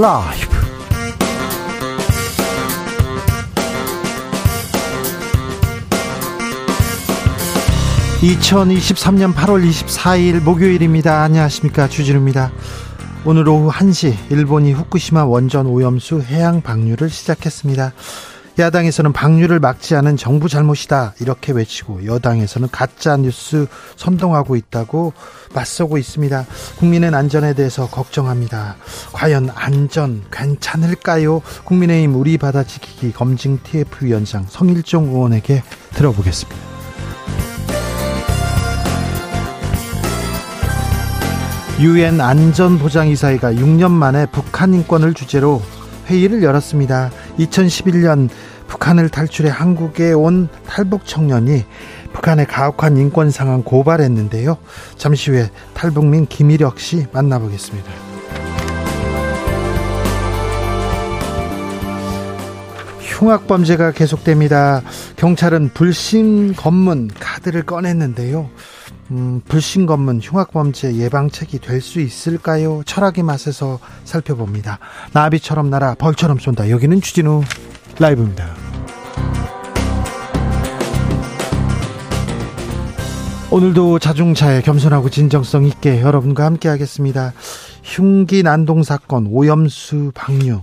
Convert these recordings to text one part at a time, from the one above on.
라이브. 2023년 8월 24일 목요일입니다. 안녕하십니까. 주진우입니다. 오늘 오후 1시 일본이 후쿠시마 원전 오염수 해양 방류를 시작했습니다. 야당에서는 방류를 막지 않은 정부 잘못이다 이렇게 외치고 여당에서는 가짜 뉴스 선동하고 있다고 맞서고 있습니다. 국민의 안전에 대해서 걱정합니다. 과연 안전 괜찮을까요? 국민의힘 우리 바다 지키기 검증 TF 위원장 성일종 의원에게 들어보겠습니다. 유엔 안전보장이사회가 6년 만에 북한 인권을 주제로 회의를 열었습니다. 2011년 북한을 탈출해 한국에 온 탈북 청년이 북한의 가혹한 인권 상황 고발했는데요. 잠시 후에 탈북민 김일혁 씨 만나보겠습니다. 흉악 범죄가 계속됩니다. 경찰은 불신 검문 카드를 꺼냈는데요. 음, 불신 검문 흉악 범죄 예방책이 될 수 있을까요? 철학의 맛에서 살펴봅니다. 나비처럼 날아 벌처럼 쏜다. 여기는 주진우 라이브입니다. 오늘도 자중차에 겸손하고 진정성 있게 여러분과 함께 하겠습니다. 흉기 난동 사건, 오염수 방류.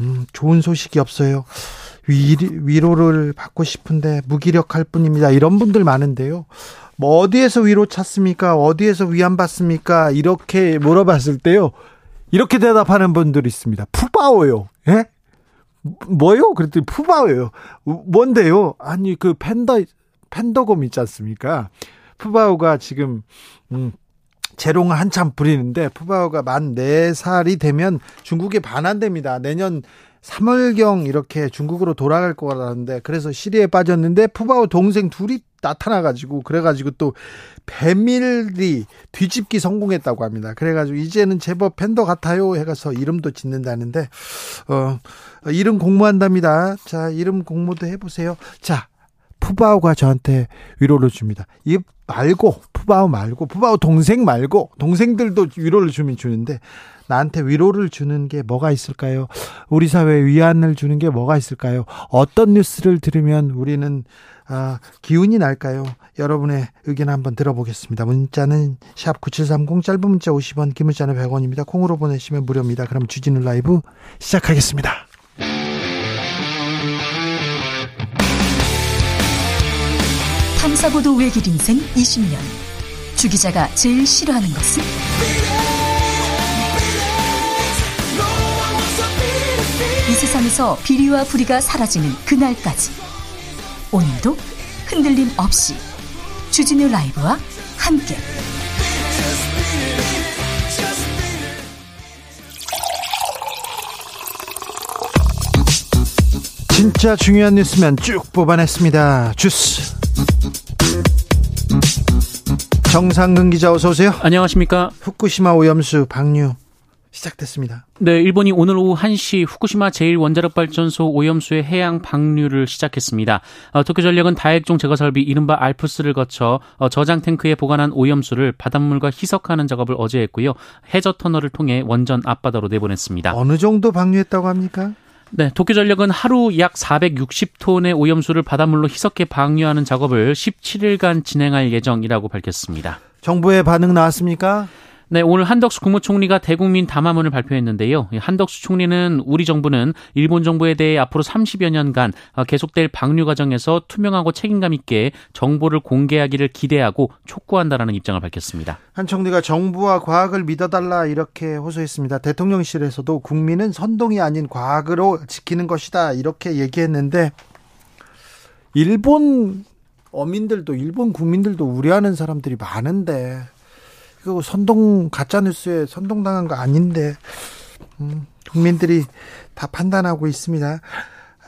음, 좋은 소식이 없어요. 위, 위로를 받고 싶은데 무기력할 뿐입니다. 이런 분들 많은데요. 뭐 어디에서 위로 찾습니까? 어디에서 위안 받습니까? 이렇게 물어봤을 때요. 이렇게 대답하는 분들이 있습니다. 푸바오요. 예? 뭐요? 그랬더니 푸바오요. 뭔데요? 아니 그 팬더 팬더곰 있지 않습니까? 푸바오가 지금 음 재롱 한참 부리는데 푸바오가 만 4살이 되면 중국에 반환됩니다. 내년 3월경 이렇게 중국으로 돌아갈 거라는데 그래서 시리에 빠졌는데 푸바오 동생 둘이 나타나가지고 그래가지고 또 배밀리 뒤집기 성공했다고 합니다. 그래가지고 이제는 제법 팬더 같아요 해가서 이름도 짓는다는데 어 이름 공모한답니다. 자 이름 공모도 해보세요. 자 푸바오가 저한테 위로를 줍니다. 이 말고 푸바오 말고 푸바오 동생 말고 동생들도 위로를 주면 주는데 나한테 위로를 주는 게 뭐가 있을까요? 우리 사회에 위안을 주는 게 뭐가 있을까요? 어떤 뉴스를 들으면 우리는 아, 기운이 날까요? 여러분의 의견 한번 들어보겠습니다. 문자는 샵 9730 짧은 문자 50원 긴 문자는 100원입니다. 콩으로 보내시면 무료입니다. 그럼 주진우 라이브 시작하겠습니다. 탐사보도 외길 인생 20년 주 기자가 제일 싫어하는 것은? 이 세상에서 비리와 부리가 사라지는 그날까지 오늘도 흔들림 없이 주진우 라이브와 함께 진짜 중요한 뉴스면 쭉 뽑아냈습니다. 주스 정상근 기자 어서 오세요. 안녕하십니까. 후쿠시마 오염수 방류 시작됐습니다. 네, 일본이 오늘 오후 1시 후쿠시마 제1원자력발전소 오염수의 해양 방류를 시작했습니다. 어, 도쿄전력은 다액종 제거 설비 이른바 알프스를 거쳐 어, 저장 탱크에 보관한 오염수를 바닷물과 희석하는 작업을 어제 했고요. 해저 터널을 통해 원전 앞바다로 내보냈습니다. 어느 정도 방류했다고 합니까? 네, 도쿄전력은 하루 약 460톤의 오염수를 바닷물로 희석해 방류하는 작업을 17일간 진행할 예정이라고 밝혔습니다. 정부의 반응 나왔습니까? 네, 오늘 한덕수 국무총리가 대국민 담화문을 발표했는데요. 한덕수 총리는 우리 정부는 일본 정부에 대해 앞으로 30여 년간 계속될 방류 과정에서 투명하고 책임감 있게 정보를 공개하기를 기대하고 촉구한다라는 입장을 밝혔습니다. 한 총리가 정부와 과학을 믿어달라 이렇게 호소했습니다. 대통령실에서도 국민은 선동이 아닌 과학으로 지키는 것이다 이렇게 얘기했는데 일본 어민들도 일본 국민들도 우려하는 사람들이 많은데 그 선동 가짜 뉴스에 선동당한 거 아닌데 음, 국민들이 다 판단하고 있습니다.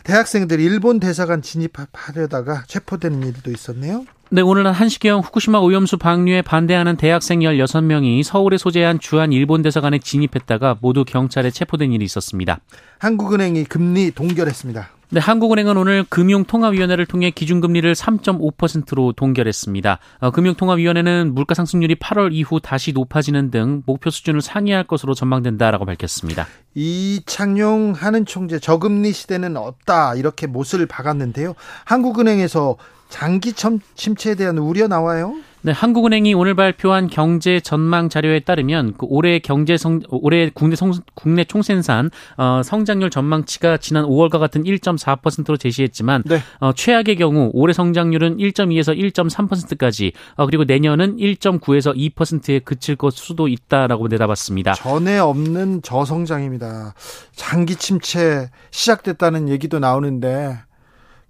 대학생들 일본 대사관 진입하려다가 체포되는 일도 있었네요. 네, 오늘은 한시경 후쿠시마 오염수 방류에 반대하는 대학생 16명이 서울에 소재한 주한 일본 대사관에 진입했다가 모두 경찰에 체포된 일이 있었습니다. 한국은행이 금리 동결했습니다. 네, 한국은행은 오늘 금융통화위원회를 통해 기준금리를 3.5%로 동결했습니다. 어, 금융통화위원회는 물가 상승률이 8월 이후 다시 높아지는 등 목표 수준을 상회할 것으로 전망된다라고 밝혔습니다. 이창용 하는 총재 저금리 시대는 없다 이렇게 못을 박았는데요. 한국은행에서 장기 침체에 대한 우려 나와요? 네, 한국은행이 오늘 발표한 경제 전망 자료에 따르면 그 올해 경제 성 올해 국내 성, 국내 총생산 어, 성장률 전망치가 지난 5월과 같은 1.4%로 제시했지만 네. 어, 최악의 경우 올해 성장률은 1.2에서 1.3%까지 어, 그리고 내년은 1.9에서 2%에 그칠 것 수도 있다라고 내다봤습니다. 전에 없는 저성장입니다. 장기 침체 시작됐다는 얘기도 나오는데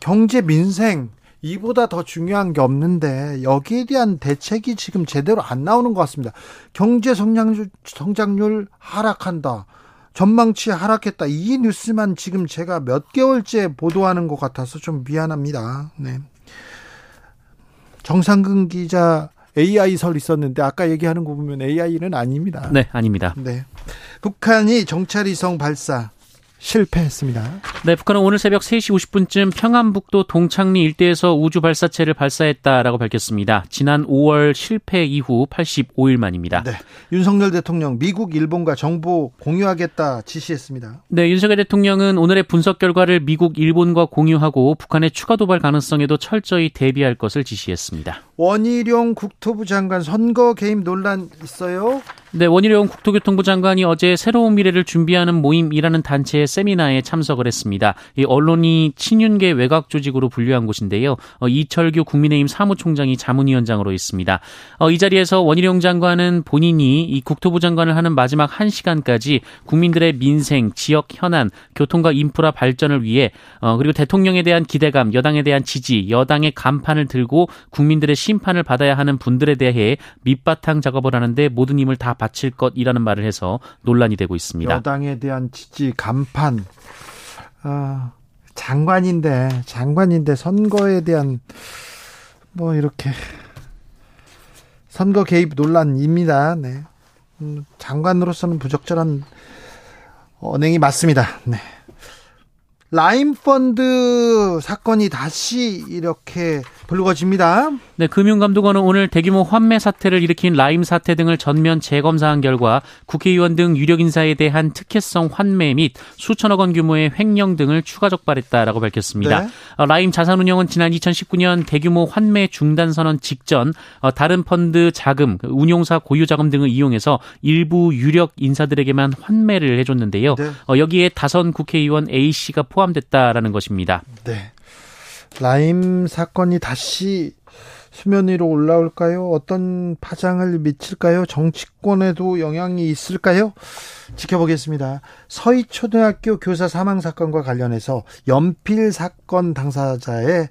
경제 민생 이보다 더 중요한 게 없는데 여기에 대한 대책이 지금 제대로 안 나오는 것 같습니다. 경제 성장률, 성장률 하락한다. 전망치 하락했다. 이 뉴스만 지금 제가 몇 개월째 보도하는 것 같아서 좀 미안합니다. 네. 정상근 기자 AI 설 있었는데 아까 얘기하는 거 보면 AI는 아닙니다. 네, 아닙니다. 네. 북한이 정찰위성 발사 실패했습니다. 네, 북한은 오늘 새벽 3시 50분쯤 평안북도 동창리 일대에서 우주 발사체를 발사했다라고 밝혔습니다. 지난 5월 실패 이후 85일 만입니다. 네. 윤석열 대통령 미국, 일본과 정보 공유하겠다 지시했습니다. 네, 윤석열 대통령은 오늘의 분석 결과를 미국, 일본과 공유하고 북한의 추가 도발 가능성에도 철저히 대비할 것을 지시했습니다. 원희룡 국토부 장관 선거 개입 논란 있어요? 네, 원희룡 국토교통부 장관이 어제 새로운 미래를 준비하는 모임이라는 단체의 세미나에 참석을 했습니다. 이 언론이 친윤계 외곽 조직으로 분류한 곳인데요. 어, 이철규 국민의힘 사무총장이 자문위원장으로 있습니다. 어, 이 자리에서 원희룡 장관은 본인이 이 국토부 장관을 하는 마지막 1시간까지 국민들의 민생, 지역 현안, 교통과 인프라 발전을 위해 어, 그리고 대통령에 대한 기대감, 여당에 대한 지지, 여당의 간판을 들고 국민들의 심판을 받아야 하는 분들에 대해 밑바탕 작업을 하는데 모든 힘을 다 바칠 것이라는 말을 해서 논란이 되고 있습니다. 여당에 대한 지지 간판 어, 장관인데 장관인데 선거에 대한 뭐 이렇게 선거 개입 논란입니다. 네. 음, 장관으로서는 부적절한 언행이 맞습니다. 네. 라임 펀드 사건이 다시 이렇게 불거집니다. 네, 금융감독원은 오늘 대규모 환매 사태를 일으킨 라임 사태 등을 전면 재검사한 결과 국회의원 등 유력 인사에 대한 특혜성 환매 및 수천억 원 규모의 횡령 등을 추가 적발했다라고 밝혔습니다. 네. 어, 라임 자산운용은 지난 2019년 대규모 환매 중단 선언 직전 어, 다른 펀드 자금, 그 운용사 고유 자금 등을 이용해서 일부 유력 인사들에게만 환매를 해줬는데요. 네. 어, 여기에 다선 국회의원 A 씨가 포 함됐다라는 것입니다. 네. 라임 사건이 다시 수면 위로 올라올까요? 어떤 파장을 미칠까요? 정치권에도 영향이 있을까요? 지켜보겠습니다. 서희초등학교 교사 사망 사건과 관련해서 연필 사건 당사자의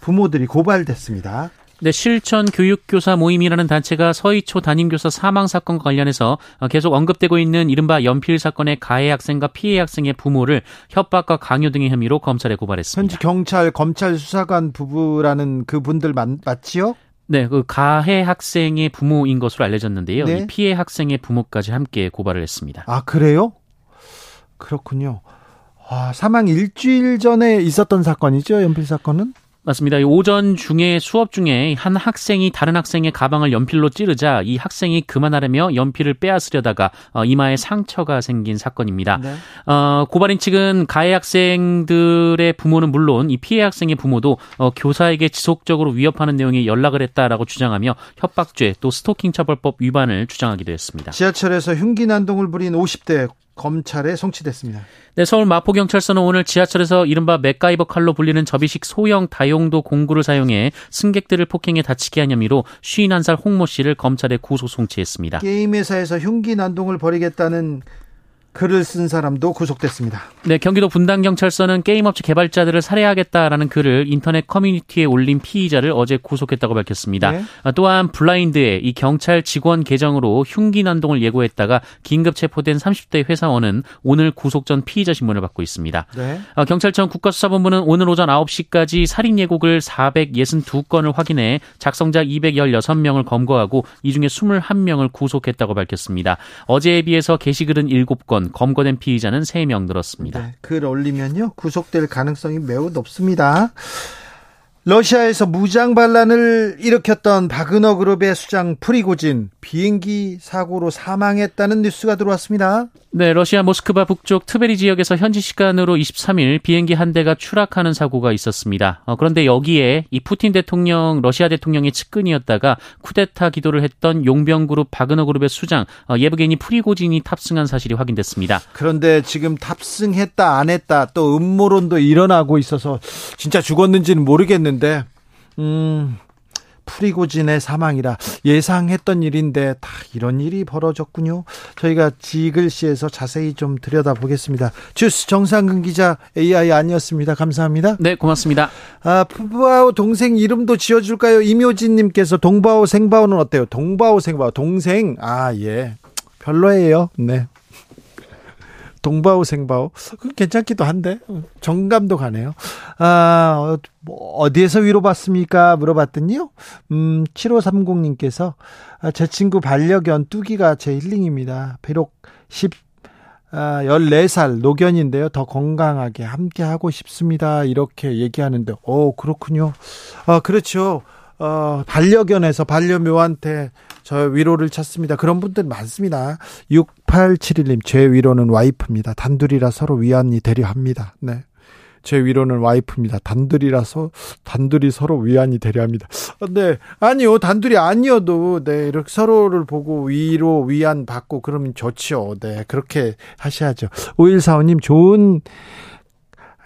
부모들이 고발됐습니다. 네, 실천 교육교사 모임이라는 단체가 서희초 담임교사 사망 사건과 관련해서 계속 언급되고 있는 이른바 연필 사건의 가해 학생과 피해 학생의 부모를 협박과 강요 등의 혐의로 검찰에 고발했습니다. 현지 경찰, 검찰 수사관 부부라는 그분들 맞, 맞지요? 네, 그 가해 학생의 부모인 것으로 알려졌는데요. 네? 이 피해 학생의 부모까지 함께 고발을 했습니다. 아, 그래요? 그렇군요. 아, 사망 일주일 전에 있었던 사건이죠, 연필 사건은? 맞습니다. 오전 중에 수업 중에 한 학생이 다른 학생의 가방을 연필로 찌르자 이 학생이 그만하려며 연필을 빼앗으려다가 어, 이마에 상처가 생긴 사건입니다. 네. 어, 고발인 측은 가해 학생들의 부모는 물론 이 피해 학생의 부모도 어, 교사에게 지속적으로 위협하는 내용의 연락을 했다라고 주장하며 협박죄 또 스토킹 처벌법 위반을 주장하기도 했습니다. 지하철에서 흉기 난동을 부린 50대 검찰에 송치됐습니다. 네, 서울 마포경찰서는 오늘 지하철에서 이른바 맥가이버 칼로 불리는 접이식 소형 다용도 공구를 사용해 승객들을 폭행해 다치게 한 혐의로 51살 홍모 씨를 검찰에 구속 송치했습니다. 게임 회사에서 흉기 난동을 벌이겠다는 글을 쓴 사람도 구속됐습니다. 네, 경기도 분당 경찰서는 게임업체 개발자들을 살해하겠다라는 글을 인터넷 커뮤니티에 올린 피의자를 어제 구속했다고 밝혔습니다. 네. 아, 또한 블라인드에 이 경찰 직원 계정으로 흉기 난동을 예고했다가 긴급 체포된 30대 회사원은 오늘 구속 전 피의자 신문을 받고 있습니다. 네. 아, 경찰청 국가수사본부는 오늘 오전 9시까지 살인 예고글 462건을 확인해 작성자 216명을 검거하고 이 중에 21명을 구속했다고 밝혔습니다. 어제에 비해서 게시글은 7건 건, 검거된 피의자는 3명 늘었습니다. 네, 글 올리면요 구속될 가능성이 매우 높습니다. 러시아에서 무장 반란을 일으켰던 바그너 그룹의 수장 프리고진 비행기 사고로 사망했다는 뉴스가 들어왔습니다. 네, 러시아 모스크바 북쪽 트베리 지역에서 현지 시간으로 23일 비행기 한 대가 추락하는 사고가 있었습니다. 어, 그런데 여기에 이 푸틴 대통령, 러시아 대통령의 측근이었다가 쿠데타 기도를 했던 용병 그룹 바그너 그룹의 수장 어, 예브게니 프리고진이 탑승한 사실이 확인됐습니다. 그런데 지금 탑승했다 안 했다 또 음모론도 일어나고 있어서 진짜 죽었는지는 모르겠는데 음 프리고진의 사망이라 예상했던 일인데 다 이런 일이 벌어졌군요. 저희가 지글씨에서 자세히 좀 들여다보겠습니다. 주스 정상근 기자 AI 아니었습니다. 감사합니다. 네, 고맙습니다. 아, 푸바오 동생 이름도 지어줄까요? 이묘진님께서 동바오 생바오는 어때요? 동바오 생바오 동생 아 예. 별로예요. 네. 동바오 생바오 괜찮기도 한데 정감도 가네요. 아 어, 뭐 어디에서 위로받습니까? 물어봤더니요. 음 7530님께서 아, 제 친구 반려견 뚜기가 제 힐링입니다. 비록 10 아, 14살 노견인데요. 더 건강하게 함께 하고 싶습니다. 이렇게 얘기하는데, 오, 그렇군요. 아, 그렇죠. 어, 반려견에서 반려묘한테 저 위로를 찾습니다. 그런 분들 많습니다. 6871님, 제 위로는 와이프입니다. 단둘이라 서로 위안이 되려 합니다. 네. 제 위로는 와이프입니다. 단둘이라서 단둘이 서로 위안이 되려 합니다. 네. 아니요. 단둘이 아니어도 네. 이렇게 서로를 보고 위로 위안 받고 그러면 좋죠. 네. 그렇게 하셔야죠. 5145님 좋은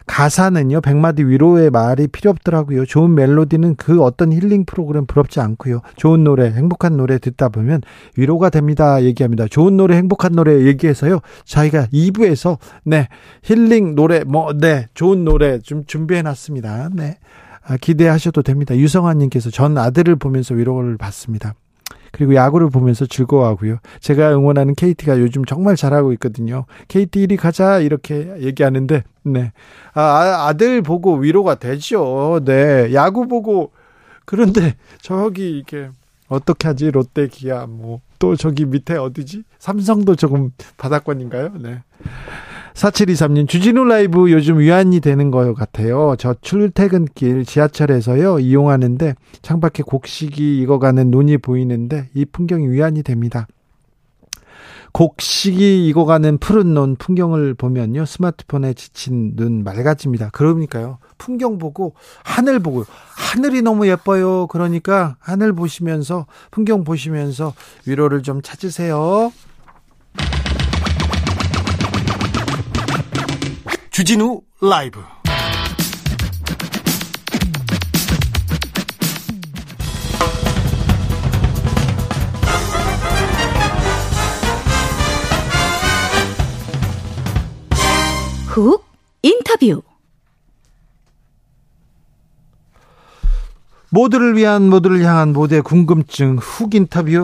가사는요, 백마디 위로의 말이 필요 없더라고요. 좋은 멜로디는 그 어떤 힐링 프로그램 부럽지 않고요. 좋은 노래, 행복한 노래 듣다 보면 위로가 됩니다. 얘기합니다. 좋은 노래, 행복한 노래 얘기해서요. 저희가 2부에서, 네, 힐링 노래, 뭐, 네, 좋은 노래 좀 준비해 놨습니다. 네. 아, 기대하셔도 됩니다. 유성환님께서 전 아들을 보면서 위로를 받습니다. 그리고 야구를 보면서 즐거워하고요. 제가 응원하는 KT가 요즘 정말 잘하고 있거든요. KT 1위 가자 이렇게 얘기하는데 네. 아, 아, 아들 보고 위로가 되죠. 네. 야구 보고 그런데 저기 이렇게 어떻게 하지? 롯데 기아 뭐 또 저기 밑에 어디지? 삼성도 조금 바닥권인가요? 네. 4723님, 주진우 라이브 요즘 위안이 되는 것 같아요. 저 출퇴근길 지하철에서요, 이용하는데 창밖에 곡식이 익어가는 눈이 보이는데 이 풍경이 위안이 됩니다. 곡식이 익어가는 푸른 논 풍경을 보면요, 스마트폰에 지친 눈 맑아집니다. 그러니까요, 풍경 보고 하늘 보고 하늘이 너무 예뻐요. 그러니까 하늘 보시면서 풍경 보시면서 위로를 좀 찾으세요. 주진우 라이브. 훅 인터뷰 모두를 위한 모두를 향한 모두의 궁금증 훅 인터뷰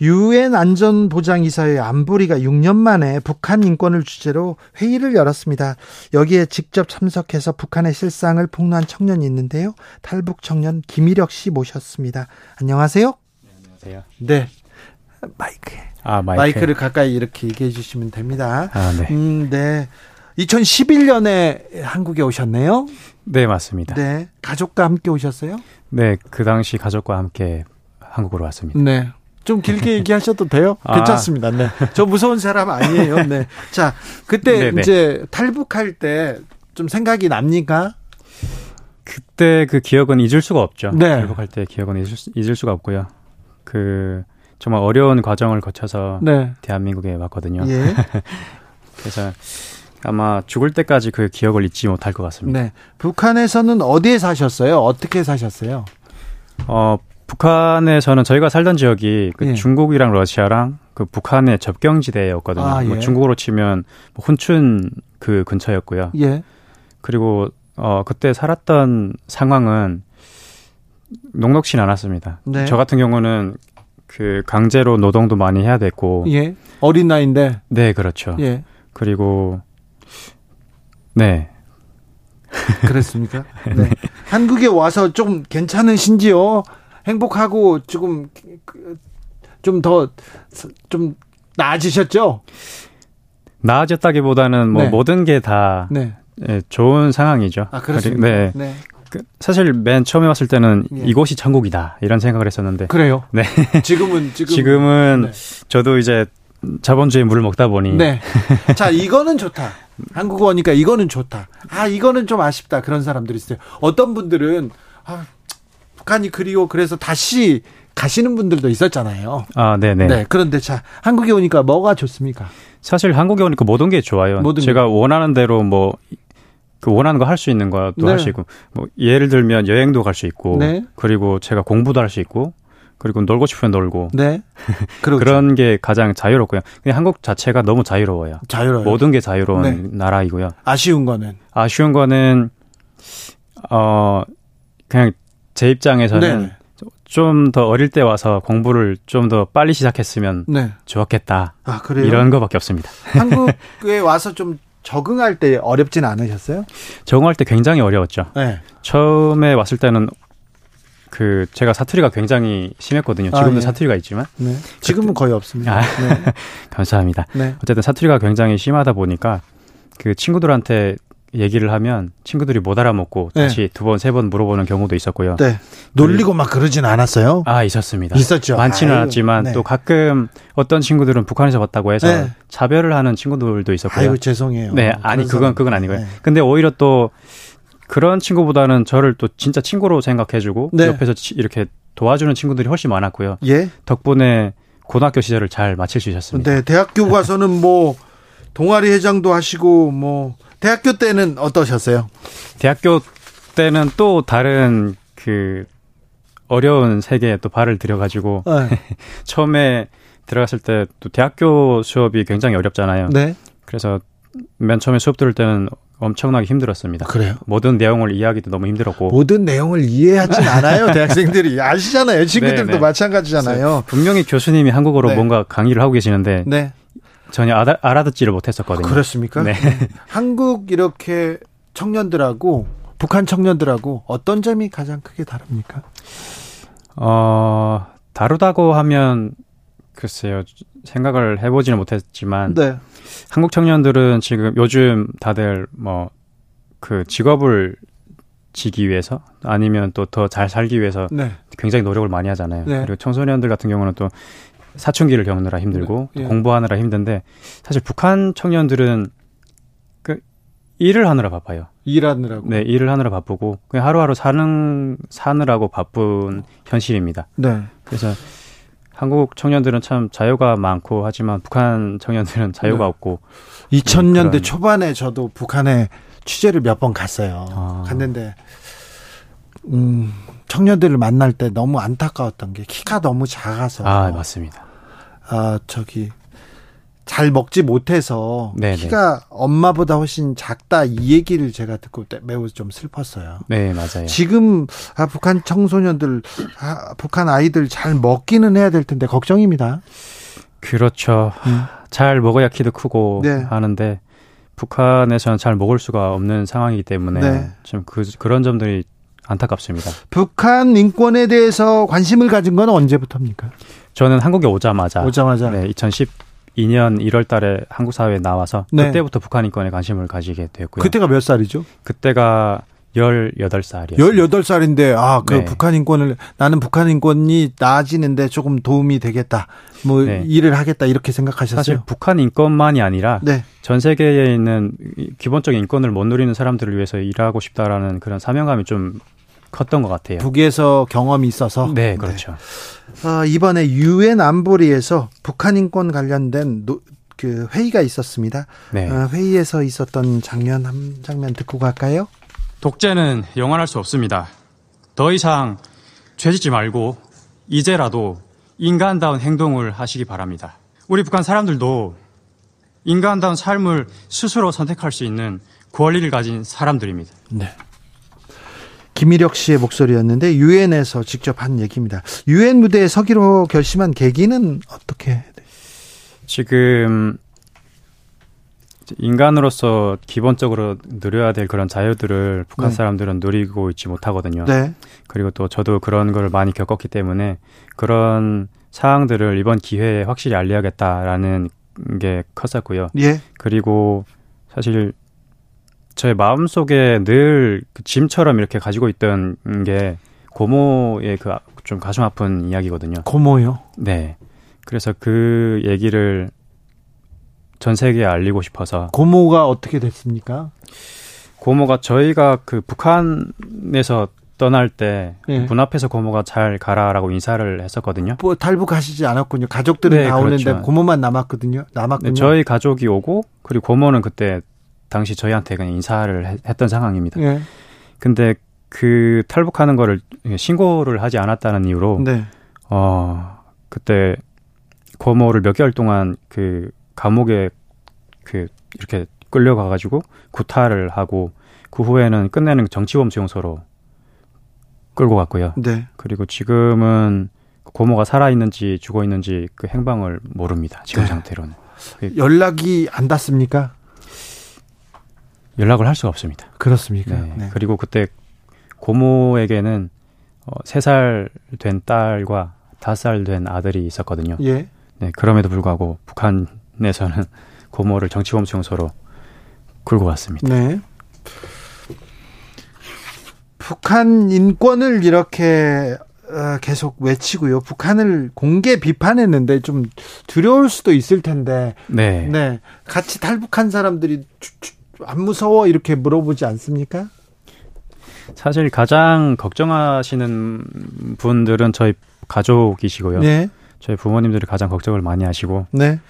유엔 안전보장이사회 안보리가 6년 만에 북한 인권을 주제로 회의를 열었습니다. 여기에 직접 참석해서 북한의 실상을 폭로한 청년이 있는데요. 탈북 청년 김일혁 씨 모셨습니다. 안녕하세요. 네, 안녕하세요. 네. 마이크. 아, 마이크. 마이크를 가까이 이렇게 얘기해 주시면 됩니다. 아, 네. 음, 네. 2011년에 한국에 오셨네요. 네, 맞습니다. 네. 가족과 함께 오셨어요? 네, 그 당시 가족과 함께 한국으로 왔습니다. 네. 좀 길게 얘기하셔도 돼요? 아. 괜찮습니다. 네. 저 무서운 사람 아니에요. 네. 자, 그때 네네. 네. 이제 탈북할 때 좀 생각이 납니까? 그때 그 기억은 잊을 수가 없죠. 네. 탈북할 때 기억은 잊을, 수, 잊을 수가 없고요. 그 정말 어려운 과정을 거쳐서 네. 대한민국에 왔거든요. 예. 그래서 아마 죽을 때까지 그 기억을 잊지 못할 것 같습니다. 네. 북한에서는 어디에 사셨어요? 어떻게 사셨어요? 어, 북한에서는 저희가 살던 지역이 그 예. 중국이랑 러시아랑 그 북한의 접경지대였거든요. 아, 뭐 예. 뭐 중국으로 치면 뭐 훈춘 그 근처였고요. 예. 그리고 어 그때 살았던 상황은 녹록진 않았습니다. 네. 저 같은 경우는 그 강제로 노동도 많이 해야 됐고. 예. 어린 나이인데. 네, 그렇죠. 예. 그리고 네. 그랬습니까? 네. 한국에 와서 좀 괜찮으신지요? 행복하고 조금 좀 더좀 좀 나아지셨죠? 나아졌다기보다는 뭐 네. 모든 게다 네. 예, 좋은 상황이죠. 아, 그렇습니까? 네. 네. 그 사실 맨 처음에 왔을 때는 예. 이곳이 천국이다 이런 생각을 했었는데 그래요. 네. 지금은 지금 지금은 네. 저도 이제 자본주의 물을 먹다 보니 네. 자 이거는 좋다. 한국어니까 이거는 좋다. 아 이거는 좀 아쉽다 그런 사람들이 있어요. 어떤 분들은 아, 북한이 그리워 그래서 다시 가시는 분들도 있었잖아요. 아, 네네. 네. 그런데 자, 한국에 오니까 뭐가 좋습니까? 사실 한국에 오니까 모든 게 좋아요. 모든 제가 게. 원하는 대로 뭐, 그 원하는 거 할 수 있는 것도 네. 할수 있고, 뭐, 예를 들면 여행도 갈 수 있고, 네. 그리고 제가 공부도 할 수 있고, 그리고 놀고 싶으면 놀고. 네. 그런 게 가장 자유롭고요. 그냥 한국 자체가 너무 자유로워요. 자유로워요. 모든 게 자유로운 네. 나라이고요. 아쉬운 거는? 아쉬운 거는, 어, 그냥 제 입장에서는 네. 좀더 어릴 때 와서 공부를 좀 더 빨리 시작했으면 네. 좋았겠다. 아, 그래요? 이런 거밖에 없습니다. 한국에 와서 좀 적응할 때 어렵진 않으셨어요? 적응할 때 굉장히 어려웠죠. 네. 처음에 왔을 때는 그 제가 사투리가 굉장히 심했거든요. 지금도 아, 예. 사투리가 있지만 네. 지금은 거의 없습니다. 아, 네. 감사합니다. 네. 어쨌든 사투리가 굉장히 심하다 보니까 그 친구들한테 얘기를 하면 친구들이 못 알아먹고 네. 다시 두 번, 세 번 물어보는 경우도 있었고요. 네. 놀리고 막 그러진 않았어요? 아, 있었습니다. 있었죠. 많지는 아유, 않았지만 네. 또 가끔 어떤 친구들은 북한에서 왔다고 해서 네. 자별을 하는 친구들도 있었고요. 아유, 죄송해요. 네, 아니, 그건, 그건 아니고요. 네. 근데 오히려 또 그런 친구보다는 저를 또 진짜 친구로 생각해주고 네. 옆에서 이렇게 도와주는 친구들이 훨씬 많았고요. 예. 덕분에 고등학교 시절을 잘 마칠 수 있었습니다. 네, 대학교 가서는 뭐 동아리 회장도 하시고 뭐 대학교 때는 어떠셨어요? 대학교 때는 또 다른 그 어려운 세계에 또 발을 들여가지고 네. 처음에 들어갔을 때 또 대학교 수업이 굉장히 어렵잖아요. 네. 그래서 맨 처음에 수업 들을 때는 엄청나게 힘들었습니다. 그래요? 모든 내용을 이해하기도 너무 힘들었고. 모든 내용을 이해하진 않아요, 대학생들이. 아시잖아요. 친구들도 네네. 네. 마찬가지잖아요. 분명히 교수님이 한국어로 네. 뭔가 강의를 하고 계시는데 네. 전혀 알아, 듣지를 못했었거든요. 아, 그렇습니까? 네. 한국 이렇게 청년들하고 북한 청년들하고 어떤 점이 가장 크게 다릅니까? 어, 다르다고 하면 글쎄요. 생각을 해보지는 못했지만 네. 한국 청년들은 지금 요즘 다들 뭐 그 직업을 지기 위해서 아니면 또 더 잘 살기 위해서 네. 굉장히 노력을 많이 하잖아요. 네. 그리고 청소년들 같은 경우는 또 사춘기를 겪느라 힘들고 네. 공부하느라 힘든데 사실 북한 청년들은 그 일을 하느라 바빠요. 일하느라고. 네, 일을 하느라 바쁘고 그냥 하루하루 사는 사느라고 바쁜 현실입니다. 네. 그래서 한국 청년들은 참 자유가 많고 하지만 북한 청년들은 자유가 네. 없고 2000년대 그런... 초반에 저도 북한에 취재를 몇 번 갔어요. 아. 갔는데 음, 청년들을 만날 때 너무 안타까웠던 게 키가 너무 작아서. 아, 맞습니다. 아, 저기 잘 먹지 못해서 네네. 키가 엄마보다 훨씬 작다 이 얘기를 제가 듣고 매우 좀 슬펐어요. 네, 맞아요. 지금 아, 북한 청소년들, 아, 북한 아이들 잘 먹기는 해야 될 텐데 걱정입니다. 그렇죠. 음. 잘 먹어야 키도 크고 네. 하는데 북한에서는 잘 먹을 수가 없는 상황이기 때문에 네. 좀 그, 그런 점들이 안타깝습니다. 북한 인권에 대해서 관심을 가진 건 언제부터입니까? 저는 한국에 오자마자 오자마자 네, 2012년 1월 달에 한국 사회에 나와서 네. 그때부터 북한 인권에 관심을 가지게 되었고요. 그때가 몇 살이죠? 그때가 18살이요. 18살인데, 아, 그 네. 북한 인권을, 나는 북한 인권이 나아지는데 조금 도움이 되겠다. 뭐, 네. 일을 하겠다. 이렇게 생각하셨어요? 사실 북한 인권만이 아니라, 네. 전 세계에 있는 기본적인 인권을 못 누리는 사람들을 위해서 일하고 싶다라는 그런 사명감이 좀 컸던 것 같아요. 북에서 경험이 있어서. 네, 그렇죠. 네. 어, 이번에 유엔 안보리에서 북한 인권 관련된 노, 그 회의가 있었습니다. 네. 어, 회의에서 있었던 장면 한 장면 듣고 갈까요? 독재는 영원할 수 없습니다. 더 이상 죄짓지 말고 이제라도 인간다운 행동을 하시기 바랍니다. 우리 북한 사람들도 인간다운 삶을 스스로 선택할 수 있는 권리를 가진 사람들입니다. 네. 김일혁 씨의 목소리였는데 유엔에서 직접 한 얘기입니다. 유엔 무대에 서기로 결심한 계기는 어떻게? 지금 인간으로서 기본적으로 누려야 될 그런 자유들을 북한 네. 사람들은 누리고 있지 못하거든요. 네. 그리고 또 저도 그런 걸 많이 겪었기 때문에 그런 사항들을 이번 기회에 확실히 알려야겠다라는 게 컸었고요. 예. 그리고 사실 저의 마음속에 늘 그 짐처럼 이렇게 가지고 있던 게 고모의 그 좀 가슴 아픈 이야기거든요. 고모요? 네. 그래서 그 얘기를 전 세계에 알리고 싶어서. 고모가 어떻게 됐습니까? 고모가 저희가 그 북한에서 떠날 때문 네. 앞에서 고모가 잘 가라라고 인사를 했었거든요. 뭐 탈북하시지 않았군요. 가족들은 네, 다 오는데 그렇죠. 고모만 남았거든요. 남았군요. 네, 저희 가족이 오고 그리고 고모는 그때 당시 저희한테 그냥 인사를 했던 상황입니다. 네. 근데 그 탈북하는 거를 신고를 하지 않았다는 이유로 네. 어 그때 고모를 몇 개월 동안 그 감옥에 그 이렇게 끌려가 가지고 구타를 하고 그 후에는 끝내는 정치범 수용소로 끌고 갔고요. 네. 그리고 지금은 고모가 살아 있는지 죽어 있는지 그 행방을 모릅니다. 지금 네. 상태로는. 연락이 안 닿습니까? 연락을 할 수가 없습니다. 그렇습니까? 네. 네. 그리고 그때 고모에게는 어, 3살 된 딸과 5살 된 아들이 있었거든요. 예. 네, 그럼에도 불구하고 북한에서는 고모를 정치범 수용소로 끌고 왔습니다. 네. 북한 인권을 이렇게 어, 계속 외치고요. 북한을 공개 비판했는데 좀 두려울 수도 있을 텐데. 네. 네. 같이 탈북한 사람들이 안 무서워 이렇게 물어보지 않습니까? 사실 가장 걱정하시는 분들은 저희 가족이시고요. 네. 저희 부모님들이 가장 걱정을 많이 하시고. 네.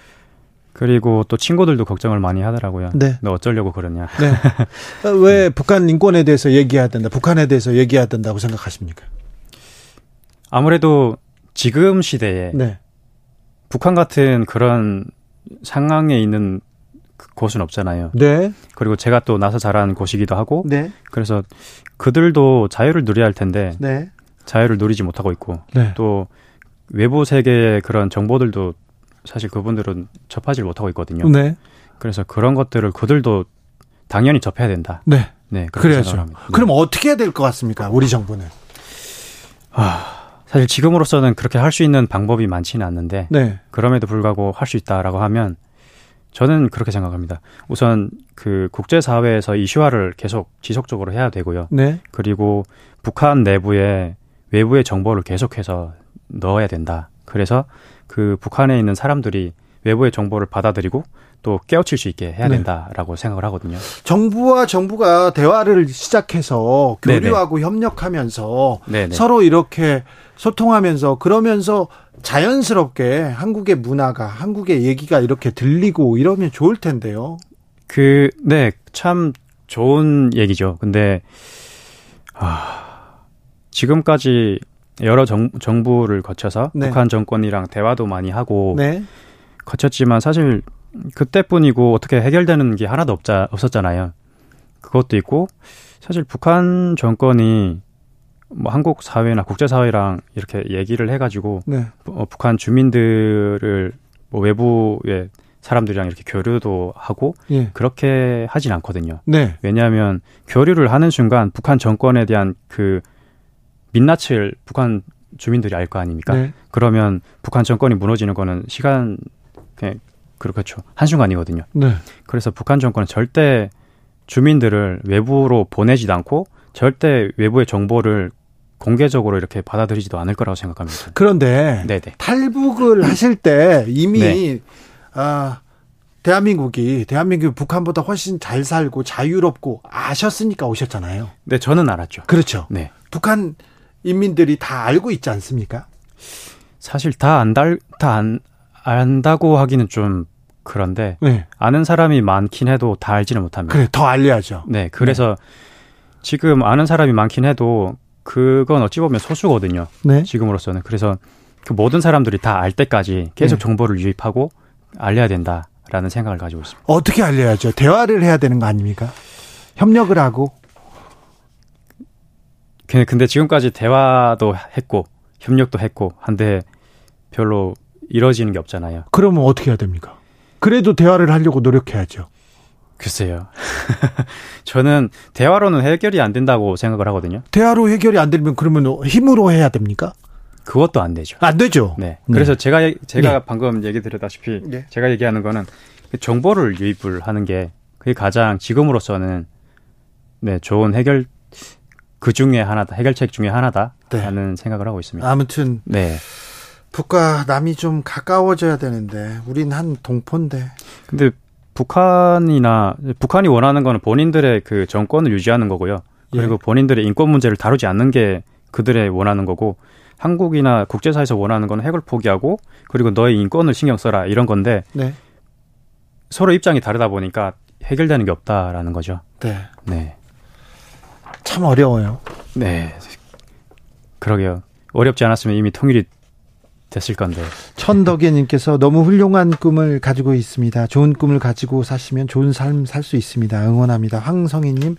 그리고 또 친구들도 걱정을 많이 하더라고요. 네. 너 어쩌려고 그러냐. 네. 어, 왜 북한 인권에 대해서 얘기해야 된다, 북한에 대해서 얘기해야 된다고 생각하십니까? 아무래도 지금 시대에 네. 북한 같은 그런 상황에 있는 곳은 없잖아요. 네. 그리고 제가 또 나서 자란 곳이기도 하고. 네. 그래서 그들도 자유를 누려야 할 텐데. 네. 자유를 누리지 못하고 있고. 네. 또 외부 세계의 그런 정보들도 사실 그분들은 접하지 못하고 있거든요. 네. 그래서 그런 것들을 그들도 당연히 접해야 된다. 네. 네. 그래야죠. 네. 그럼 어떻게 해야 될 것 같습니까? 우리 정부는. 아, 사실 지금으로서는 그렇게 할 수 있는 방법이 많지는 않는데. 네. 그럼에도 불구하고 할 수 있다라고 하면 저는 그렇게 생각합니다. 우선 그 국제사회에서 이슈화를 계속 지속적으로 해야 되고요. 네. 그리고 북한 내부에 외부의 정보를 계속해서 넣어야 된다. 그래서 그 북한에 있는 사람들이 외부의 정보를 받아들이고 또 깨우칠 수 있게 해야 네. 된다라고 네. 생각을 하거든요. 정부와 정부가 대화를 시작해서 교류하고 네네. 협력하면서 네네. 서로 이렇게 소통하면서 그러면서 자연스럽게 한국의 문화가 한국의 얘기가 이렇게 들리고 이러면 좋을 텐데요. 그, 네, 참 좋은 얘기죠. 근데, 아, 지금까지 여러 정, 정부를 거쳐서 네. 북한 정권이랑 대화도 많이 하고 네. 거쳤지만 사실 그때뿐이고 어떻게 해결되는 게 하나도 없자, 없었잖아요. 그것도 있고 사실 북한 정권이 뭐 한국 사회나 국제 사회랑 이렇게 얘기를 해가지고 네. 어, 북한 주민들을 뭐 외부의 사람들이랑 이렇게 교류도 하고 예. 그렇게 하진 않거든요. 네. 왜냐하면 교류를 하는 순간 북한 정권에 대한 그 민낯을 북한 주민들이 알 거 아닙니까? 네. 그러면 북한 정권이 무너지는 거는 시간 그냥 그렇죠 한순간이거든요. 네. 그래서 북한 정권은 절대 주민들을 외부로 보내지도 않고 절대 외부의 정보를 공개적으로 이렇게 받아들이지도 않을 거라고 생각합니다. 그런데 네네. 탈북을 하실 때 이미 네. 아 대한민국이 대한민국이 북한보다 훨씬 잘 살고 자유롭고 아셨으니까 오셨잖아요. 네, 저는 알았죠. 그렇죠. 네. 북한 인민들이 다 알고 있지 않습니까? 사실 다 안 달 다 안 안다고 하기는 좀 그런데 네. 아는 사람이 많긴 해도 다 알지는 못합니다. 그래, 더 알려야죠. 네, 그래서 네. 지금 아는 사람이 많긴 해도 그건 어찌 보면 소수거든요. 네. 지금으로서는 그래서 그 모든 사람들이 다 알 때까지 계속 네. 정보를 유입하고 알려야 된다라는 생각을 가지고 있습니다. 어떻게 알려야죠? 대화를 해야 되는 거 아닙니까? 협력을 하고 근데 지금까지 대화도 했고 협력도 했고 한데 별로 이루어지는 게 없잖아요. 그러면 어떻게 해야 됩니까? 그래도 대화를 하려고 노력해야죠. 글쎄요. 저는 대화로는 해결이 안 된다고 생각을 하거든요. 대화로 해결이 안 되면 그러면 힘으로 해야 됩니까? 그것도 안 되죠. 안 되죠. 네. 그래서 네. 제가 제가 네. 방금 얘기 드렸다시피 네. 제가 얘기하는 거는 그 정보를 유입을 하는 게 그게 가장 지금으로서는 네 좋은 해결 그 중에 하나다 해결책 중에 하나다라는 네. 생각을 하고 있습니다. 아무튼 네. 북과 남이 좀 가까워져야 되는데 우린 한 동포인데. 근데 북한이나 북한이 원하는 거는 본인들의 그 정권을 유지하는 거고요. 그리고 예. 본인들의 인권 문제를 다루지 않는 게 그들의 원하는 거고 한국이나 국제사에서 원하는 건 핵을 포기하고 그리고 너의 인권을 신경 써라 이런 건데 네. 서로 입장이 다르다 보니까 해결되는 게 없다라는 거죠. 네. 네. 참 어려워요. 네. 그러게요. 어렵지 않았으면 이미 통일이 됐을 건데. 천덕예님께서 너무 훌륭한 꿈을 가지고 있습니다. 좋은 꿈을 가지고 사시면 좋은 삶 살 수 있습니다. 응원합니다. 황성희님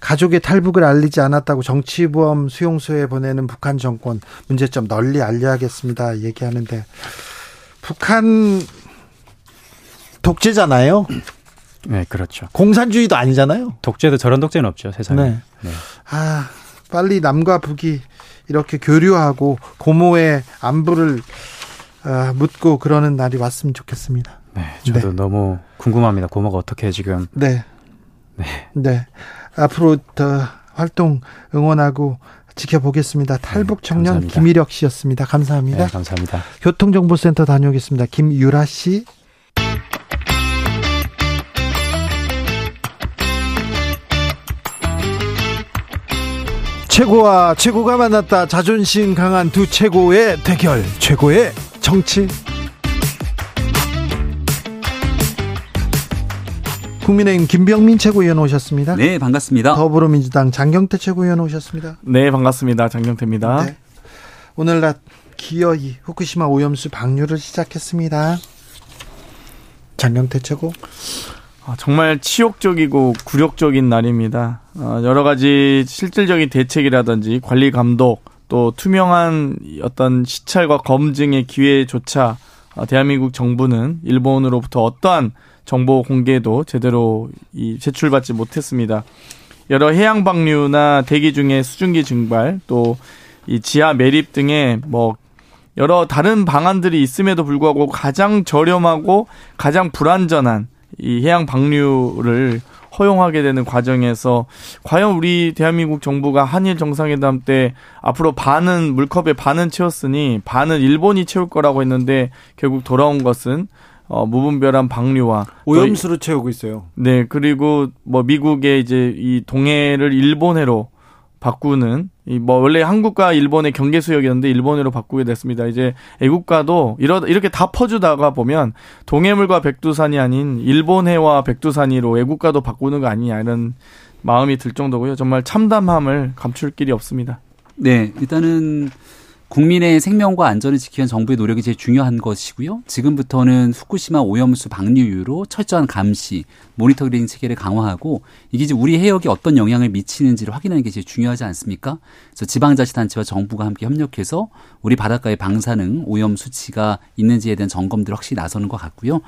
가족의 탈북을 알리지 않았다고 정치보험 수용소에 보내는 북한 정권 문제점 널리 알려야겠습니다. 얘기하는데 북한 독재잖아요. 네, 그렇죠. 공산주의도 아니잖아요. 독재도 저런 독재는 없죠, 세상에. 네. 네. 아, 빨리 남과 북이 이렇게 교류하고 고모의 안부를 아, 묻고 그러는 날이 왔으면 좋겠습니다. 네, 저도 네. 너무 궁금합니다. 고모가 어떻게 지금. 네. 네. 네. 앞으로 더 활동 응원하고 지켜보겠습니다. 탈북 네, 청년 네, 김일혁 씨였습니다. 감사합니다. 네, 감사합니다. 교통정보센터 다녀오겠습니다. 김유라 씨. 최고와 최고가 만났다. 자존심 강한 두 최고의 대결. 최고의 정치. 국민의힘 김병민 최고위원 오셨습니다. 네, 반갑습니다. 더불어민주당 장경태 최고위원 오셨습니다. 네, 반갑습니다. 장경태입니다. 네. 오늘 낮 기어이 후쿠시마 오염수 방류를 시작했습니다. 장경태 최고. 아, 정말 치욕적이고 굴욕적인 날입니다. 어, 여러 가지 실질적인 대책이라든지 관리 감독 또 투명한 어떤 시찰과 검증의 기회조차 어, 대한민국 정부는 일본으로부터 어떠한 정보 공개도 제대로 이 제출받지 못했습니다. 여러 해양 방류나 대기 중에 수증기 증발 또 이 지하 매립 등의 뭐 여러 다른 방안들이 있음에도 불구하고 가장 저렴하고 가장 불안전한 이 해양 방류를 허용하게 되는 과정에서 과연 우리 대한민국 정부가 한일 정상회담 때 앞으로 반은 물컵에 반은 채웠으니 반은 일본이 채울 거라고 했는데 결국 돌아온 것은 어, 무분별한 방류와 오염수로 채우고 있어요. 네, 그리고 뭐 미국의 이제 이 동해를 일본해로 바꾸는 이뭐 원래 한국과 일본의 경계 수역이었는데 일본으로 바꾸게 됐습니다. 이제 애국가도 이러 이렇게 다 퍼주다가 보면 동해물과 백두산이 아닌 일본해와 백두산이로 애국가도 바꾸는 거 아니냐 이런 마음이 들 정도고요. 정말 참담함을 감출 길이 없습니다. 네, 일단은 국민의 생명과 안전을 위한 정부의 노력이 제일 중요한 것이고요. 지금부터는 후쿠시마 오염수 방류 이후로 철저한 감시, 모니터링 체계를 강화하고 이게 이제 우리 해역에 어떤 영향을 미치는지를 확인하는 게 제일 중요하지 않습니까? 그래서 지방자치단체와 정부가 함께 협력해서 우리 바닷가의 방사능 오염 수치가 있는지에 대한 점검들 확실히 나서는 것 같고요.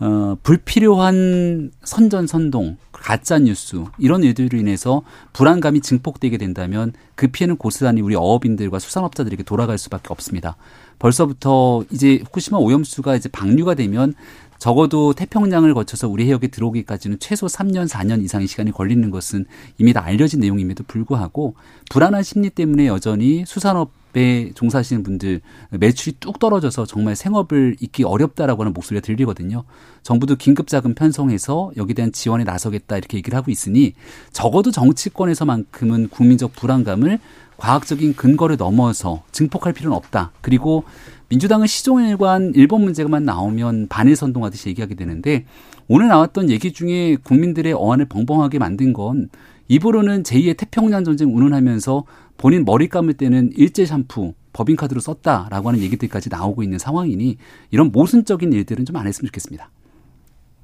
어, 불필요한 선전 선동, 가짜 뉴스 이런 일들로 인해서 불안감이 증폭되게 된다면 그 피해는 고스란히 우리 어업인들과 수산업자들에게 돌아갈 수밖에 없습니다. 벌써부터 이제 후쿠시마 오염수가 이제 방류가 되면 적어도 태평양을 거쳐서 우리 해역에 들어오기까지는 최소 3년, 4년 이상의 시간이 걸리는 것은 이미 다 알려진 내용임에도 불구하고 불안한 심리 때문에 여전히 수산업 에 종사하시는 분들 매출이 뚝 떨어져서 정말 생업을 잇기 어렵다라고 하는 목소리가 들리거든요. 정부도 긴급 자금 편성해서 여기에 대한 지원에 나서겠다 이렇게 얘기를 하고 있으니 적어도 정치권에서만큼은 국민적 불안감을 과학적인 근거를 넘어서 증폭할 필요는 없다. 그리고 민주당은 시종일관 일본 문제만 나오면 반일 선동하듯이 얘기하게 되는데 오늘 나왔던 얘기 중에 국민들의 어안을 벙벙하게 만든 건 입으로는 제2의 태평양 전쟁 운운하면서 본인 머리 감을 때는 일제 샴푸 법인카드로 썼다라고 하는 얘기들까지 나오고 있는 상황이니 이런 모순적인 일들은 좀 안 했으면 좋겠습니다.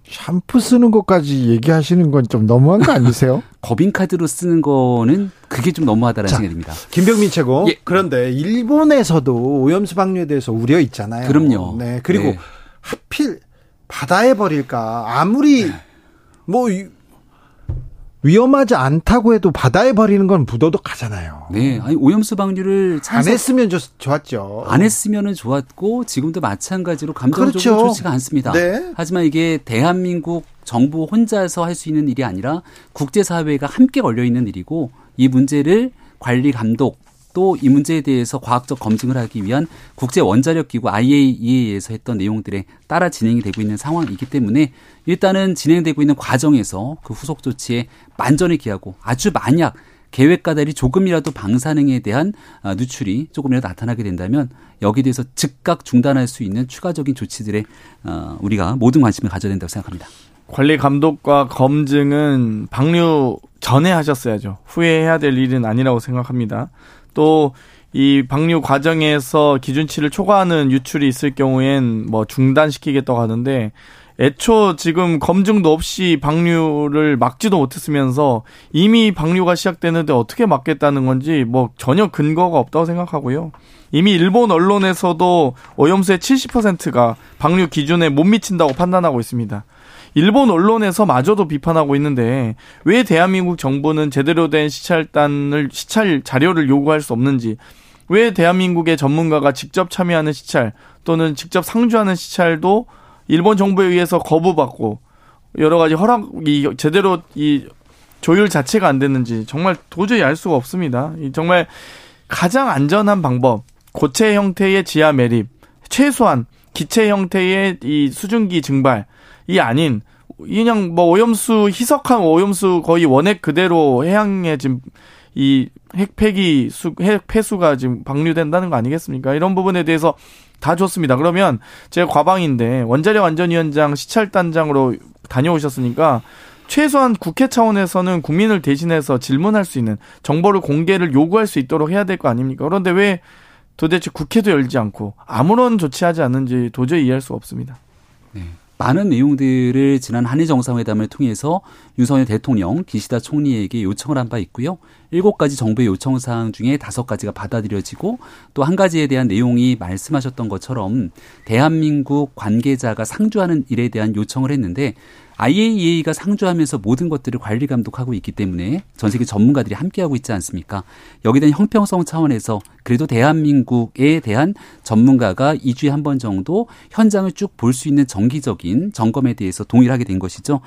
샴푸 쓰는 것까지 얘기하시는 건 좀 너무한 거 아니세요? 법인카드로 쓰는 거는 그게 좀 너무하다는 생각입니다. 김병민 최고. 예. 그런데 일본에서도 오염수 방류에 대해서 우려 있잖아요. 그럼요. 네. 그리고 네. 하필 바다에 버릴까. 아무리 네. 뭐 위험하지 않다고 해도 바다에 버리는 건 부도덕하잖아요. 네, 아니 오염수 방류를 찬성... 안 했으면 좋았죠. 안 했으면은 좋았고 지금도 마찬가지로 감정적으로 그렇죠. 좋지가 않습니다. 네. 하지만 이게 대한민국 정부 혼자서 할 수 있는 일이 아니라 국제 사회가 함께 걸려 있는 일이고 이 문제를 관리 감독 또 이 문제에 대해서 과학적 검증을 하기 위한 국제 원자력 기구 IAEA에서 했던 내용들에 따라 진행이 되고 있는 상황이기 때문에 일단은 진행되고 있는 과정에서 그 후속 조치에 만전을 기하고 아주 만약 달리 조금이라도 방사능에 대한 아, 누출이 조금이라도 나타나게 된다면 여기에 대해서 즉각 중단할 수 있는 추가적인 조치들에 어, 우리가 모든 관심을 가져야 된다고 생각합니다. 관리 감독과 검증은 방류 전에 하셨어야죠. 후에 해야 될 일은 아니라고 생각합니다. 또 이 방류 과정에서 기준치를 초과하는 유출이 있을 경우엔 뭐 중단시키겠다고 하는데 애초 지금 검증도 없이 방류를 막지도 못했으면서 이미 방류가 시작되는데 어떻게 막겠다는 건지 뭐 전혀 근거가 없다고 생각하고요. 이미 일본 언론에서도 오염수의 70%가 방류 기준에 못 미친다고 판단하고 있습니다. 일본 언론에서 마저도 비판하고 있는데 왜 대한민국 정부는 제대로 된 시찰단을 시찰 자료를 요구할 수 없는지 왜 대한민국의 전문가가 직접 참여하는 시찰 또는 직접 상주하는 시찰도 일본 정부에 의해서 거부받고 여러 가지 허락이 제대로 이 조율 자체가 안 됐는지 정말 도저히 알 수가 없습니다. 정말 가장 안전한 방법 고체 형태의 지하 매립 최소한 기체 형태의 이 수증기 증발 이 아닌 그냥 뭐 오염수 희석한 오염수 거의 원액 그대로 해양에 지금 이 핵폐기 수, 핵 폐수가 지금 방류된다는 거 아니겠습니까? 이런 부분에 대해서 다 좋습니다. 그러면 제가 과방인데 원자력 안전위원장 시찰단장으로 다녀오셨으니까 최소한 국회 차원에서는 국민을 대신해서 질문할 수 있는 정보를 공개를 요구할 수 있도록 해야 될 거 아닙니까? 그런데 왜 도대체 국회도 열지 않고 아무런 조치하지 않는지 도저히 이해할 수 없습니다. 네. 많은 내용들을 지난 한일 정상회담을 통해서 윤석열 대통령, 기시다 총리에게 요청을 한 바 있고요. 일곱 가지 정부의 요청 사항 중에 다섯 가지가 받아들여지고 또 한 가지에 대한 내용이 말씀하셨던 것처럼 대한민국 관계자가 상주하는 일에 대한 요청을 했는데 IAEA가 상주하면서 모든 것들을 관리 감독하고 있기 때문에 전 세계 전문가들이 함께하고 있지 않습니까? 여기에 대한 형평성 차원에서 그래도 대한민국에 대한 전문가가 2주에 한 번 정도 현장을 쭉 볼 수 있는 정기적인 점검에 대해서 동의를 하게 된 것이죠.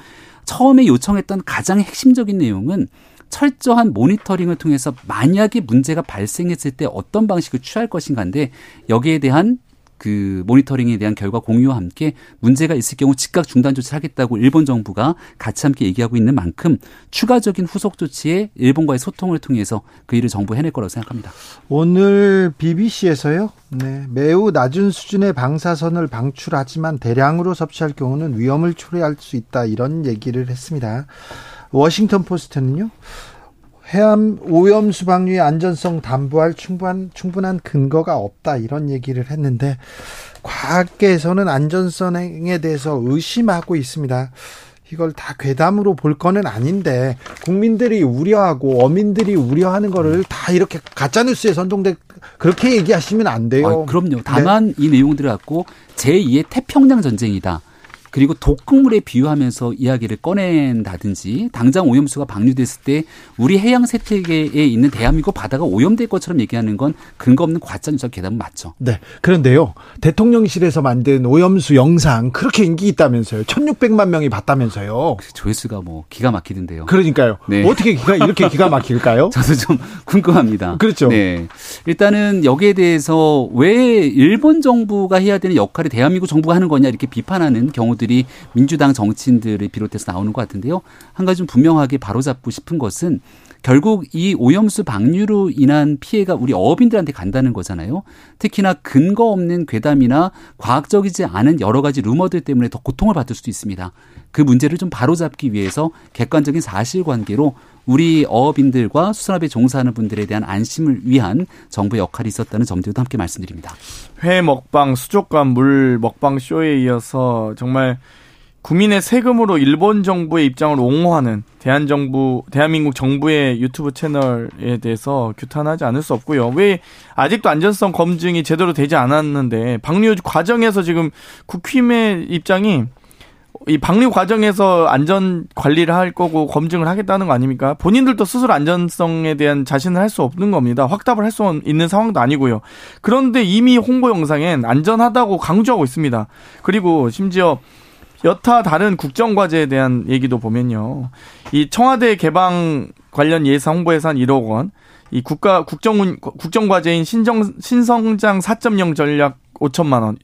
처음에 요청했던 가장 핵심적인 내용은 철저한 모니터링을 통해서 만약에 문제가 발생했을 때 어떤 방식을 취할 것인가인데 여기에 대한 그 모니터링에 대한 결과 공유와 함께 문제가 있을 경우 즉각 중단 조치를 하겠다고 일본 정부가 같이 함께 얘기하고 있는 만큼 추가적인 후속 조치에 일본과의 소통을 통해서 그 일을 정부 해낼 거라고 생각합니다. 오늘 BBC에서요. 네, 매우 낮은 수준의 방사선을 방출하지만 대량으로 섭취할 경우는 위험을 초래할 수 있다 이런 얘기를 했습니다. 워싱턴 포스트는요. 해암 오염 수 방류의 안전성 담보할 충분한 충분한 근거가 없다 이런 얘기를 했는데 과학계에서는 안전성에 대해서 의심하고 있습니다. 이걸 다 괴담으로 볼 거는 아닌데 국민들이 우려하고 어민들이 우려하는 거를 다 이렇게 가짜 뉴스에 선동돼 그렇게 얘기하시면 안 돼요. 아, 그럼요. 다만 네. 이 내용들을 갖고 제2의 태평양 전쟁이다. 그리고 독극물에 비유하면서 이야기를 꺼낸다든지 당장 오염수가 방류됐을 때 우리 해양 생태계에 있는 대한민국 바다가 오염될 것처럼 얘기하는 건 근거 없는 과장적 계담은 맞죠. 네. 그런데요. 대통령실에서 만든 오염수 영상 그렇게 인기 있다면서요. 1600만 명이 봤다면서요. 그 조회수가 뭐 기가 막히던데요. 그러니까요. 네. 어떻게 기가 이렇게 기가 막힐까요? 저도 좀 궁금합니다. 그렇죠. 네. 일단은 여기에 대해서 왜 일본 정부가 해야 되는 역할을 대한민국 정부가 하는 거냐 이렇게 비판하는 경우도 것들이 민주당 정치인들을 비롯해서 나오는 것 같은데요. 한 가지 좀 분명하게 바로잡고 싶은 것은 결국 이 오염수 방류로 인한 피해가 우리 어업인들한테 간다는 거잖아요. 특히나 근거 없는 괴담이나 과학적이지 않은 여러 가지 루머들 때문에 더 고통을 받을 수도 있습니다. 그 문제를 좀 바로잡기 위해서 객관적인 사실관계로 우리 어업인들과 수산업에 종사하는 분들에 대한 안심을 위한 정부의 역할이 있었다는 점들도 함께 말씀드립니다. 회 먹방, 수족관 물 먹방 쇼에 이어서 정말 국민의 세금으로 일본 정부의 입장을 옹호하는 대한 정부, 대한민국 정부의 유튜브 채널에 대해서 규탄하지 않을 수 없고요. 왜 아직도 안전성 검증이 제대로 되지 않았는데 방류 과정에서 지금 국힘의 입장이 이 방류 과정에서 안전 관리를 할 거고 검증을 하겠다는 거 아닙니까? 본인들도 스스로 안전성에 대한 자신을 할 수 없는 겁니다. 확답을 할 수 있는 상황도 아니고요. 그런데 이미 홍보 영상엔 안전하다고 강조하고 있습니다. 그리고 심지어 여타 다른 국정과제에 대한 얘기도 보면요. 이 청와대 개방 관련 예산 홍보 예산 1억 원, 이 국가 국정 국정과제인 신정 신성장 4.0 전략 5천만 원,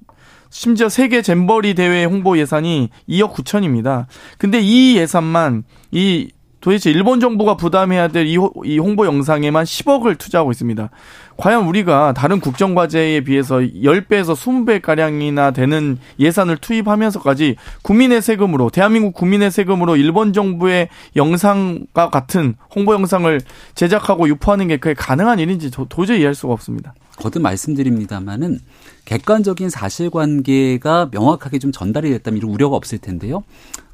심지어 세계 잼버리 대회 홍보 예산이 2억 9천입니다. 근데 이 예산만 이 도대체 일본 정부가 부담해야 될 이 홍보 영상에만 10억을 투자하고 있습니다. 과연 우리가 다른 국정과제에 비해서 10배에서 20배 가량이나 되는 예산을 투입하면서까지 국민의 세금으로 대한민국 국민의 세금으로 일본 정부의 영상과 같은 홍보 영상을 제작하고 유포하는 게 그게 가능한 일인지 도 저히 이해할 수가 없습니다. 거듭 말씀드립니다마는 객관적인 사실관계가 명확하게 좀 전달이 됐다면 이런 우려가 없을 텐데요.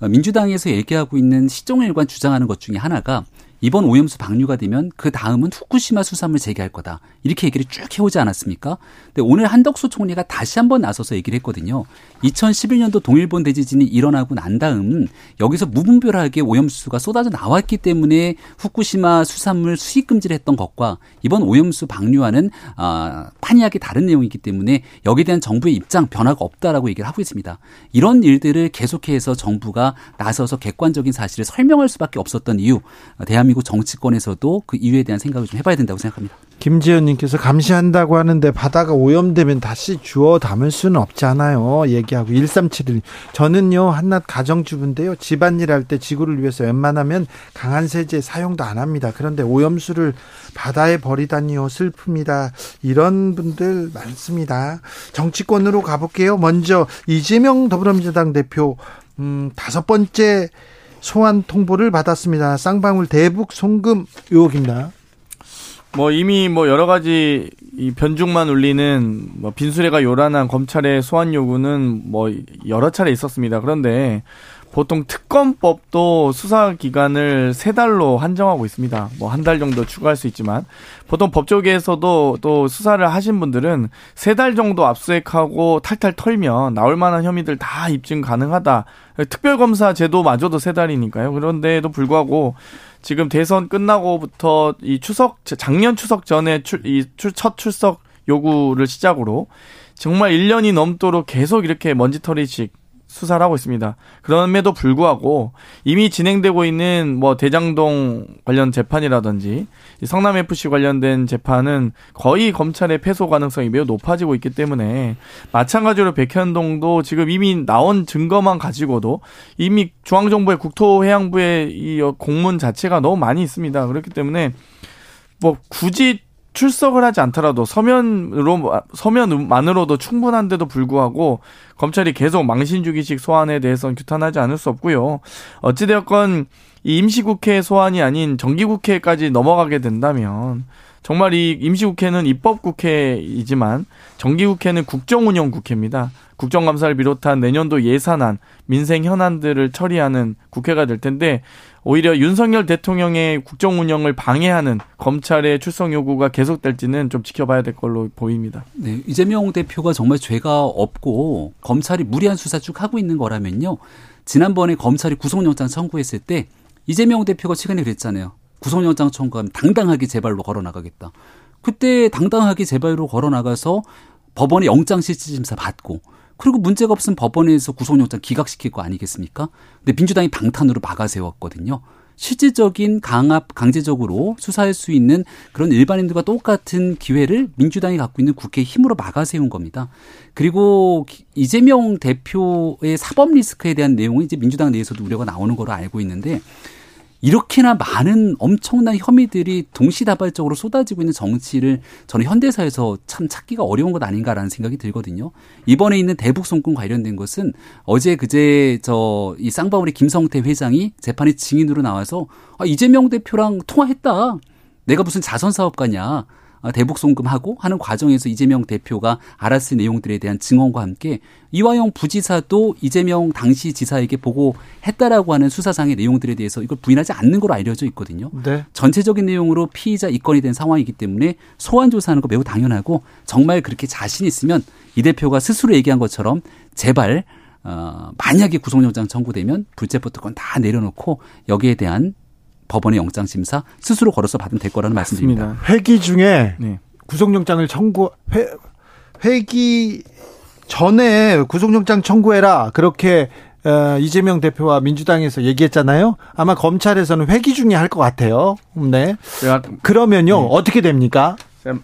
민주당에서 얘기하고 있는 시종일관 주장하는 것 중에 하나가 이번 오염수 방류가 되면 그 다음은 후쿠시마 수산물 재개할 거다. 이렇게 얘기를 쭉 해오지 않았습니까? 근데 오늘 한덕수 총리가 다시 한번 나서서 얘기를 했거든요. 2011년도 동일본 대지진이 일어나고 난 다음 여기서 무분별하게 오염수가 쏟아져 나왔기 때문에 후쿠시마 수산물 수입 금지를 했던 것과 이번 오염수 방류와는 아, 판이하게 다른 내용이기 때문에 여기에 대한 정부의 입장 변화가 없다라고 얘기를 하고 있습니다. 이런 일들을 계속해서 정부가 나서서 객관적인 사실을 설명할 수밖에 없었던 이유 대한민국 대한민국 정치권에서도 그 이유에 대한 생각을 좀 해봐야 된다고 생각합니다. 김지현님께서 감시한다고 하는데 바다가 오염되면 다시 주워 담을 수는 없잖아요. 얘기하고 1371 저는요 한낱 가정주부인데요 집안일 할 때 지구를 위해서 웬만하면 강한 세제 사용도 안 합니다. 그런데 오염수를 바다에 버리다니요 슬픕니다. 이런 분들 많습니다. 정치권으로 가볼게요. 먼저 이재명 더불어민주당 대표 음, 다섯 번째 소환 통보를 받았습니다. 쌍방울 대북 송금 의혹입니다. 뭐 이미 뭐 여러 가지 이 변죽만 울리는 뭐 빈수레가 요란한 검찰의 소환 요구는 뭐 여러 차례 있었습니다. 그런데 보통 특검법도 수사 기간을 세 달로 한정하고 있습니다. 뭐 한 달 정도 추가할 수 있지만 보통 법조계에서도 또 수사를 하신 분들은 세 달 정도 압수액하고 탈탈 털면 나올 만한 혐의들 다 입증 가능하다. 특별검사 제도마저도 세 달이니까요. 그런데도 불구하고 지금 대선 끝나고부터 이 추석 작년 추석 전에 이첫 출석 요구를 시작으로 정말 1년이 넘도록 계속 이렇게 먼지털이식 수사를 하고 있습니다. 그럼에도 불구하고 이미 진행되고 있는 뭐 대장동 관련 재판이라든지 성남 FC 관련된 재판은 거의 검찰의 패소 가능성이 매우 높아지고 있기 때문에 마찬가지로 백현동도 지금 이미 나온 증거만 가지고도 이미 중앙정부의 국토해양부의 이 공문 자체가 너무 많이 있습니다. 그렇기 때문에 뭐 굳이 출석을 하지 않더라도 서면으로 서면만으로도 충분한데도 불구하고 검찰이 계속 망신주기식 소환에 대해서는 규탄하지 않을 수 없고요. 어찌되었건 이 임시국회 소환이 아닌 정기국회까지 넘어가게 된다면 정말 이 임시국회는 입법국회이지만 정기국회는 국정운영국회입니다. 국정감사를 비롯한 내년도 예산안, 민생 현안들을 처리하는 국회가 될 텐데 오히려 윤석열 대통령의 국정 운영을 방해하는 검찰의 출석 요구가 계속될지는 좀 지켜봐야 될 걸로 보입니다. 네, 이재명 대표가 정말 죄가 없고 검찰이 무리한 수사 쭉 하고 있는 거라면요. 지난번에 검찰이 구속영장 청구했을 때 이재명 대표가 최근에 그랬잖아요. 구속영장 청구하면 당당하게 재발로 걸어 나가겠다. 그때 당당하게 재발로 걸어 나가서 법원의 영장 실질 심사 받고 그리고 문제가 없으면 법원에서 구속영장 기각시킬 거 아니겠습니까? 근데 민주당이 방탄으로 막아세웠거든요. 실질적인 강압, 강제적으로 수사할 수 있는 그런 일반인들과 똑같은 기회를 민주당이 갖고 있는 국회의 힘으로 막아세운 겁니다. 그리고 이재명 대표의 사법 리스크에 대한 내용은 이제 민주당 내에서도 우려가 나오는 거로 알고 있는데 이렇게나 많은 엄청난 혐의들이 동시다발적으로 쏟아지고 있는 정치를 저는 현대사에서 참 찾기가 어려운 것 아닌가라는 생각이 들거든요. 이번에 있는 대북 송금 관련된 것은 어제 그제 저 이 쌍방울의 김성태 회장이 재판에 증인으로 나와서 아, 이재명 대표랑 통화했다. 내가 무슨 자선 사업가냐. 어, 대북 송금하고 하는 과정에서 이재명 대표가 알았을 내용들에 대한 증언과 함께 이화영 부지사도 이재명 당시 지사에게 보고했다라고 하는 수사상의 내용들에 대해서 이걸 부인하지 않는 걸로 알려져 있거든요. 네. 전체적인 내용으로 피의자 입건이 된 상황이기 때문에 소환 조사하는 거 매우 당연하고 정말 그렇게 자신 있으면 이 대표가 스스로 얘기한 것처럼 제발 어, 만약에 구속영장 청구되면 불체포 특권 다 내려놓고 여기에 대한 법원의 영장 심사 스스로 걸어서 받으면 될 거라는 말씀드립니다. 회기 중에 네. 구속영장을 청구 회, 회기 전에 구속영장 청구해라 그렇게 어, 이재명 대표와 민주당에서 얘기했잖아요. 아마 검찰에서는 회기 중에 할 것 같아요. 네. 그러면요 네. 어떻게 됩니까?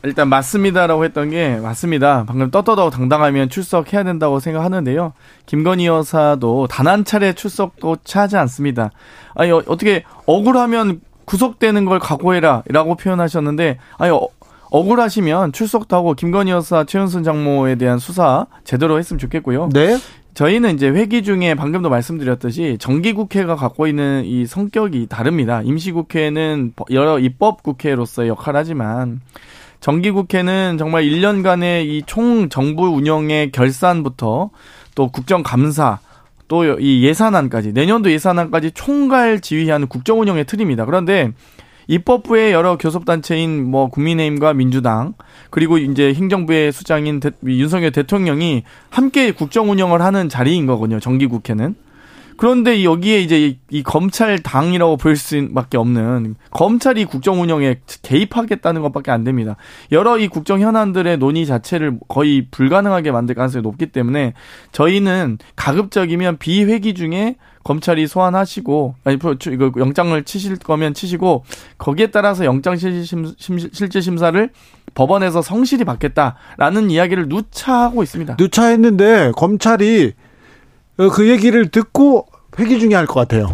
일단 맞습니다라고 했던 게 맞습니다. 방금 떳떳하고 당당하면 출석해야 된다고 생각하는데요. 김건희 여사도 단 한 차례 출석도 차지 않습니다. 아니 어, 떻게 억울하면 구속되는 걸 각오해라라고 표현하셨는데 아니 어, 억울하시면 출석도 하고 김건희 여사 최은순 장모에 대한 수사 제대로 했으면 좋겠고요. 네. 저희는 이제 회기 중에 방금도 말씀드렸듯이 정기국회가 갖고 있는 이 성격이 다릅니다. 임시국회는 여러 입법국회로서의 역할을 하지만 정기국회는 정말 1년간의 이 총 정부 운영의 결산부터 또 국정감사 또 이 예산안까지 내년도 예산안까지 총괄 지휘하는 국정 운영의 틀입니다. 그런데 입법부의 여러 교섭단체인 뭐 국민의힘과 민주당 그리고 이제 행정부의 수장인 대, 윤석열 대통령이 함께 국정 운영을 하는 자리인 거군요. 정기국회는. 그런데 여기에 이제 이, 이 검찰당이라고 볼 수밖에 없는 검찰이 국정 운영에 개입하겠다는 것밖에 안 됩니다. 여러 이 국정 현안들의 논의 자체를 거의 불가능하게 만들 가능성이 높기 때문에 저희는 가급적이면 비회기 중에 검찰이 소환하시고 아니 이거 영장을 치실 거면 치시고 거기에 따라서 영장 실질 심사를 법원에서 성실히 받겠다라는 이야기를 누차 하고 있습니다. 누차 했는데 검찰이 그 얘기를 듣고 회기 중에 할 것 같아요.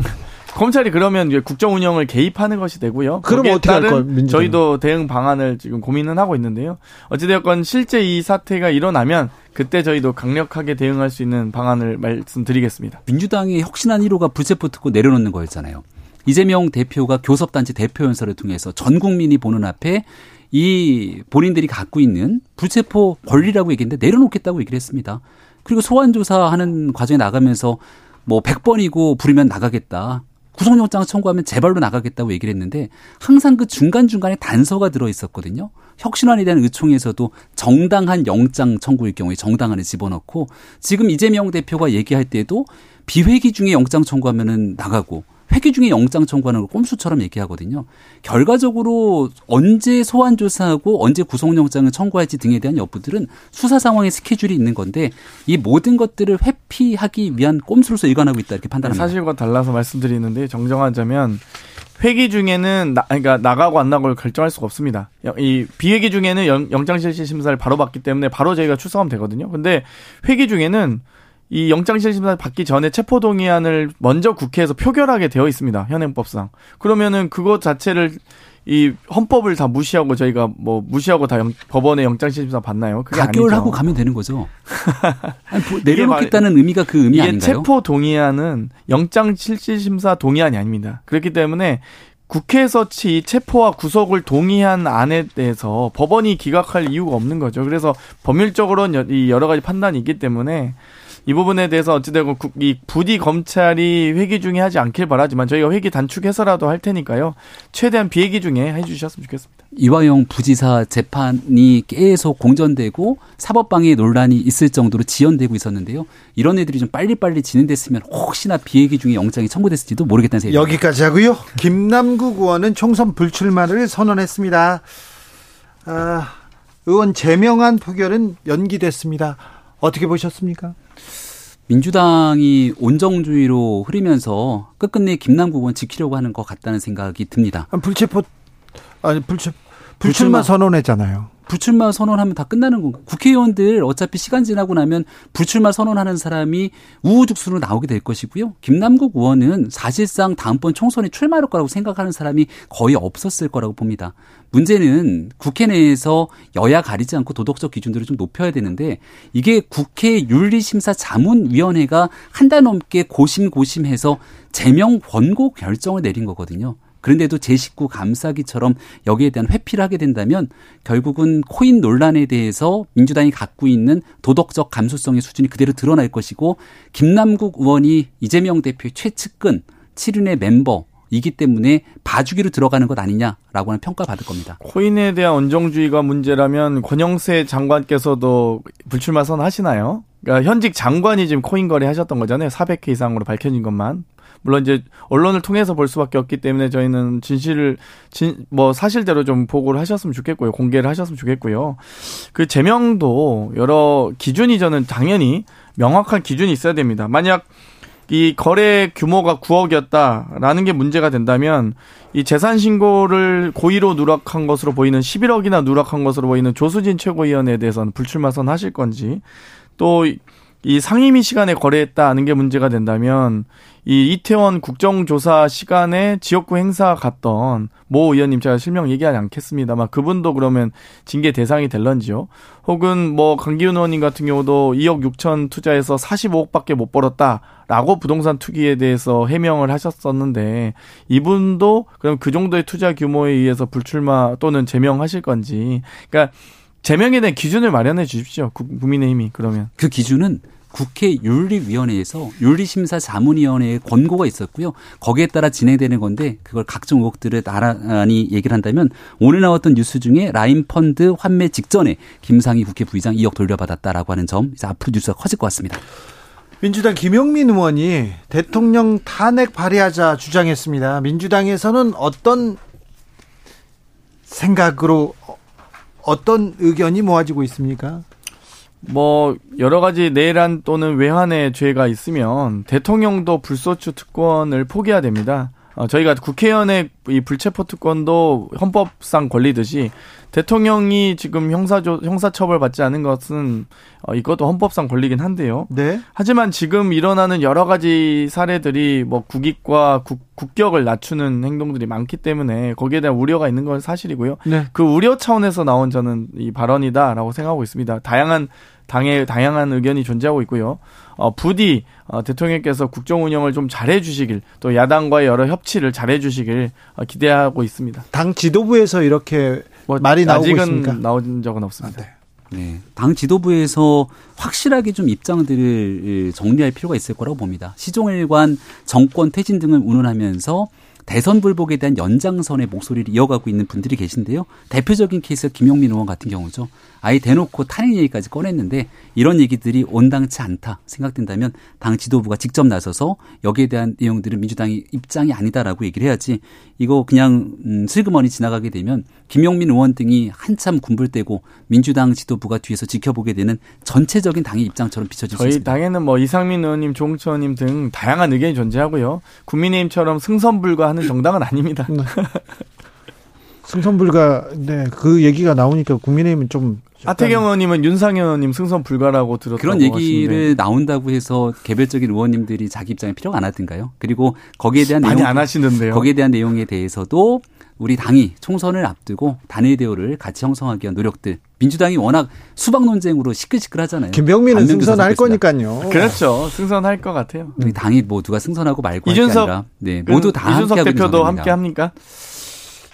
검찰이 그러면 이제 국정 운영을 개입하는 것이 되고요. 그럼 어떻게 할 거예요? 저희도 대응 방안을 지금 고민은 하고 있는데요. 어찌되었건 실제 이 사태가 일어나면 그때 저희도 강력하게 대응할 수 있는 방안을 말씀드리겠습니다. 민주당의 혁신안 1호가 불체포 특고 내려놓는 거였잖아요. 이재명 대표가 교섭단체 대표 연설을 통해서 전 국민이 보는 앞에 이 본인들이 갖고 있는 불체포 권리라고 얘기했는데 내려놓겠다고 얘기를 했습니다. 그리고 소환 조사하는 과정에 나가면서 뭐 100번이고 부르면 나가겠다. 구속영장 청구하면 재발로 나가겠다고 얘기를 했는데 항상 그 중간중간에 단서가 들어 있었거든요. 혁신안에 대한 의총에서도 정당한 영장 청구일 경우에 정당한을 집어넣고 지금 이재명 대표가 얘기할 때도 비회기 중에 영장 청구하면은 나가고 회기 중에 영장 청구하는 걸 꼼수처럼 얘기하거든요. 결과적으로 언제 소환 조사하고 언제 구속영장을 청구할지 등에 대한 여부들은 수사 상황의 스케줄이 있는 건데 이 모든 것들을 회피하기 위한 꼼수로서 일관하고 있다 이렇게 판단합니다. 사실과 달라서 말씀드리는데 정정하자면 회기 중에는 나, 그러니까 나가고 안 나가고 결정할 수가 없습니다. 이 비회기 중에는 영, 장 실시 심사를 바로 받기 때문에 바로 저희가 출석하면 되거든요. 근데 회기 중에는 이 영장실심사 받기 전에 체포동의안을 먼저 국회에서 표결하게 되어 있습니다. 현행법상. 그러면은 그것 자체를 이 헌법을 다 무시하고 저희가 뭐 무시하고 다 영, 법원의 영장실심사 받나요? 그게 가결 하고 가면 되는 거죠. 아니, 뭐 내려놓겠다는 의미가 그 의미 아닌가요? 체포 동의안은 영장 실질심사 동의안이 아닙니다. 그렇기 때문에 국회에서 이 체포와 구속을 동의한 안에 대해서 법원이 기각할 이유가 없는 거죠. 그래서 법률적으로는 이 여러 가지 판단이 있기 때문에 이 부분에 대해서 어찌되고 이 부디 검찰이 회기 중에 하지 않길 바라지만 저희가 회기 단축해서라도 할 테니까요. 최대한 비회기 중에 해주셨으면 좋겠습니다. 이화영 부지사 재판이 계속 공전되고 사법방해 논란이 있을 정도로 지연되고 있었는데요. 이런 애들이 좀 빨리빨리 진행됐으면 혹시나 비회기 중에 영장이 청구됐을지도 모르겠다는 생각이 여기까지 하고요. 김남국 의원은 총선 불출마를 선언했습니다. 아, 의원 제명한 표결은 연기됐습니다. 어떻게 보셨습니까? 민주당이 온정주의로 흐르면서 끝끝내 김남국 의원 지키려고 하는 것 같다는 생각이 듭니다. 불체포 아니 불체 불출마 선언했잖아요. 불출마 선언하면 다 끝나는 건가? 국회의원들 어차피 시간 지나고 나면 불출마 선언하는 사람이 우후죽순으로 나오게 될 것이고요. 김남국 의원은 사실상 다음번 총선에 출마할 거라고 생각하는 사람이 거의 없었을 거라고 봅니다. 문제는 국회 내에서 여야 가리지 않고 도덕적 기준들을 좀 높여야 되는데 이게 국회 윤리심사 자문위원회가 한 달 넘게 고심고심해서 제명 권고 결정을 내린 거거든요. 그런데도 제 식구 감싸기처럼 여기에 대한 회피를 하게 된다면 결국은 코인 논란에 대해서 민주당이 갖고 있는 도덕적 감수성의 수준이 그대로 드러날 것이고 김남국 의원이 이재명 대표의 최측근 7인의 멤버 이기 때문에 봐주기로 들어가는 것 아니냐라고 하는 평가받을 겁니다. 코인에 대한 온정주의가 문제라면 권영세 장관께서도 불출마 선하시나요? 그러니까 현직 장관이 지금 코인 거래 하셨던 거잖아요. 400회 이상으로 밝혀진 것만. 물론 이제 언론을 통해서 볼 수밖에 없기 때문에 저희는 진실을 진 뭐 사실대로 좀 보고를 하셨으면 좋겠고요. 공개를 하셨으면 좋겠고요. 그 제명도 여러 기준이 저는 당연히 명확한 기준이 있어야 됩니다. 만약 이 거래 규모가 9억이었다라는 게 문제가 된다면 이 재산 신고를 고의로 누락한 것으로 보이는 11억이나 누락한 것으로 보이는 조수진 최고위원에 대해서는 불출마 선하실 건지 또 이 상임위 시간에 거래했다는 게 문제가 된다면 이 이태원 국정조사 시간에 지역구 행사 갔던 모 의원님 제가 실명 얘기하지 않겠습니다만 그분도 그러면 징계 대상이 될런지요. 혹은 뭐 강기훈 의원님 같은 경우도 2억 6천 투자해서 45억밖에 못 벌었다라고 부동산 투기에 대해서 해명을 하셨었는데 이분도 그럼 그 정도의 투자 규모에 의해서 불출마 또는 제명하실 건지 그러니까 제명에 대한 기준을 마련해 주십시오. 국민의힘이 그러면 그 기준은 국회 윤리위원회에서 윤리심사 자문위원회의 권고가 있었고요. 거기에 따라 진행되는 건데 그걸 각종 의혹들을 나란히 얘기를 한다면 오늘 나왔던 뉴스 중에 라인 펀드 환매 직전에 김상희 국회 부의장 2억 돌려받았다라고 하는 점 이제 앞으로 뉴스가 커질 것 같습니다. 민주당 김용민 의원이 대통령 탄핵 발의하자 주장했습니다. 민주당에서는 어떤 생각으로 어떤 의견이 모아지고 있습니까? 뭐 여러 가지 내란 또는 외환의 죄가 있으면 대통령도 불소추 특권을 포기해야 됩니다. 어, 저희가 국회의원의 이 불체포 특권도 헌법상 권리듯이 대통령이 지금 형사조 형사처벌 받지 않은 것은 어, 이것도 헌법상 권리긴 한데요. 네. 하지만 지금 일어나는 여러 가지 사례들이 뭐 국익과 국, 국격을 낮추는 행동들이 많기 때문에 거기에 대한 우려가 있는 건 사실이고요. 네. 그 우려 차원에서 나온 저는 이 발언이다라고 생각하고 있습니다. 다양한 당의 다양한 의견이 존재하고 있고요. 어, 부디 어, 대통령께서 국정 운영을 좀 잘해 주시길 또 야당과의 여러 협치를 잘해 주시길 어, 기대하고 있습니다. 당 지도부에서 이렇게 뭐 말이 나오고 있습니까? 나온 적은 없습니다. 아, 네. 네. 당 지도부에서 확실하게 좀 입장들을 정리할 필요가 있을 거라고 봅니다. 시종일관 정권 퇴진 등을 운운하면서 대선 불복에 대한 연장선의 목소리를 이어가고 있는 분들이 계신데요. 대표적인 케이스가 김용민 의원 같은 경우죠. 아예 대놓고 탄핵 얘기까지 꺼냈는데 이런 얘기들이 온당치 않다 생각된다면 당 지도부가 직접 나서서 여기에 대한 내용들은 민주당이 입장이 아니다라고 얘기를 해야지 이거 그냥 음, 슬그머니 지나가게 되면 김용민 의원 등이 한참 군불대고 민주당 지도부가 뒤에서 지켜보게 되는 전체적인 당의 입장처럼 비춰질 수 있습니다. 저희 당에는 뭐 이상민 의원님, 조홍천 의원님 등 다양한 의견이 존재하고요. 국민의힘처럼 승선불가하는 정당은 아닙니다. 네. 승선 불가 네 그 얘기가 나오니까 국민의힘은 좀 하태경 의원님은 윤상현 의원님 승선 불가라고 들었다고 그런 얘기를 하시는데. 나온다고 해서 개별적인 의원님들이 자기 입장에 필요가 안 하던가요? 그리고 거기에 대한 많이 내용 안 하시는데요. 거기에 대한 내용에 대해서도 우리 당이 총선을 앞두고 단일 대우를 같이 형성하기 위한 노력들 민주당이 워낙 수박 논쟁으로 시끌시끌하잖아요. 김병민은 승선할 거니까요. 그렇죠. 승선할 것 같아요. 우리 당이 뭐 누가 승선하고 말고 이준석 아니라 네, 모두 다 이준석 대표도 함께 합니까?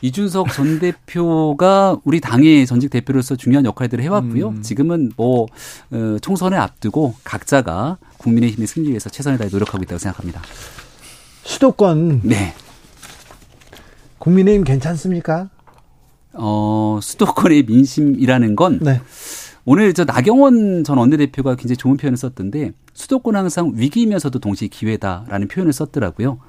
이준석 전 대표가 우리 당의 전직 대표로서 중요한 역할들을 해왔고요. 음. 지금은 뭐 어, 총선을 앞두고 각자가 국민의힘의 승리 위해서 최선을 다해 노력하고 있다고 생각합니다. 수도권 네. 국민의힘 괜찮습니까? 어, 수도권의 민심이라는 건 네. 오늘 저 나경원 전 원내대표가 굉장히 좋은 표현을 썼던데 수도권 항상 위기이면서도 동시에 기회다라는 표현을 썼더라고요.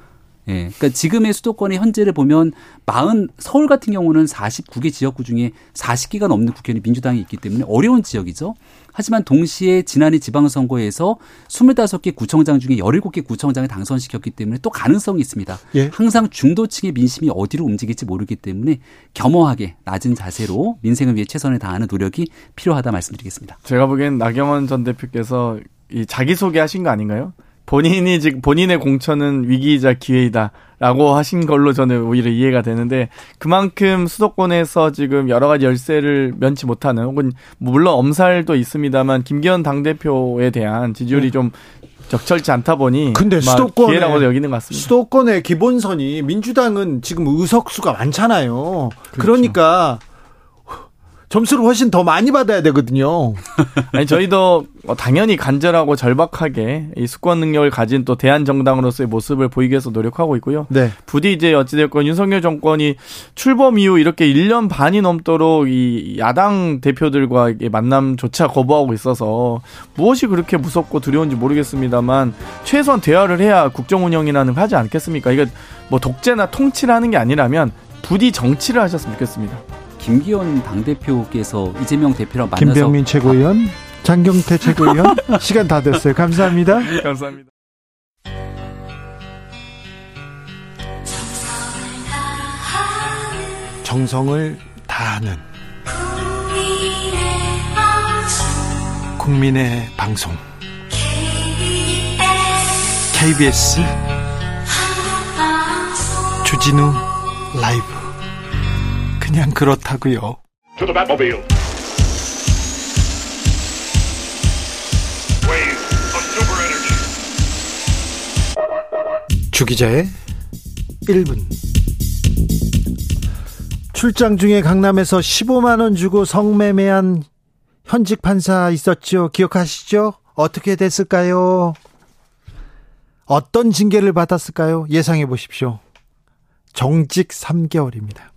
예. 그러니까 지금의 수도권의 현재를 보면 40 서울 같은 경우는 49개 지역구 중에 40개가 넘는 국회의원이 민주당이 있기 때문에 어려운 지역이죠. 하지만 동시에 지난해 지방선거에서 25개 구청장 중에 17개 구청장을 당선시켰기 때문에 또 가능성이 있습니다. 예. 항상 중도층의 민심이 어디로 움직일지 모르기 때문에 겸허하게 낮은 자세로 민생을 위해 최선을 다하는 노력이 필요하다 말씀드리겠습니다. 제가 보기엔 나경원 전 대표께서 이 자기소개 하신 거 아닌가요? 본인이 지금 본인의 공천은 위기이자 기회이다라고 하신 걸로 저는 오히려 이해가 되는데 그만큼 수도권에서 지금 여러 가지 열세를 면치 못하는 혹은 물론 엄살도 있습니다만 김기현 당 대표에 대한 지지율이 네. 좀 적절치 않다 보니 근데 수도권 기회라고 여기는 것 같습니다. 수도권의 기본선이 민주당은 지금 의석수가 많잖아요. 그렇죠. 그러니까 점수를 훨씬 더 많이 받아야 되거든요. 아니 저희도 당연히 간절하고 절박하게 이 수권 능력을 가진 또 대한 정당으로서의 모습을 보이기 위해서 노력하고 있고요. 네. 부디 이제 어찌됐건 윤석열 정권이 출범 이후 이렇게 1년 반이 넘도록 이 야당 대표들과 만남조차 거부하고 있어서 무엇이 그렇게 무섭고 두려운지 모르겠습니다만 최소한 대화를 해야 국정 운영이라는 하지 않겠습니까? 이게 뭐 독재나 통치를 하는 게 아니라면 부디 정치를 하셨으면 좋겠습니다. 김기현 당대표께서 이재명 대표랑 만나서 김병민 최고위원, 장경태 최고위원 시간 다 됐어요. 감사합니다. 감사합니다. 정성을 다하는 국민의 방송 KBS 주진우 라이브 그냥 그렇다고요. 주기자의 1분 출장 중에 강남에서 15만 원 주고 성매매한 현직 판사 있었죠. 기억하시죠? 어떻게 됐을까요? 어떤 징계를 받았을까요? 예상해 보십시오. 정직 3개월입니다.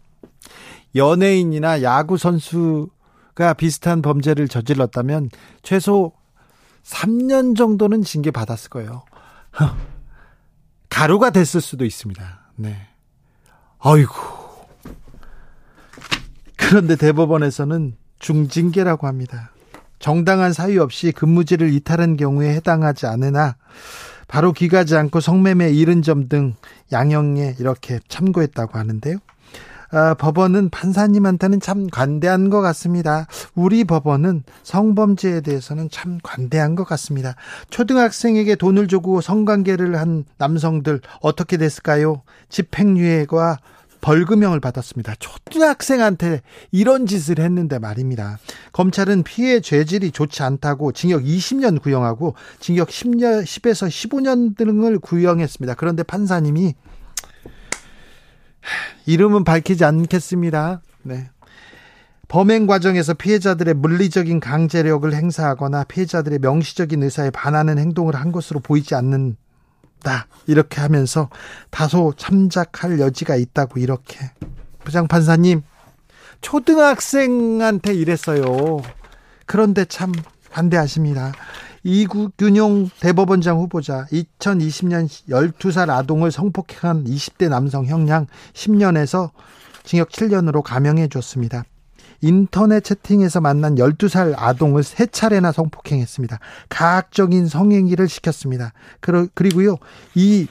연예인이나 야구 선수가 비슷한 범죄를 저질렀다면 최소 3년 정도는 징계 받았을 거예요. 가루가 됐을 수도 있습니다. 네. 아이고. 그런데 대법원에서는 중징계라고 합니다. 정당한 사유 없이 근무지를 이탈한 경우에 해당하지 않으나 바로 귀가지 않고 성매매 이른 점 등 양형에 이렇게 참고했다고 하는데요. 어, 법원은 판사님한테는 참 관대한 것 같습니다. 우리 법원은 성범죄에 대해서는 참 관대한 것 같습니다. 초등학생에게 돈을 주고 성관계를 한 남성들 어떻게 됐을까요? 집행유예와 벌금형을 받았습니다. 초등학생한테 이런 짓을 했는데 말입니다. 검찰은 피해 죄질이 좋지 않다고 징역 20년 구형하고 징역 10년, 10에서 15년 등을 구형했습니다. 그런데 판사님이 이름은 밝히지 않겠습니다. 네. 범행 과정에서 피해자들의 물리적인 강제력을 행사하거나 피해자들의 명시적인 의사에 반하는 행동을 한 것으로 보이지 않는다. 이렇게 하면서 다소 참작할 여지가 있다고 이렇게 부장판사님 초등학생한테 이랬어요. 그런데 참 반대하십니다. 이균용 대법원장 후보자 2020년 12살 아동을 성폭행한 20대 남성 형량 10년에서 징역 7년으로 감형해 줬습니다. 인터넷 채팅에서 만난 12살 아동을 세 차례나 성폭행했습니다. 가학적인 성행위를 시켰습니다. 그리고요, 이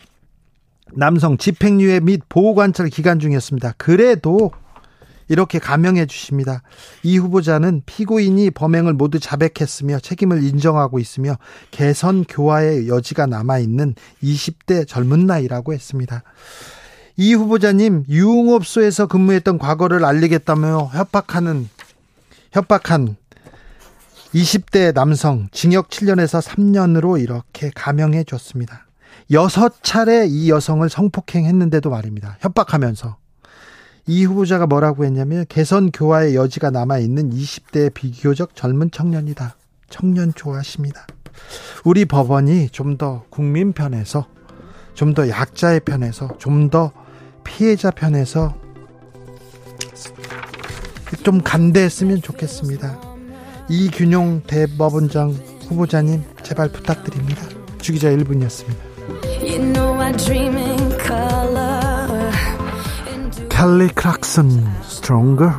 남성 집행유예 및 보호관찰 기간 중이었습니다. 그래도 이렇게 감명해 주십니다. 이 후보자는 피고인이 범행을 모두 자백했으며 책임을 인정하고 있으며 개선 교화의 여지가 남아 있는 20대 젊은 나이라고 했습니다. 이 후보자님 유흥업소에서 근무했던 과거를 알리겠다며 협박하는 협박한 20대 남성 징역 7년에서 3년으로 이렇게 감형해 줬습니다. 여섯 차례 이 여성을 성폭행했는데도 말입니다. 협박하면서 이 후보자가 뭐라고 했냐면 개선 교화의 여지가 남아 있는 20대 비교적 젊은 청년이다. 청년 좋아하십니다. 우리 법원이 좀 더 국민 편에서 좀 더 약자의 편에서 좀 더 피해자 편에서 좀 간대했으면 좋겠습니다. 이균용 대법원장 후보자님 제발 부탁드립니다. 주기자 1분이었습니다. You know 캘리 클락슨 Stronger.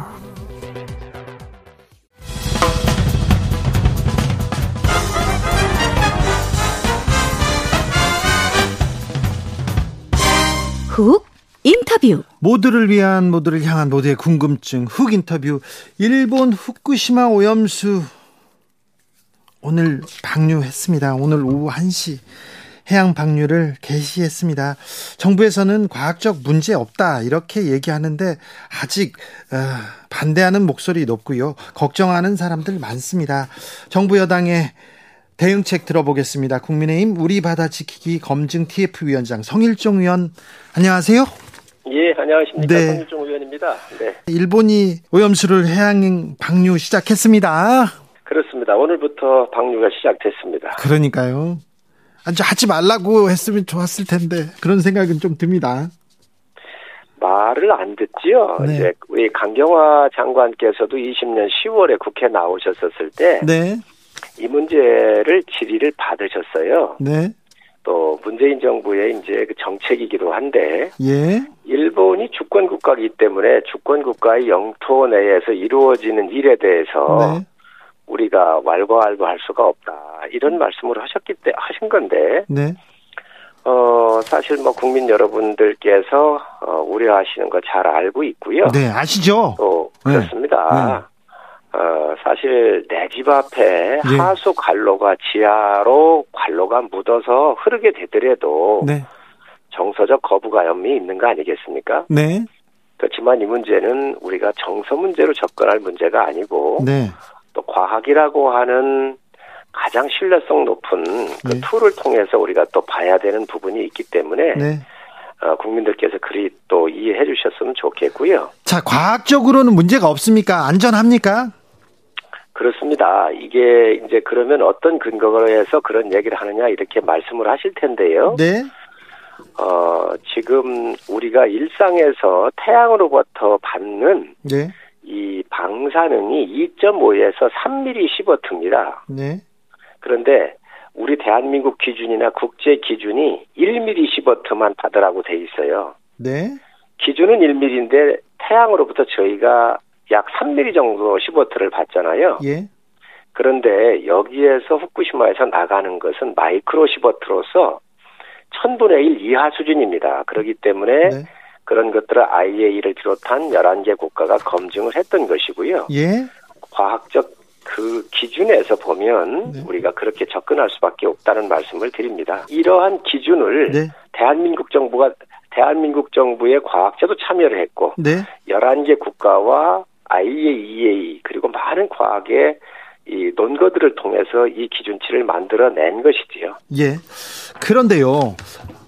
훅 인터뷰. 모두를 위한 모두를 향한 모두의 궁금증. 훅 인터뷰. 일본 후쿠시마 오염수 오늘 방류했습니다. 오늘 오후 1시 해양 방류를 개시했습니다. 정부에서는 과학적 문제 없다 이렇게 얘기하는데 아직 어, 반대하는 목소리 높고요. 걱정하는 사람들 많습니다. 정부 여당의 대응책 들어보겠습니다. 국민의힘 우리 바다 지키기 검증 TF 위원장 성일종 의원 안녕하세요. 예, 안녕하십니까. 네. 성일종 의원입니다. 네. 일본이 오염수를 해양 방류 시작했습니다. 그렇습니다. 오늘부터 방류가 시작됐습니다. 그러니까요. 아주 하지 말라고 했으면 좋았을 텐데 그런 생각은 좀 듭니다. 말을 안 듣지요. 네. 이제 우리 강경화 장관께서도 20년 10월에 국회 나오셨었을 때, 네. 이 문제를 질의를 받으셨어요. 네. 또 문재인 정부의 이제 그 정책이기도 한데, 예. 일본이 주권 국가이기 때문에 주권 국가의 영토 내에서 이루어지는 일에 대해서 네. 우리가 왈가왈부할 수가 없다 이런 말씀을 하셨기 때 하신 건데, 네. 어, 사실 뭐 국민 여러분들께서 어, 우려하시는 거 잘 알고 있고요. 네, 아시죠? 또 네. 그렇습니다. 네. 어, 사실 내 집 앞에 네. 하수 관로가 지하로 관로가 묻어서 흐르게 되더라도 네. 정서적 거부감이 있는 거 아니겠습니까? 네. 그렇지만 이 문제는 우리가 정서 문제로 접근할 문제가 아니고 네. 또 과학이라고 하는 가장 신뢰성 높은 그 네. 툴을 통해서 우리가 또 봐야 되는 부분이 있기 때문에 네. 어, 국민들께서 그리 또 이해해 주셨으면 좋겠고요. 자, 과학적으로는 문제가 없습니까? 안전합니까? 그렇습니다. 이게 이제 그러면 어떤 근거로 해서 그런 얘기를 하느냐 이렇게 말씀을 하실 텐데요. 네. 어, 지금 우리가 일상에서 태양으로부터 받는 네. 이 방사능이 2.5에서 3mm 시버트입니다. 네. 그런데 우리 대한민국 기준이나 국제 기준이 1mm 시버트만 받으라고 돼 있어요. 네. 기준은 1mm인데 태양으로부터 저희가 약 3mm 정도 시버트를 받잖아요. 예. 그런데 여기에서 후쿠시마에서 나가는 것은 마이크로 시버트로서 1000분의 1 이하 수준입니다. 그렇기 때문에 네. 그런 것들을 IAEA를 비롯한 11개 국가가 검증을 했던 것이고요. 예. 과학적 그 기준에서 보면 네. 우리가 그렇게 접근할 수밖에 없다는 말씀을 드립니다. 이러한 기준을 네. 대한민국 정부가 대한민국 정부의 과학자도 참여를 했고 네. 11개 국가와 IAEA 그리고 많은 과학의 이 논거들을 통해서 이 기준치를 만들어낸 것이지요. 예. 그런데요.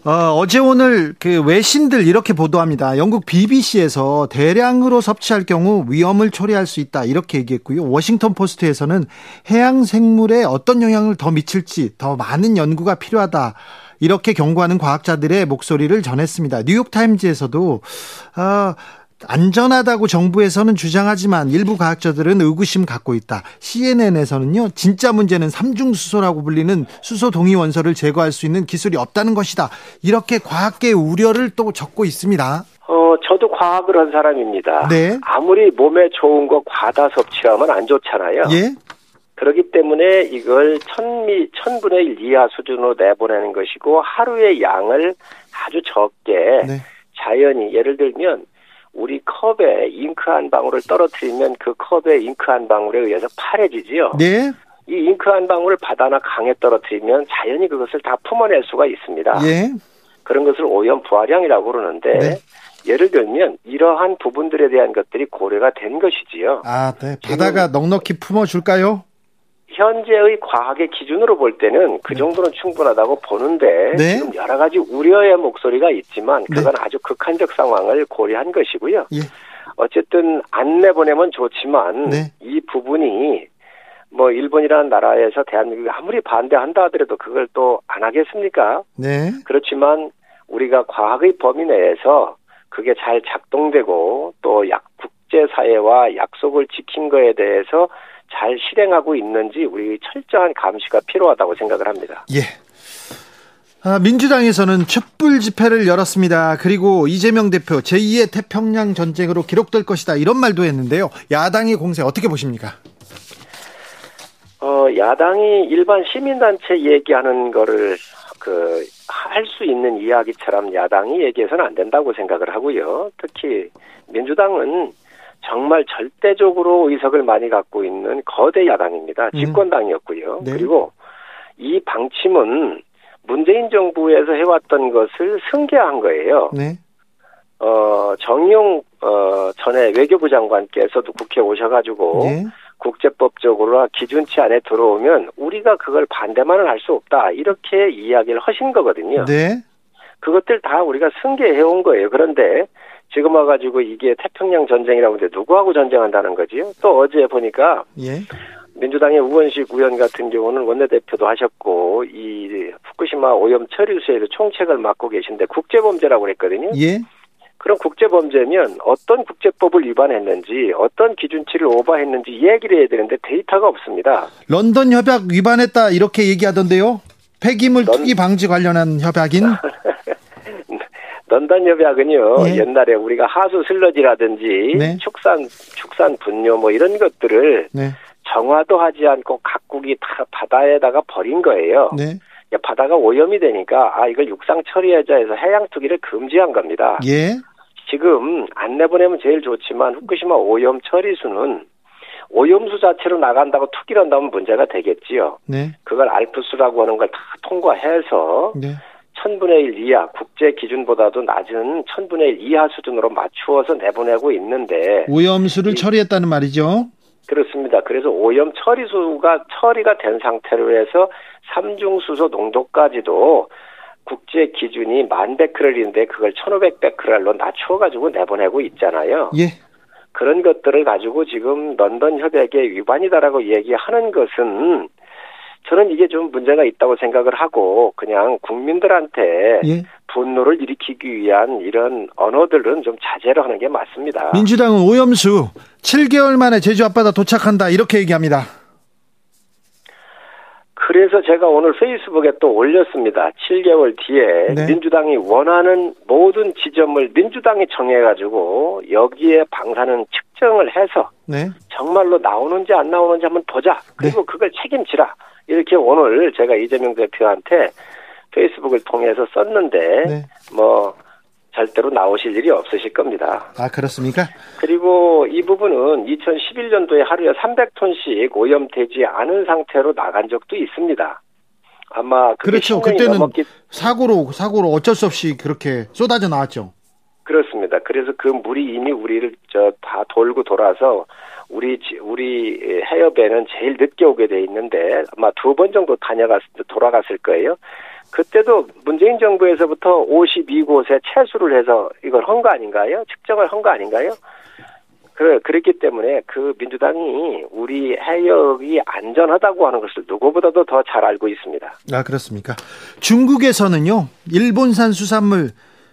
어, 제 오늘 그 외신들 이렇게 보도합니다. 영국 BBC에서 대량으로 섭취할 경우 위험을 초래할 수 있다 이렇게 얘기했고요. 워싱턴 포스트에서는 해양 생물에 어떤 영향을 더 미칠지 더 많은 연구가 필요하다. 이렇게 경고하는 과학자들의 목소리를 전했습니다. 뉴욕 타임즈에서도 어, 안전하다고 정부에서는 주장하지만 일부 과학자들은 의구심 갖고 있다. CNN에서는요, 진짜 문제는 삼중수소라고 불리는 수소 동위 원소를 제거할 수 있는 기술이 없다는 것이다. 이렇게 과학계 우려를 또 적고 있습니다. 어, 저도 과학을 한 사람입니다. 네. 아무리 몸에 좋은 거 과다 섭취하면 안 좋잖아요. 예. 그렇기 때문에 이걸 천미, 천분의 일 이하 수준으로 내보내는 것이고 하루의 양을 아주 적게 네. 자연히 예를 들면 우리 컵에 잉크 한 방울을 떨어뜨리면 그 컵에 잉크 한 방울에 의해서 파래지지요. 네. 이 잉크 한 방울을 바다나 강에 떨어뜨리면 자연히 그것을 다 품어낼 수가 있습니다. 예. 그런 것을 오염 부활량이라고 그러는데 네. 예를 들면 이러한 부분들에 대한 것들이 고려가 된 것이지요. 아, 네. 바다가 넉넉히 품어줄까요? 현재의 과학의 기준으로 볼 때는 그 네. 정도는 충분하다고 보는데 네. 지금 여러 가지 우려의 목소리가 있지만 네. 그건 네. 아주 극한적 상황을 고려한 것이고요. 예. 어쨌든 안 내보내면 좋지만 네. 이 부분이 뭐 일본이라는 나라에서 대한민국이 아무리 반대한다 하더라도 그걸 또 안 하겠습니까? 네. 그렇지만 우리가 과학의 범위 내에서 그게 잘 작동되고 또 약 국제 사회와 약속을 지킨 거에 대해서 잘 실행하고 있는지 우리 철저한 감시가 필요하다고 생각을 합니다. 예. 아, 민주당에서는 촛불 집회를 열었습니다. 그리고 이재명 대표 제2의 태평양 전쟁으로 기록될 것이다 이런 말도 했는데요. 야당의 공세 어떻게 보십니까? 어, 야당이 일반 시민단체 얘기하는 거를 그 할 수 있는 이야기처럼 야당이 얘기해서는 안 된다고 생각을 하고요. 특히 민주당은 정말 절대적으로 의석을 많이 갖고 있는 거대 야당입니다. 음. 집권당이었고요. 네. 그리고 이 방침은 문재인 정부에서 해왔던 것을 승계한 거예요. 네. 어, 정용, 어, 전에 외교부 장관께서도 국회에 오셔가지고, 네. 국제법적으로 기준치 안에 들어오면 우리가 그걸 반대만은 할수 없다. 이렇게 이야기를 하신 거거든요. 네. 그것들 다 우리가 승계해온 거예요. 그런데 지금 와가지고 이게 태평양 전쟁이라고 하는데 누구하고 전쟁한다는 거지요? 또 어제 보니까 예. 민주당의 우원식 의원 같은 경우는 원내대표도 하셨고 이 후쿠시마 오염 처리수에도 총책을 맡고 계신데 국제범죄라고 그랬거든요. 예. 그럼 국제범죄면 어떤 국제법을 위반했는지 어떤 기준치를 오버했는지 얘기를 해야 되는데 데이터가 없습니다. 런던 협약 위반했다 이렇게 얘기하던데요. 폐기물 런... 투기 방지 관련한 협약인 런던 협약은요 네. 옛날에 우리가 하수 슬러지라든지 네. 축산 축산 분뇨 뭐 이런 것들을 네. 정화도 하지 않고 각국이 다 바다에다가 버린 거예요. 네. 바다가 오염이 되니까 아 이걸 육상 처리하자 해서 해양 투기를 금지한 겁니다. 예. 지금 안 내보내면 제일 좋지만 후쿠시마 오염 처리수는 오염수 자체로 나간다고 투기를 한다면 문제가 되겠지요. 네. 그걸 알프스라고 하는 걸 다 통과해서 네. 천분의 일 이하 국제 기준보다도 낮은 천분의 일 이하 수준으로 맞추어서 내보내고 있는데 오염수를 이, 처리했다는 말이죠. 그렇습니다. 그래서 오염 처리수가 처리가 된 상태로 해서 삼중수소 농도까지도 국제 기준이 만 베크렐인데 그걸 천오백 베크렐로 낮춰 가지고 내보내고 있잖아요. 예. 그런 것들을 가지고 지금 런던 협약의 위반이다라고 얘기하는 것은 저는 이게 좀 문제가 있다고 생각을 하고 그냥 국민들한테 예. 분노를 일으키기 위한 이런 언어들은 좀 자제를 하는 게 맞습니다. 민주당은 오염수 7개월 만에 제주 앞바다 도착한다 이렇게 얘기합니다. 그래서 제가 오늘 페이스북에 또 올렸습니다. 7개월 뒤에 네. 민주당이 원하는 모든 지점을 민주당이 정해가지고 여기에 방사능 측정을 해서 네. 정말로 나오는지 안 나오는지 한번 보자. 그리고 네. 그걸 책임지라. 이렇게 오늘 제가 이재명 대표한테 페이스북을 통해서 썼는데 네. 뭐 절대로 나오실 일이 없으실 겁니다. 아 그렇습니까? 그리고 이 부분은 2011년도에 하루에 300톤씩 오염되지 않은 상태로 나간 적도 있습니다. 아마 그렇죠. 그때는 넘었기... 사고로 사고로 어쩔 수 없이 그렇게 쏟아져 나왔죠. 그렇습니다. 그래서 그 물이 이미 우리를 저 다 돌고 돌아서 우리 우리 해협에는 제일 늦게 오게 돼 있는데 아마 두 번 정도 다녀갔 돌아갔을 거예요. 그때도 문재인 정부에서부터 52곳에 채수를 해서 이걸 한 거 아닌가요? 측정을 한 거 아닌가요? 그, 그랬기 때문에 그 민주당이 우리 해역이 안전하다고 하는 것을 누구보다도 더 잘 알고 있습니다. 아, 그렇습니까? 중국에서는요, 일본산 수산물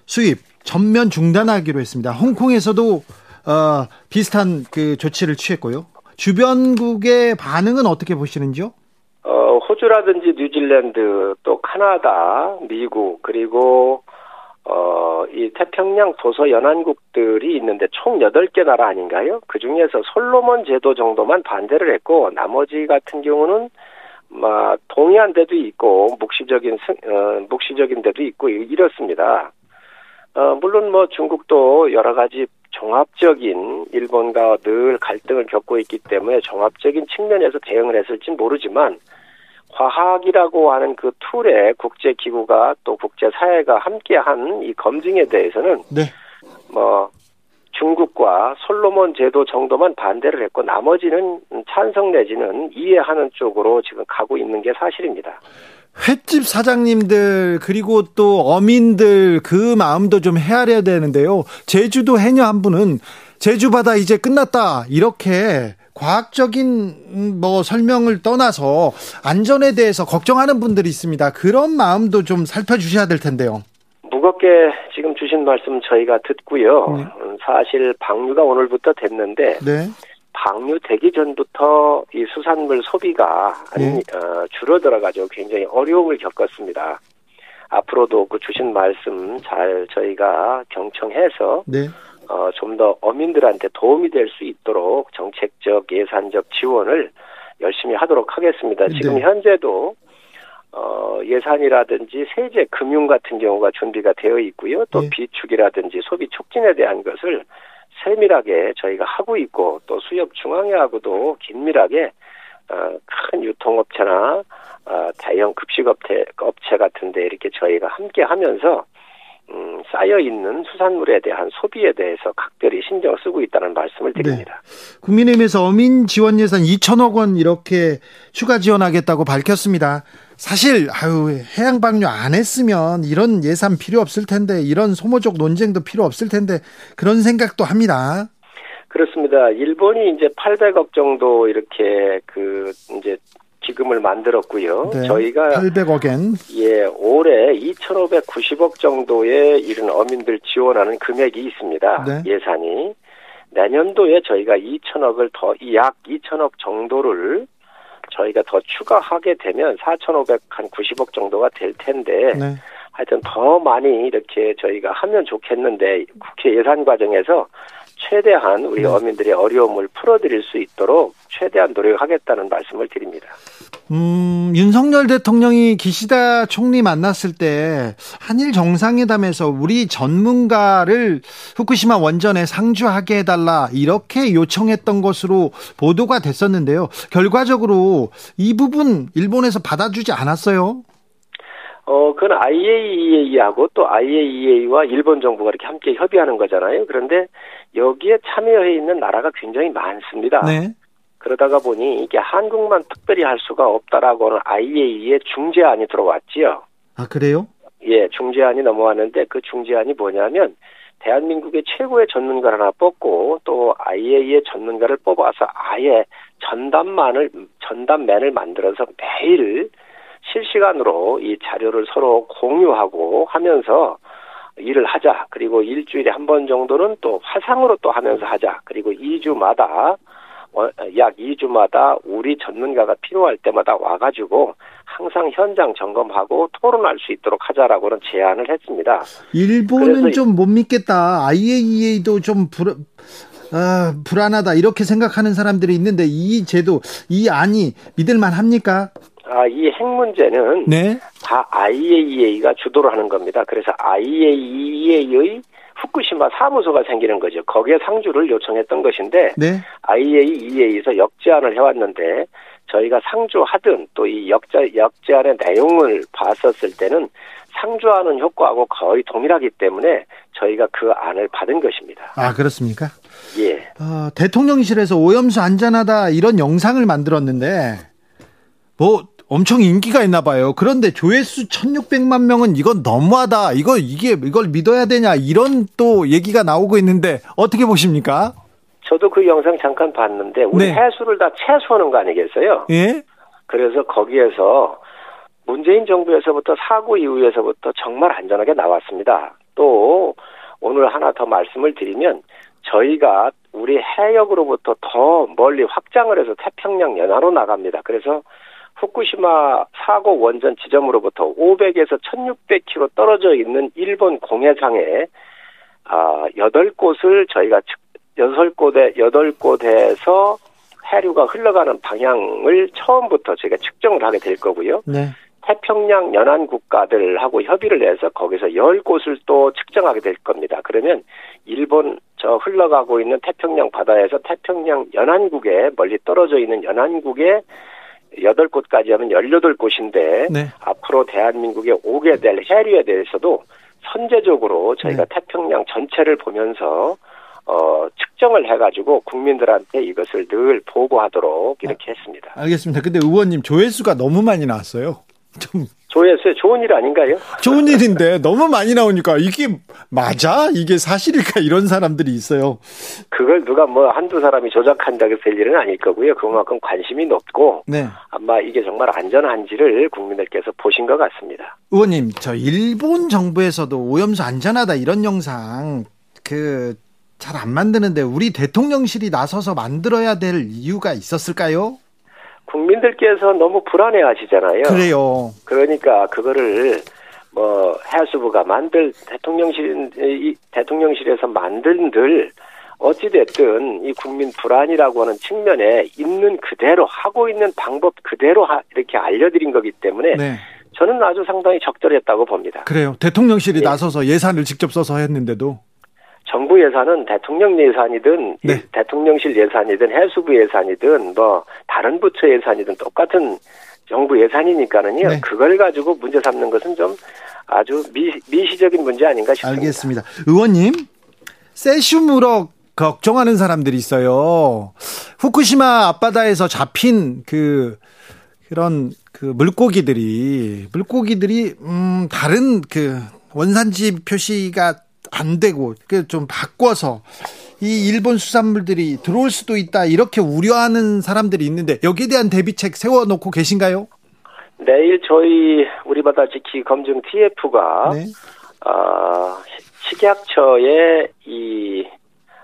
수입 전면 중단하기로 했습니다. 홍콩에서도 어, 비슷한 그 조치를 취했고요. 주변국의 반응은 어떻게 보시는지요? 어, 호주라든지 뉴질랜드 또 카나다, 미국 그리고 어, 이 태평양 도서 연안국들이 있는데 총 8개 나라 아닌가요? 그 중에서 솔로몬 제도 정도만 반대를 했고, 나머지 같은 경우는, 막, 동의한 데도 있고, 묵시적인, 어, 묵시적인 데도 있고, 이렇습니다. 어, 물론 뭐 중국도 여러 가지 종합적인 일본과 늘 갈등을 겪고 있기 때문에 종합적인 측면에서 대응을 했을지 모르지만 과학이라고 하는 그 툴에 국제 기구가 또 국제 사회가 함께한 이 검증에 대해서는 네. 뭐 중국과 솔로몬 제도 정도만 반대를 했고 나머지는 찬성 내지는 이해하는 쪽으로 지금 가고 있는 게 사실입니다. 횟집 사장님들 그리고 또 어민들 그 마음도 좀 헤아려야 되는데요. 제주도 해녀 한 분은 제주 바다 이제 끝났다 이렇게 과학적인 음, 뭐 설명을 떠나서 안전에 대해서 걱정하는 분들이 있습니다. 그런 마음도 좀 살펴주셔야 될 텐데요. 무겁게 지금 주신 말씀 저희가 듣고요. 네. 음, 사실 방류가 오늘부터 됐는데 네. 방류되기 전부터 이 수산물 소비가 네. 어, 줄어들어가지고 굉장히 어려움을 겪었습니다. 앞으로도 그 주신 말씀 잘 저희가 경청해서 네. 어, 좀 더 어민들한테 도움이 될 수 있도록 정책적 예산적 지원을 열심히 하도록 하겠습니다. 지금 네. 현재도 어, 예산이라든지 세제, 금융 같은 경우가 준비가 되어 있고요. 또 네. 비축이라든지 소비 촉진에 대한 것을 세밀하게 저희가 하고 있고 또 수협 중앙회하고도 긴밀하게 어, 큰 유통업체나 어, 대형 급식업체 업체 같은데 이렇게 저희가 함께 하면서 음, 쌓여 있는 수산물에 대한 소비에 대해서 각별히 신경을 쓰고 있다는 말씀을 네. 드립니다. 네. 국민의힘에서 어민 지원 예산 2천억 원 이렇게 추가 지원하겠다고 밝혔습니다. 사실 아유 해양 방류 안 했으면 이런 예산 필요 없을 텐데 이런 소모적 논쟁도 필요 없을 텐데 그런 생각도 합니다. 그렇습니다. 일본이 이제 800억 정도 이렇게 그 이제 기금을 만들었고요. 네, 저희가 800억엔 예 올해 2,590억 정도의 이런 어민들 지원하는 금액이 있습니다. 네. 예산이 내년도에 저희가 2천억을 더 약 2천억 정도를 저희가 더 추가하게 되면 4,590억 정도가 될 텐데 네. 하여튼 더 많이 이렇게 저희가 하면 좋겠는데 국회 예산 과정에서 최대한 우리 네. 어민들의 어려움을 풀어드릴 수 있도록 최대한 노력하겠다는 말씀을 드립니다. 음, 윤석열 대통령이 기시다 총리 만났을 때 한일 정상회담에서 우리 전문가를 후쿠시마 원전에 상주하게 해달라 이렇게 요청했던 것으로 보도가 됐었는데요. 결과적으로 이 부분 일본에서 받아주지 않았어요. 어, 그건 IAEA하고 또 IAEA와 일본 정부가 이렇게 함께 협의하는 거잖아요. 그런데 여기에 참여해 있는 나라가 굉장히 많습니다. 네. 그러다가 보니 이게 한국만 특별히 할 수가 없다라고는 IAEA 중재안이 들어왔지요. 아, 그래요? 예, 중재안이 넘어왔는데 그 중재안이 뭐냐면 대한민국의 최고의 전문가를 하나 뽑고 또 IAEA 전문가를 뽑아서 아예 전담만을 전담맨을 만들어서 매일 실시간으로 이 자료를 서로 공유하고 하면서 일을 하자. 그리고 일주일에 한 번 정도는 또 화상으로 또 하면서 하자. 그리고 2주마다 어, 약 2주마다 우리 전문가가 필요할 때마다 와가지고 항상 현장 점검하고 토론할 수 있도록 하자라고는 제안을 했습니다. 일본은 좀 못 믿겠다. IAEA도 좀 불, 아, 불안하다. 이렇게 생각하는 사람들이 있는데 이 제도, 이 안이 믿을만 합니까? 아, 이 핵 문제는 네? 다 IAEA가 주도를 하는 겁니다. 그래서 IAEA의 후쿠시마 사무소가 생기는 거죠. 거기에 상주를 요청했던 것인데 네? IAEA에서 역제안을 해왔는데 저희가 상주하든 또 이 역제 역제안의 내용을 봤었을 때는 상주하는 효과하고 거의 동일하기 때문에 저희가 그 안을 받은 것입니다. 아 그렇습니까? 예. 어, 대통령실에서 오염수 안전하다 이런 영상을 만들었는데 뭐 엄청 인기가 있나 봐요. 그런데 조회수 1600만 명은 이건 너무하다. 이거 이게 이걸 믿어야 되냐 이런 또 얘기가 나오고 있는데 어떻게 보십니까? 저도 그 영상 잠깐 봤는데 우리 네. 해수를 다 채수하는 거 아니겠어요? 예. 그래서 거기에서 문재인 정부에서부터 사고 이후에서부터 정말 안전하게 나왔습니다. 또 오늘 하나 더 말씀을 드리면 저희가 우리 해역으로부터 더 멀리 확장을 해서 태평양 연화로 나갑니다. 그래서 후쿠시마 사고 원전 지점으로부터 500에서 1600km 떨어져 있는 일본 공해상에 아, 8곳을 저희가 6곳에 8곳에서 해류가 흘러가는 방향을 처음부터 저희가 측정을 하게 될 거고요. 네. 태평양 연안 국가들하고 협의를 해서 거기서 10곳을 또 측정하게 될 겁니다. 그러면 일본 저 흘러가고 있는 태평양 바다에서 태평양 연안국에 멀리 떨어져 있는 연안국에 여덟 곳까지 하면 열여덟 곳인데 네. 앞으로 대한민국에 오게 될 해류에 대해서도 선제적으로 저희가 네. 태평양 전체를 보면서 어, 측정을 해가지고 국민들한테 이것을 늘 보고하도록 이렇게 아, 했습니다. 알겠습니다. 근데 의원님 조회수가 너무 많이 나왔어요. 좀 조회수에 좋은 일 아닌가요? 좋은 일인데 너무 많이 나오니까 이게 맞아? 이게 사실일까? 이런 사람들이 있어요. 그걸 누가 뭐 한두 사람이 조작한다고 될 일은 아닐 거고요. 그만큼 관심이 높고 네. 아마 이게 정말 안전한지를 국민들께서 보신 것 같습니다. 의원님, 저 일본 정부에서도 오염수 안전하다 이런 영상 그 잘 안 만드는데 우리 대통령실이 나서서 만들어야 될 이유가 있었을까요? 국민들께서 너무 불안해 하시잖아요. 그래요. 그러니까 그거를 뭐 해수부가 만들 대통령실 이 대통령실에서 만든들 어찌 됐든 이 국민 불안이라고 하는 측면에 있는 그대로 하고 있는 방법 그대로 하, 이렇게 알려드린 거기 때문에 네. 저는 아주 상당히 적절했다고 봅니다. 그래요. 대통령실이 네. 나서서 예산을 직접 써서 했는데도 정부 예산은 대통령 예산이든 네. 대통령실 예산이든 해수부 예산이든 뭐 다른 부처 예산이든 똑같은 정부 예산이니까는요. 네. 그걸 가지고 문제 삼는 것은 좀 아주 미, 미시적인 문제 아닌가 싶습니다. 알겠습니다. 의원님, 세슘으로 걱정하는 사람들이 있어요. 후쿠시마 앞바다에서 잡힌 그 그런 그 물고기들이 물고기들이 음 다른 그 원산지 표시가 안 되고 그좀 바꿔서 이 일본 수산물들이 들어올 수도 있다 이렇게 우려하는 사람들이 있는데 여기에 대한 대비책 세워놓고 계신가요? 내일 저희 우리 바다 지키 검증 TF가 네. 어, 식약처의 이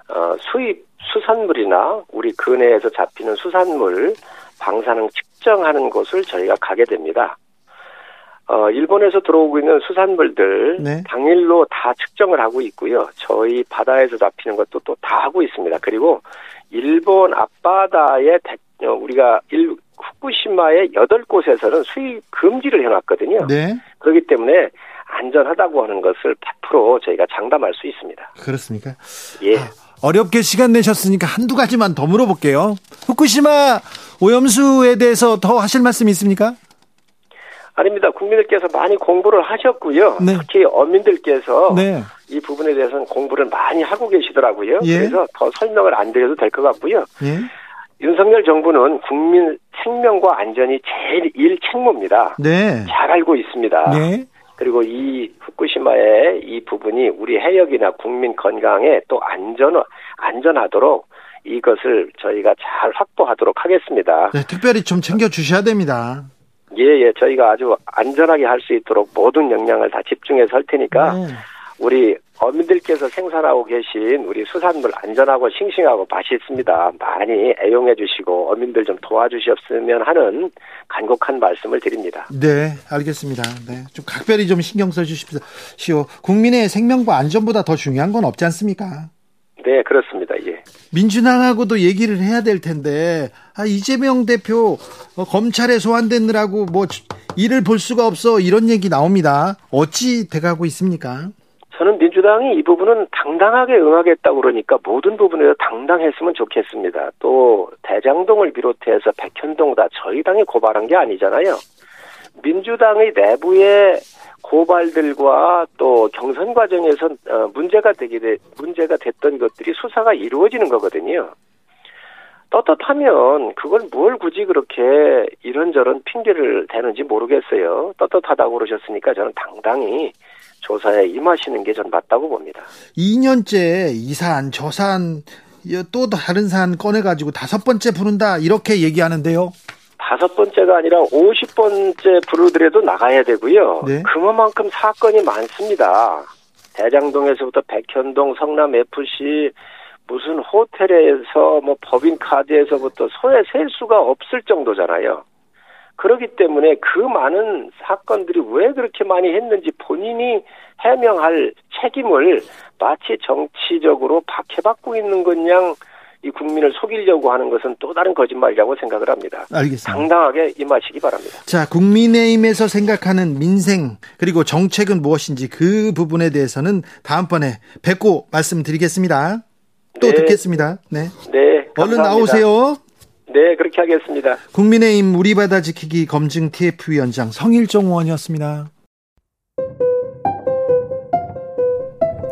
어, 수입 수산물이나 우리 근해에서 잡히는 수산물 방사능 측정하는 곳을 저희가 가게 됩니다. 어, 일본에서 들어오고 있는 수산물들 네. 당일로 다 측정을 하고 있고요. 저희 바다에서 잡히는 것도 또 다 하고 있습니다. 그리고 일본 앞바다에 대, 어, 우리가 일, 후쿠시마의 여덟 곳에서는 수입 금지를 해놨거든요. 네. 그렇기 때문에 안전하다고 하는 것을 100% 저희가 장담할 수 있습니다. 그렇습니까? 예. 아, 어렵게 시간 내셨으니까 한두 가지만 더 물어볼게요. 후쿠시마 오염수에 대해서 더 하실 말씀 있습니까? 아닙니다. 국민들께서 많이 공부를 하셨고요. 네. 특히 어민들께서 네. 이 부분에 대해서는 공부를 많이 하고 계시더라고요. 예. 그래서 더 설명을 안 드려도 될 것 같고요. 예. 윤석열 정부는 국민 생명과 안전이 제일 일 책무입니다. 네. 잘 알고 있습니다. 네. 그리고 이 후쿠시마의 이 부분이 우리 해역이나 국민 건강에 또 안전 안전하도록 이것을 저희가 잘 확보하도록 하겠습니다. 네, 특별히 좀 챙겨 주셔야 됩니다. 예, 예, 저희가 아주 안전하게 할 수 있도록 모든 역량을 다 집중해서 할 테니까 네. 우리 어민들께서 생산하고 계신 우리 수산물 안전하고 싱싱하고 맛있습니다. 많이 애용해 주시고 어민들 좀 도와주셨으면 하는 간곡한 말씀을 드립니다. 네, 알겠습니다. 네, 좀 각별히 좀 신경 써 주십시오. 국민의 생명과 안전보다 더 중요한 건 없지 않습니까? 네, 그렇습니다. 예. 민주당하고도 얘기를 해야 될 텐데 아, 이재명 대표 어, 검찰에 소환되느라고 뭐 일을 볼 수가 없어 이런 얘기 나옵니다. 어찌 돼가고 있습니까? 저는 민주당이 이 부분은 당당하게 응하겠다고 그러니까 모든 부분에서 당당했으면 좋겠습니다. 또 대장동을 비롯해서 백현동 다 저희 당이 고발한 게 아니잖아요. 민주당의 내부의 고발들과 또 경선 과정에서 어, 문제가 되게 돼, 문제가 됐던 것들이 수사가 이루어지는 거거든요. 떳떳하면 그걸 뭘 굳이 그렇게 이런저런 핑계를 대는지 모르겠어요. 떳떳하다고 그러셨으니까 저는 당당히 조사에 임하시는 게 전 맞다고 봅니다. 2년째 이 사안, 저 사안, 또 다른 사안 꺼내가지고 다섯 번째 부른다 이렇게 얘기하는데요. 다섯 번째가 아니라 오십 번째 부르더라도 나가야 되고요. 네. 그만큼 사건이 많습니다. 대장동에서부터 백현동, 성남 FC, 무슨 호텔에서 뭐 법인 카드에서부터 소에 셀 수가 없을 정도잖아요. 그렇기 때문에 그 많은 사건들이 왜 그렇게 많이 했는지 본인이 해명할 책임을 마치 정치적으로 박해받고 있는 것냥 이 국민을 속이려고 하는 것은 또 다른 거짓말이라고 생각을 합니다. 알겠습니다. 당당하게 임하시기 바랍니다. 자, 국민의힘에서 생각하는 민생 그리고 정책은 무엇인지 그 부분에 대해서는 다음번에 뵙고 말씀드리겠습니다. 또 네. 듣겠습니다. 네. 네. 감사합니다. 얼른 나오세요. 네, 그렇게 하겠습니다. 국민의힘 우리 바다 지키기 검증 TF위원장 성일종 의원이었습니다.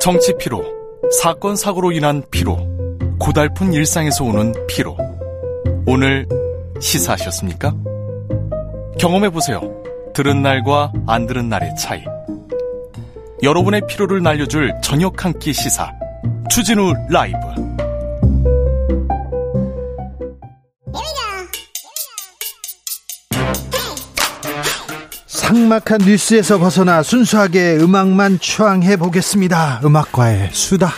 정치 피로, 사건 사고로 인한 피로, 고달픈 일상에서 오는 피로. 오늘 시사하셨습니까? 경험해 보세요. 들은 날과 안 들은 날의 차이. 여러분의 피로를 날려줄 저녁 한 끼 시사. 추진우 라이브. 삭막한 뉴스에서 벗어나 순수하게 음악만 추앙해 보겠습니다. 음악과의 수다.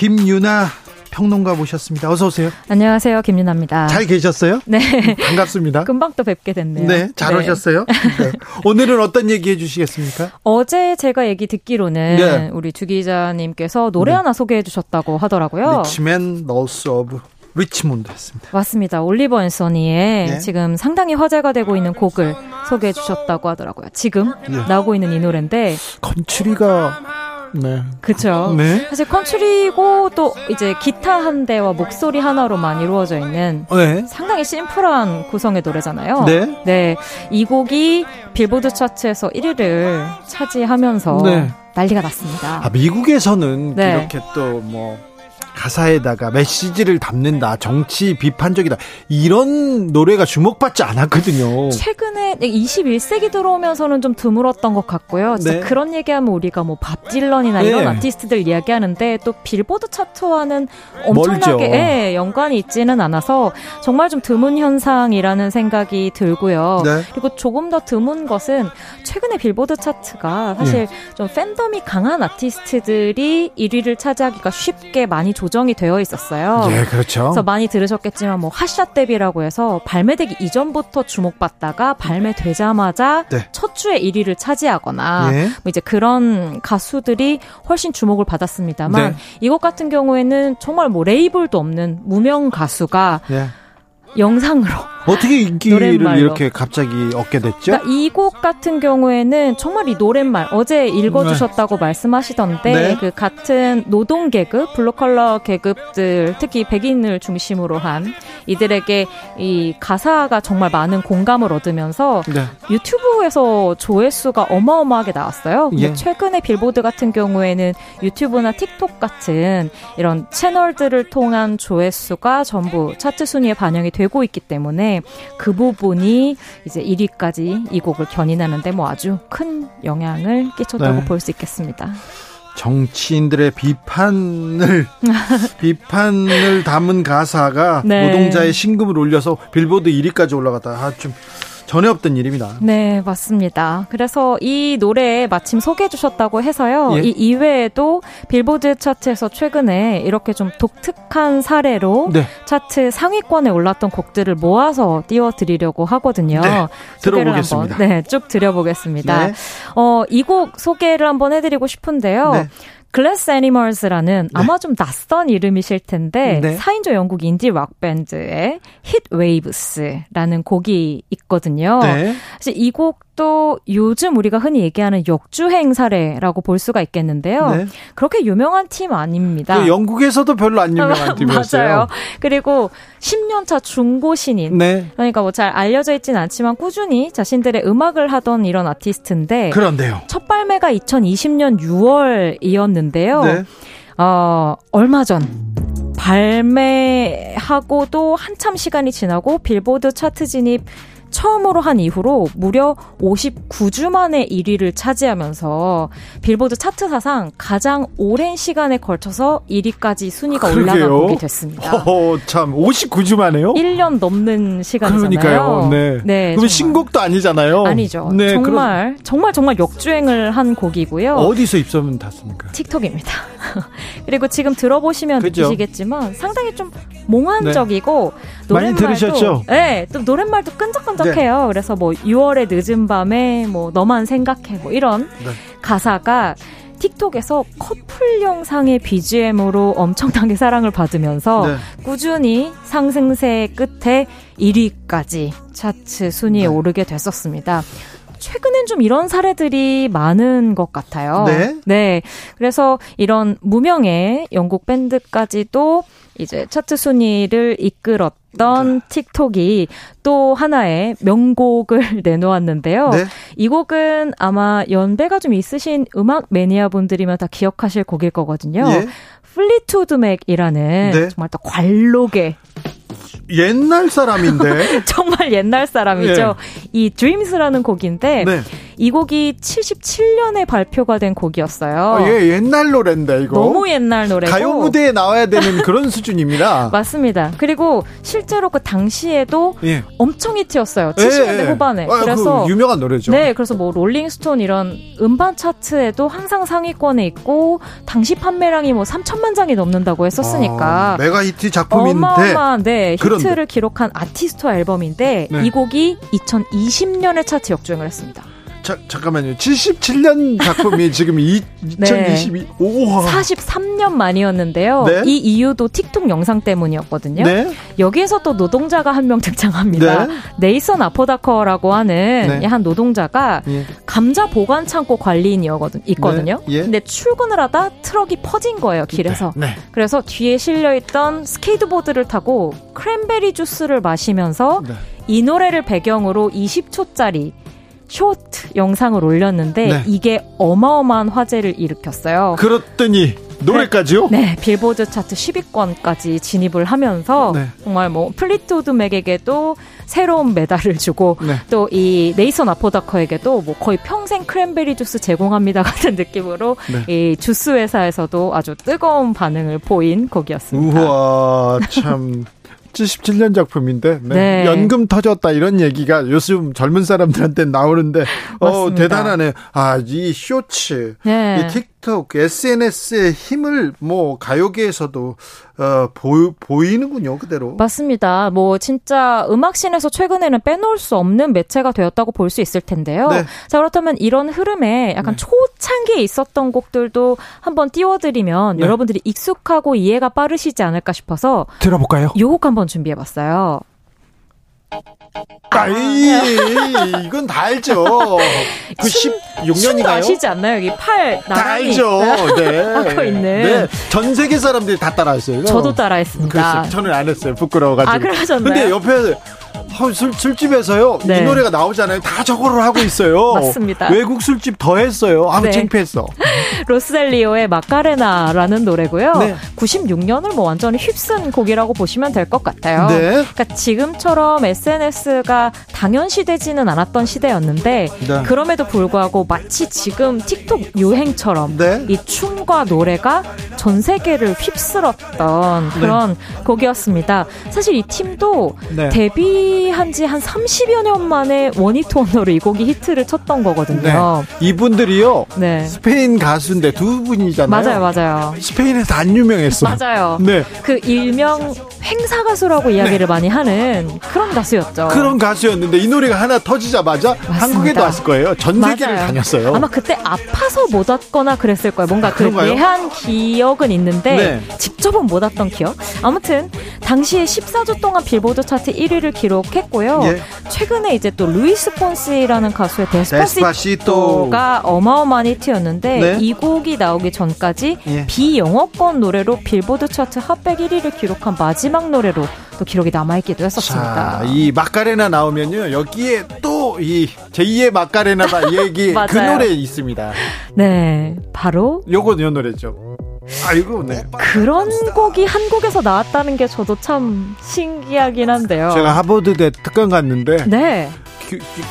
김유나 평론가 모셨습니다. 어서 오세요. 안녕하세요. 김윤아입니다. 잘 계셨어요? 네. 반갑습니다. 금방 또 뵙게 됐네요. 네. 잘 네. 오셨어요? 네. 오늘은 어떤 얘기 해주시겠습니까? 어제 제가 얘기 듣기로는 네. 우리 주 기자님께서 노래 네. 하나 소개해 주셨다고 하더라고요. Rich Men North of Richmond였습니다. 맞습니다. 올리버 앤서니의 네. 지금 상당히 화제가 되고 있는 곡을 소개해 주셨다고 하더라고요. 지금 네. 나오고 있는 이 노래인데 country가 네. 그쵸. 네. 사실 country고 또 이제 기타 한 대와 목소리 하나로만 이루어져 있는 네. 상당히 심플한 구성의 노래잖아요. 네. 네. 이 곡이 빌보드 차트에서 1위를 차지하면서 네. 난리가 났습니다. 아, 미국에서는 네. 이렇게 또 뭐 가사에다가 메시지를 담는다, 정치 비판적이다 이런 노래가 주목받지 않았거든요. 최근에 21세기 들어오면서는 좀 드물었던 것 같고요. 네. 그런 얘기하면 우리가 뭐 밥 딜런이나 이런 네. 아티스트들 이야기하는데 또 빌보드 차트와는 엄청나게 예, 연관이 있지는 않아서 정말 좀 드문 현상이라는 생각이 들고요. 네. 그리고 조금 더 드문 것은 최근에 빌보드 차트가 사실 네. 좀 팬덤이 강한 아티스트들이 1위를 차지하기가 쉽게 많이 조정이 되어 있었어요. 예, 그렇죠. 그래서 많이 들으셨겠지만 뭐 핫샷 데뷔라고 해서 발매되기 이전부터 주목받다가 발매되자마자 네. 첫 주에 1위를 차지하거나 예. 뭐 이제 그런 가수들이 훨씬 주목을 받았습니다만 네. 이것 같은 경우에는 정말 뭐 레이블도 없는 무명 가수가 예. 영상으로 어떻게 인기를 이렇게 갑자기 얻게 됐죠? 그러니까 이곡 같은 경우에는 정말 이 노랫말 어제 읽어주셨다고 네. 말씀하시던데 네. 그 같은 노동 계급, 블루칼라 계급들 특히 백인을 중심으로 한 이들에게 이 가사가 정말 많은 공감을 얻으면서 네. 유튜브에서 조회수가 어마어마하게 나왔어요. 예. 최근에 빌보드 같은 경우에는 유튜브나 틱톡 같은 이런 채널들을 통한 조회수가 전부 차트 순위에 반영이 되고 있기 때문에 그 부분이 이제 1위까지 이 곡을 견인하는데 뭐 아주 큰 영향을 끼쳤다고 네. 볼수 있겠습니다. 정치인들의 비판을 비판을 담은 가사가 네. 노동자의 신금을 올려서 빌보드 1위까지 올라갔다. 아, 좀 전에 없던 일입니다. 네, 맞습니다. 그래서 이 노래 마침 소개해 주셨다고 해서요. 예. 이 이외에도 빌보드 차트에서 최근에 이렇게 좀 독특한 사례로 네. 차트 상위권에 올랐던 곡들을 모아서 띄워드리려고 하거든요. 네, 들어보겠습니다. 한번, 네, 쭉 드려보겠습니다. 네. 어, 이 곡 소개를 한번 해드리고 싶은데요. 네. Glass Animals라는 네. 아마 좀 낯선 이름이실 텐데 네. 4인조 영국 인디 락 밴드의 Heat Waves라는 곡이 있거든요. 네. 사실 이곡 또 요즘 우리가 흔히 얘기하는 역주행 사례라고 볼 수가 있겠는데요. 네. 그렇게 유명한 팀 아닙니다. 그 영국에서도 별로 안 유명한 팀이었어요. 맞아요. 그리고 10년차 중고 신인. 네. 그러니까 뭐 잘 알려져 있진 않지만 꾸준히 자신들의 음악을 하던 이런 아티스트인데. 그런데요. 첫 발매가 2020년 6월이었는데요. 네. 어, 얼마 전 발매하고도 한참 시간이 지나고 빌보드 차트 진입 처음으로 한 이후로 무려 59주 만에 1위를 차지하면서 빌보드 차트 사상 가장 오랜 시간에 걸쳐서 1위까지 순위가 곡이 됐습니다. 어, 참 59주 만에요? 1년 넘는 시간이잖아요. 그러니까요. 네. 네 그럼 신곡도 아니잖아요. 아니죠. 네, 정말 그럼... 정말 정말 역주행을 한 곡이고요. 어디서 입소문 탔습니까? 틱톡입니다. 그리고 지금 들어보시면 그죠? 느끼시겠지만 상당히 좀 몽환적이고 네. 노랫말도 많이 들으셨죠? 네, 또 노랫말도 끈적끈적 끈적해요. 네. 그래서 뭐 6월의 늦은 밤에 뭐 너만 생각해 뭐 이런 네. 가사가 틱톡에서 커플 영상의 BGM으로 엄청나게 사랑을 받으면서 네. 꾸준히 상승세 끝에 1위까지 차트 순위에 네. 오르게 됐었습니다. 최근엔 좀 이런 사례들이 많은 것 같아요. 네. 네. 그래서 이런 무명의 영국 밴드까지도 이제 차트 순위를 이끌었던 틱톡이 또 하나의 명곡을 내놓았는데요. 네? 이 곡은 아마 연배가 좀 있으신 음악 매니아 분들이면 다 기억하실 곡일 거거든요. 예? 플리트우드 맥이라는 네? 정말 또 관록의 옛날 사람인데 정말 옛날 사람이죠. 네. 이 Dreams라는 곡인데 네. 이 곡이 77년에 발표가 된 곡이었어요. 아, 예, 옛날 노래인데 이거. 너무 옛날 노래고 가요 무대에 나와야 되는 그런 수준입니다. 맞습니다. 그리고 실제로 그 당시에도 예. 엄청 히트였어요. 70년대 예, 예. 후반에. 아, 그래서 그 유명한 노래죠. 네, 그래서 뭐 롤링스톤 이런 음반 차트에도 항상 상위권에 있고 당시 판매량이 뭐 3천만 장이 넘는다고 했었으니까 아, 메가 히트 작품인데 어마어마한 네, 히트를 기록한 아티스트 앨범인데 네. 이 곡이 2020년에 차트 역주행을 했습니다. 자, 잠깐만요. 77년 작품이 지금 2022 네. 43년 만이었는데요. 네? 이 이유도 틱톡 영상 때문이었거든요. 네? 여기에서 또 노동자가 한 명 등장합니다. 네? 네이선 아포다커라고 하는 네. 한 노동자가 예. 감자 보관 창고 관리인이거든요. 있거든요. 네. 예. 근데 출근을 하다 트럭이 퍼진 거예요, 길에서. 네. 그래서 뒤에 실려 있던 스케이트보드를 타고 크랜베리 주스를 마시면서 이 노래를 배경으로 20초짜리 쇼트 영상을 올렸는데 네. 이게 어마어마한 화제를 일으켰어요. 그렇더니 노래까지요? 네, 네, 빌보드 차트 10위권까지 진입을 하면서 네. 정말 뭐 플리트우드 맥에게도 새로운 메달을 주고 네. 또이 네이선 아포다커에게도 뭐 거의 평생 크랜베리 주스 제공합니다 같은 느낌으로 네. 이 주스 회사에서도 아주 뜨거운 반응을 보인 곡이었습니다. 우와 참 77년 작품인데 네. 네. 연금 터졌다 이런 얘기가 요즘 젊은 사람들한테 나오는데 어 대단하네. 아 이 쇼츠, 네. 이 틱톡, SNS의 힘을 뭐 가요계에서도 어, 보, 보이는군요, 그대로. 맞습니다. 뭐 진짜 음악씬에서 최근에는 빼놓을 수 없는 매체가 되었다고 볼 수 있을 텐데요. 네. 자 그렇다면 이런 흐름에 약간 네. 초창기에 있었던 곡들도 한번 띄워드리면 네. 여러분들이 익숙하고 이해가 빠르시지 않을까 싶어서 들어볼까요? 요곡 한번 준비해봤어요. 아이, 이건 다 알죠. 그 16년인가요? 아시지 않나요? 여기 팔 나란히 다 알죠. 네. 하고 있는. 네. 전 세계 사람들이 다 따라했어요. 저도 따라했습니다. 그랬어요. 저는 안 했어요. 부끄러워가지고. 아, 그러셨나요? 근데 옆에 술, 술집에서요. 네. 이 노래가 나오잖아요. 다 저거를 하고 있어요. 맞습니다. 외국 술집 더 했어요. 아무 네. 창피했어. 로스델리오의 마카레나라는 노래고요. 네. 96년을 뭐 완전히 휩쓴 곡이라고 보시면 될 것 같아요. 네. 그러니까 지금처럼 SNS가 당연시되지는 않았던 시대였는데 네. 그럼에도 불구하고 마치 지금 틱톡 유행처럼 네. 이 춤과 노래가 전 세계를 휩쓸었던 그런 곡이었습니다. 사실 이 팀도 데뷔 데뷔한 지 한 30여 년 만에 원히트 원더로 이 곡이 히트를 쳤던 거거든요. 네. 이분들이요. 네. 스페인 가수인데 두 분이잖아요. 맞아요, 맞아요. 스페인에서 안 유명했어. 맞아요. 네. 그 일명 행사 가수라고 이야기를 네. 많이 하는 그런 가수였죠. 그런 가수였는데 이 노래가 하나 터지자마자 맞습니다. 한국에도 왔을 거예요. 전 세계를 맞아요. 다녔어요. 아마 그때 아파서 못 왔거나 그랬을 거예요. 뭔가 그 대한 기억은 있는데 네. 직접은 못 왔던 기억. 아무튼 당시에 14주 동안 빌보드 차트 1위를 기록 했고요. 예. 최근에 이제 또 루이스 폰스라는 가수의 Despacito가 어마어마한 히트였는데 네. 이 곡이 나오기 전까지 예. 비영어권 노래로 빌보드 차트 핫백 1위를 기록한 마지막 노래로 또 기록이 남아있기도 했었습니다. 자, 이 마카레나 나오면요. 여기에 또 이 제2의 마카레나다 얘기 그 노래 있습니다. 네. 바로 요거 요 노래죠. 아이고, 네. 그런 곡이 한국에서 나왔다는 게 저도 참 신기하긴 한데요. 제가 하버드대 특강 갔는데. 네.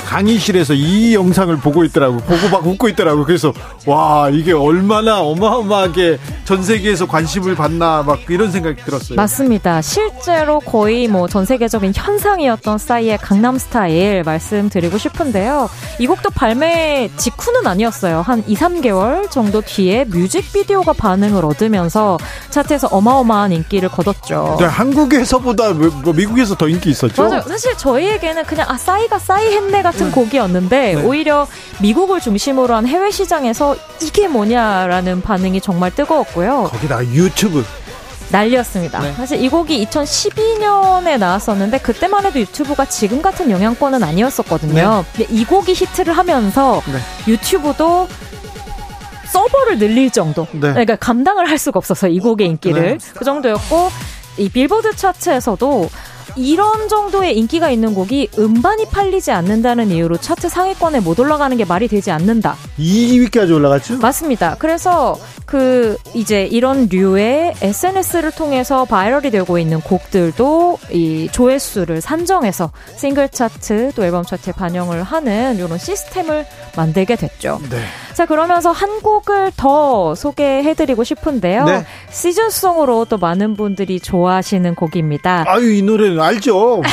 강의실에서 이 영상을 보고 있더라고 보고 막 웃고 있더라고 그래서 와 이게 얼마나 어마어마하게 전 세계에서 관심을 받나 막 이런 생각이 들었어요. 맞습니다. 실제로 거의 뭐 전 세계적인 현상이었던 싸이의 강남 스타일 말씀드리고 싶은데요. 이 곡도 발매 직후는 아니었어요. 한 2, 3개월 정도 뒤에 뮤직비디오가 반응을 얻으면서 차트에서 어마어마한 인기를 거뒀죠. 네, 한국에서보다 뭐 미국에서 더 인기 있었죠. 맞아요. 사실 저희에게는 그냥 아 싸이가 싸이 했네 같은 음. 곡이었는데 네. 오히려 미국을 중심으로 한 해외 시장에서 이게 뭐냐라는 반응이 정말 뜨거웠고요. 거기다 유튜브 난리였습니다. 네. 사실 이 곡이 2012년에 나왔었는데 그때만 해도 유튜브가 지금 같은 영향권은 아니었었거든요. 네. 이 곡이 히트를 하면서 네. 유튜브도 서버를 늘릴 정도. 네. 그러니까 감당을 할 수가 없어서 이 곡의 인기를 네. 그 정도였고 이 빌보드 차트에서도 이런 정도의 인기가 있는 곡이 음반이 팔리지 않는다는 이유로 차트 상위권에 못 올라가는 게 말이 되지 않는다. 2위까지 올라갔죠? 맞습니다. 그래서 그 이제 이런 류의 SNS를 통해서 viral이 되고 있는 곡들도 이 조회수를 산정해서 싱글 차트 또 앨범 차트에 반영을 하는 이런 시스템을 만들게 됐죠. 네. 자 그러면서 한 곡을 더 소개해드리고 싶은데요. 네. 시즌송으로 또 많은 분들이 좋아하시는 곡입니다. 아유 이 노래는 알죠.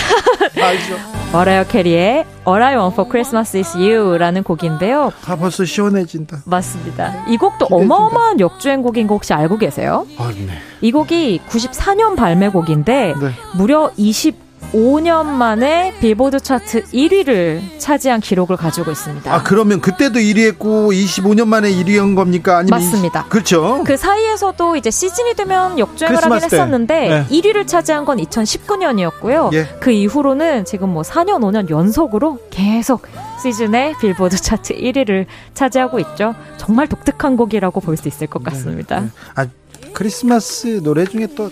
알죠. 머라이어 캐리의 All I Want for Christmas Is You라는 곡인데요. 아 벌써 시원해진다. 맞습니다. 이 곡도 기대진다. 어마어마한 역주행곡인 거 혹시 알고 계세요? 아, 네. 이 곡이 94년 발매곡인데 네. 무려 20 5년 만에 빌보드 차트 1위를 차지한 기록을 가지고 있습니다. 아, 그러면 그때도 1위 했고 25년 만에 1위 한 겁니까? 아니면 맞습니다. 20... 그렇죠. 그 사이에서도 이제 시즌이 되면 역주행을 하긴 했었는데 네. 1위를 차지한 건 2019년이었고요. 예. 그 이후로는 지금 뭐 4년, 5년 연속으로 계속 시즌에 빌보드 차트 1위를 차지하고 있죠. 정말 독특한 곡이라고 볼 수 있을 것 네. 같습니다. 네. 아, 크리스마스 노래 중에 또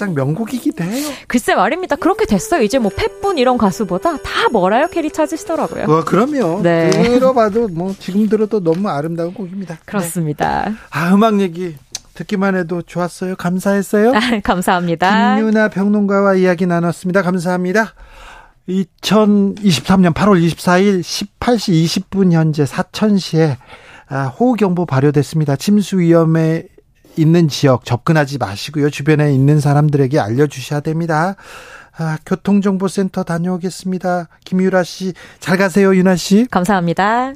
가장 명곡이기도 해요. 글쎄 말입니다. 그렇게 됐어요. 이제 뭐 팻 분 이런 가수보다 다 머라이어 캐리 찾으시더라고요. 어, 그럼요. 네. 들어봐도 뭐 지금 들어도 너무 아름다운 곡입니다. 그렇습니다. 네. 아 음악 얘기 듣기만 해도 좋았어요. 감사했어요. 아, 감사합니다. 김유나 평론가와 이야기 나눴습니다. 감사합니다. 2023년 8월 24일 18시 20분 현재 사천시에 아, 호우경보 발효됐습니다. 침수 위험에 있는 지역 접근하지 마시고요. 주변에 있는 사람들에게 알려주셔야 됩니다. 아, 교통정보센터 다녀오겠습니다. 김유라 씨, 잘 가세요, 유나 씨. 감사합니다.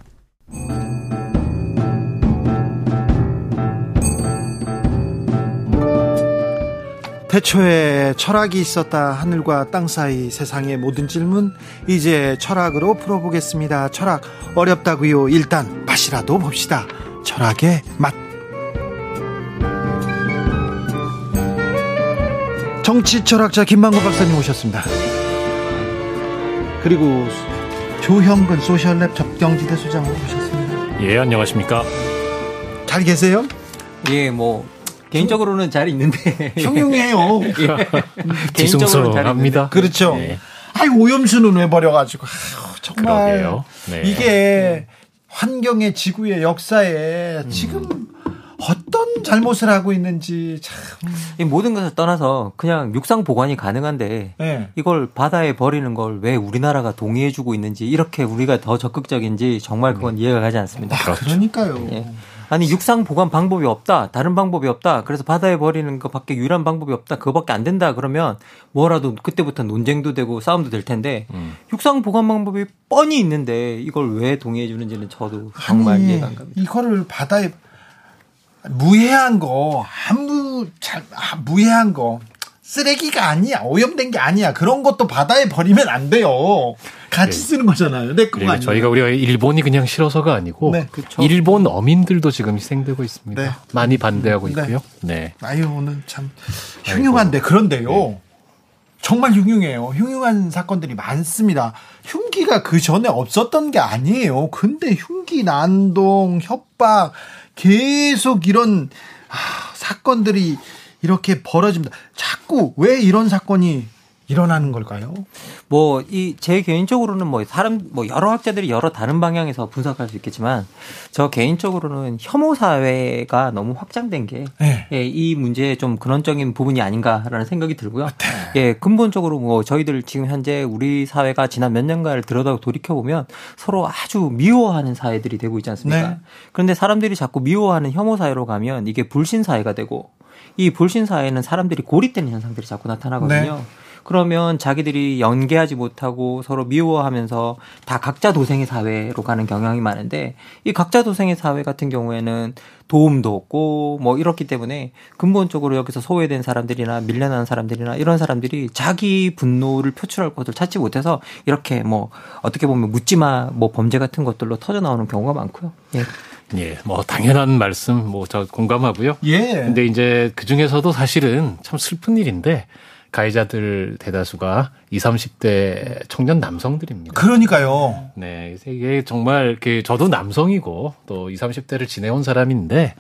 태초에 철학이 있었다 하늘과 땅 사이 세상의 모든 질문 이제 철학으로 풀어보겠습니다. 철학 어렵다고요. 일단 맛이라도 봅시다. 철학의 맛. 정치 철학자 김만고 박사님 오셨습니다. 그리고 조형근 소셜랩 접경지대 소장 오셨습니다. 예, 안녕하십니까. 잘 계세요? 예, 뭐 개인적으로는 잘 있는데 흉흉해요. 예. 개인적으로 합니다. 그렇죠. 네. 아이 오염수는 왜 버려가지고 아유, 정말 네. 이게 환경의 지구의 역사에 음. 지금 어떤 잘못을 하고 있는지 참. 이 모든 것을 떠나서 그냥 육상 보관이 가능한데 네. 이걸 바다에 버리는 걸 왜 우리나라가 동의해주고 있는지 이렇게 우리가 더 적극적인지 정말 그건 이해가 가지 않습니다. 아, 그러니까요. 예. 아니 육상 보관 방법이 없다. 다른 방법이 없다. 그래서 바다에 버리는 것밖에 유일한 방법이 없다. 그거밖에 안 된다. 그러면 뭐라도 그때부터 논쟁도 되고 싸움도 될 텐데 음. 육상 보관 방법이 뻔히 있는데 이걸 왜 동의해 주는지는 저도 정말 아니, 이해가 안 갑니다. 이거를 바다에 무해한 거 아무 잘 아, 무해한 거 쓰레기가 아니야 오염된 게 아니야. 그런 것도 바다에 버리면 안 돼요. 같이 네. 쓰는 거잖아요. 내 거가 저희가 우리가 일본이 그냥 싫어서가 아니고 네. 일본 어민들도 지금 희생되고 있습니다. 네. 많이 반대하고 네. 있고요. 네. 아유 오늘 참 흉흉한데 그런데요. 네. 정말 흉흉해요. 흉흉한 사건들이 많습니다. 흉기가 그 전에 없었던 게 아니에요. 근데 흉기 난동 협박 계속 이런 아, 사건들이 이렇게 벌어집니다. 자꾸 왜 이런 사건이 일어나는 걸까요? 뭐 이 제 개인적으로는 뭐 사람 뭐 여러 학자들이 여러 다른 방향에서 분석할 수 있겠지만 저 개인적으로는 혐오 사회가 너무 확장된 게이 네. 예, 문제의 좀 근원적인 부분이 아닌가라는 생각이 들고요. 네. 예, 근본적으로 뭐 저희들 지금 현재 우리 사회가 지난 몇 년간을 들여다 돌이켜 보면 서로 아주 미워하는 사회들이 되고 있지 않습니까? 네. 그런데 사람들이 자꾸 미워하는 혐오 사회로 가면 이게 불신 사회가 되고 이 불신 사회는 사람들이 고립되는 현상들이 자꾸 나타나거든요. 네. 그러면 자기들이 연계하지 못하고 서로 미워하면서 다 각자 도생의 사회로 가는 경향이 많은데 이 각자 도생의 사회 같은 경우에는 도움도 없고 뭐 이렇기 때문에 근본적으로 여기서 소외된 사람들이나 밀려난 사람들이나 이런 사람들이 자기 분노를 표출할 곳을 찾지 못해서 이렇게 뭐 어떻게 보면 묻지마 뭐 범죄 같은 것들로 터져 나오는 경우가 많고요. 예. 예, 뭐 당연한 말씀 뭐 저 공감하고요. 예. 근데 이제 그 중에서도 사실은 참 슬픈 일인데 가해자들 대다수가 20, 30대 청년 남성들입니다. 그러니까요. 네. 이게 정말 그 저도 남성이고 또 20, 30대를 지내온 사람인데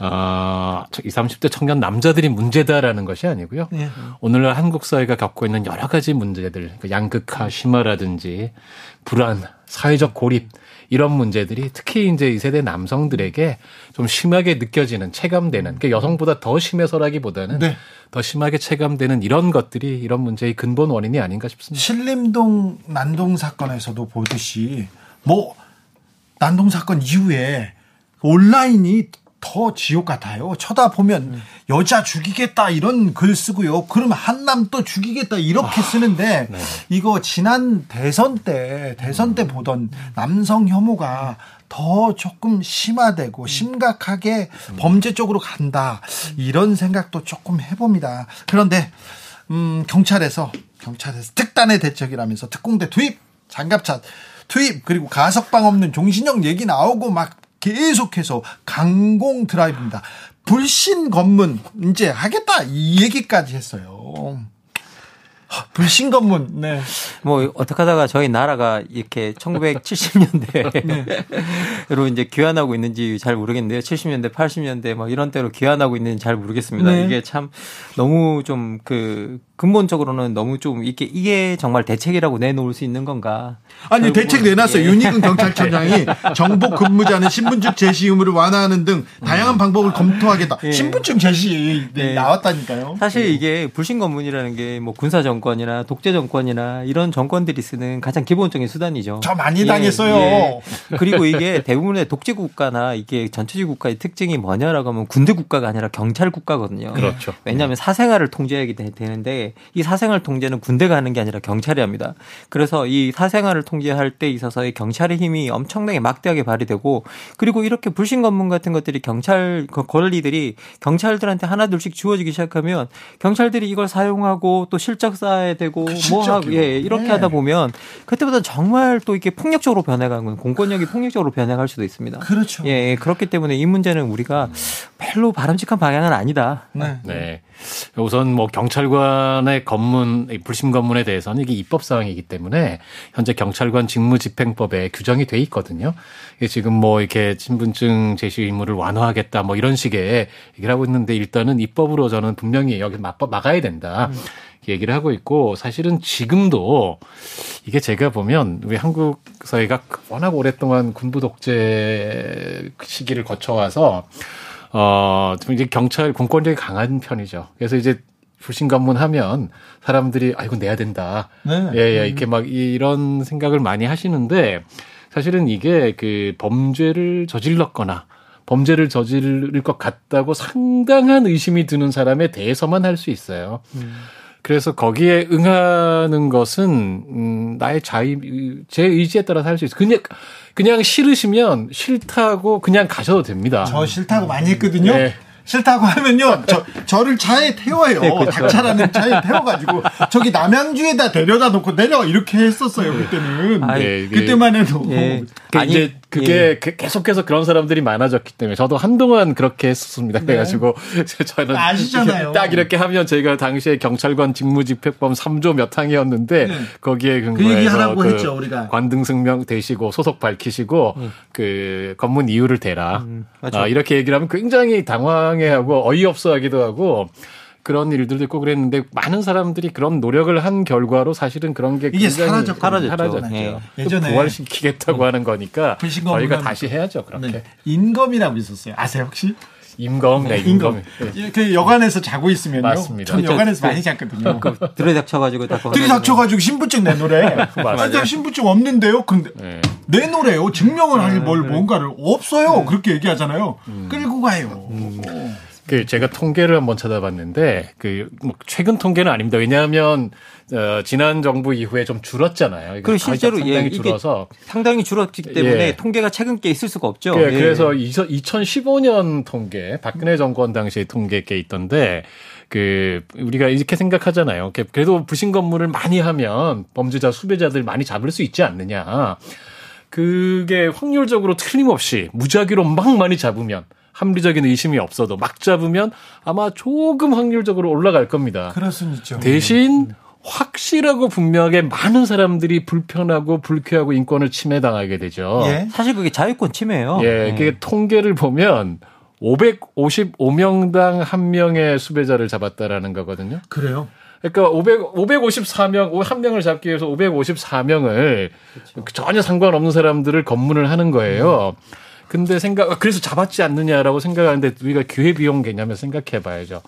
어, 20, 30대 청년 남자들이 문제다라는 것이 아니고요. 네. 오늘날 한국 사회가 겪고 있는 여러 가지 문제들, 그 양극화 심화라든지 불안, 사회적 고립 이런 문제들이 특히 이제 이 세대 남성들에게 좀 심하게 느껴지는 체감되는 그러니까 여성보다 더 심해서라기보다는 네. 더 심하게 체감되는 이런 것들이 이런 문제의 근본 원인이 아닌가 싶습니다. 신림동 난동 사건에서도 보듯이 뭐 난동 사건 이후에 온라인이 더 지옥 같아요. 쳐다보면 음. 여자 죽이겠다 이런 글 쓰고요. 그러면 한남 또 죽이겠다 이렇게 아, 쓰는데 네. 이거 지난 대선 때 대선 때 보던 남성 혐오가 더 조금 심화되고 음. 심각하게 범죄 쪽으로 간다 이런 생각도 조금 해봅니다. 그런데 음, 경찰에서 경찰에서 특단의 대책이라면서 특공대 투입, 장갑차 투입 그리고 가석방 없는 종신형 얘기 나오고 막 계속해서 강공 드라이브입니다. 불신 검문 이제 하겠다 이 얘기까지 했어요. 불신 검문. 네. 뭐 어떻게 하다가 저희 나라가 이렇게 1970년대로 네. 이제 귀환하고 있는지 잘 모르겠는데요. 70년대, 80년대 막 이런 때로 귀환하고 있는지 잘 모르겠습니다. 네. 이게 참 너무 좀그 근본적으로는 너무 좀 이게 이게 정말 대책이라고 내놓을 수 있는 건가? 아니 대책 내놨어요. 예. 윤희근 경찰청장이 정복 근무자는 신분증 제시 의무를 완화하는 등 다양한 방법을 검토하겠다. 예. 신분증 제시 네. 나왔다니까요. 사실 예. 이게 불신 검문이라는 게 뭐 군사 정권이나 독재 정권이나 이런 정권들이 쓰는 가장 기본적인 수단이죠. 저 많이 예. 당했어요. 예. 그리고 이게 대부분의 독재 국가나 이게 전체주의 국가의 특징이 뭐냐라고 하면 군대 국가가 아니라 경찰 국가거든요. 그렇죠. 왜냐하면 사생활을 통제하게 되는데 이 사생활 통제는 군대가 하는 게 아니라 경찰이 합니다. 그래서 이 사생활을 통제할 때 있어서의 경찰의 힘이 엄청나게 막대하게 발휘되고 그리고 이렇게 불신 검문 같은 것들이 경찰 그 권리들이 경찰들한테 하나 둘씩 주어지기 시작하면 경찰들이 이걸 사용하고 또 실적 쌓아야 되고 그뭐 하고 예, 이렇게 네. 하다 보면 그때보다 정말 또 이게 폭력적으로 변해가는 공권력이 폭력적으로 변해갈 수도 있습니다. 그렇죠. 예, 예, 그렇기 때문에 이 문제는 우리가 별로 바람직한 방향은 아니다. 네. 네. 우선 뭐 경찰관의 검문, 불심 검문에 대해서는 이게 입법 사항이기 때문에 현재 경찰관 직무집행법에 규정이 돼 있거든요. 이게 지금 뭐 이렇게 신분증 제시 의무를 완화하겠다 뭐 이런 식의 얘기를 하고 있는데 일단은 입법으로 저는 분명히 여기 막, 막아야 된다. 음. 얘기를 하고 있고 사실은 지금도 이게 제가 보면 우리 한국 사회가 워낙 오랫동안 군부 독재 시기를 거쳐와서 어, 좀 이제 경찰 공권력이 강한 편이죠. 그래서 이제 불신 검문하면 사람들이 아이고 내야 된다. 네. 예, 예, 이렇게 막 이런 생각을 많이 하시는데 사실은 이게 그 범죄를 저질렀거나 범죄를 저지를 것 같다고 상당한 의심이 드는 사람에 대해서만 할 수 있어요. 음. 그래서 거기에 응하는 것은 음, 나의 자의 제 의지에 따라서 할 수 있어요. 그냥 그냥 싫으시면 싫다고 그냥 가셔도 됩니다. 저 싫다고 많이 했거든요. 네. 싫다고 하면요, 저, 저를 차에 태워요. 네, 그렇죠. 닭차라는 차에 태워가지고, 저기 남양주에다 데려다 놓고 내려, 이렇게 했었어요, 그때는. 아, 네, 그때만 해도. 네. 아니, 이제 그게 예. 그 계속해서 그런 사람들이 많아졌기 때문에 저도 한동안 그렇게 했었습니다. 네. 그래가지고 저는 아시잖아요. 딱 이렇게 하면 저희가 당시에 경찰관 직무집행법 3조 몇 항이었는데 네. 거기에 근거해서 그, 그 했죠, 관등승명 되시고 소속 밝히시고 음. 그 검문 이유를 대라 음, 아, 이렇게 얘기를 하면 굉장히 당황 해하고 어이없어하기도 하고 그런 일들도 있고 그랬는데 많은 사람들이 그런 노력을 한 결과로 사실은 그런 게 이게 사라졌 사라졌죠. 네. 예전에 부활시키겠다고 음. 하는 거니까 저희가 다시 해야죠. 그렇게 네. 임검이라고 있었어요. 아세요 혹시? 임검, 네, 임검. 네. 그 여관에서 자고 있으면요. 맞습니다. 전 여관에서 많이 잤거든요. 그 들이닥쳐가지고 들이닥쳐가지고 신분증 내놓으래. 맞아요. 신분증 없는데요. 근데 네. 내놓으래요. 증명을 할뭘 네. 뭔가를 없어요. 네. 그렇게 얘기하잖아요. 음. 끌고 가요. 음. 그 제가 통계를 한번 찾아봤는데 그 뭐 최근 통계는 아닙니다. 왜냐하면 어, 지난 정부 이후에 좀 줄었잖아요. 그 실제로 상당히 예, 줄어서 상당히 줄었기 때문에 예. 통계가 최근 게 있을 수가 없죠. 그, 예. 그래서 2015년 통계 박근혜 정권 당시의 통계에 있던데 그 우리가 이렇게 생각하잖아요. 그래도 부신 건물을 많이 하면 범죄자 수배자들 많이 잡을 수 있지 않느냐. 그게 확률적으로 틀림없이 무작위로 막 많이 잡으면 합리적인 의심이 없어도 막 잡으면 아마 조금 확률적으로 올라갈 겁니다. 그럴 수는 있죠. 대신 확실하고 분명하게 많은 사람들이 불편하고 불쾌하고 인권을 침해당하게 되죠. 예. 사실 그게 자유권 침해예요. 예, 그게 네. 통계를 보면 555명당 한 명의 수배자를 잡았다라는 거거든요. 그래요? 그러니까 500, 554명, 한 명을 잡기 위해서 554명을 그렇죠. 전혀 상관없는 사람들을 검문을 하는 거예요. 음. 근데 생각 그래서 잡았지 않느냐라고 생각하는데 우리가 기회 비용 개념을 생각해 봐야죠.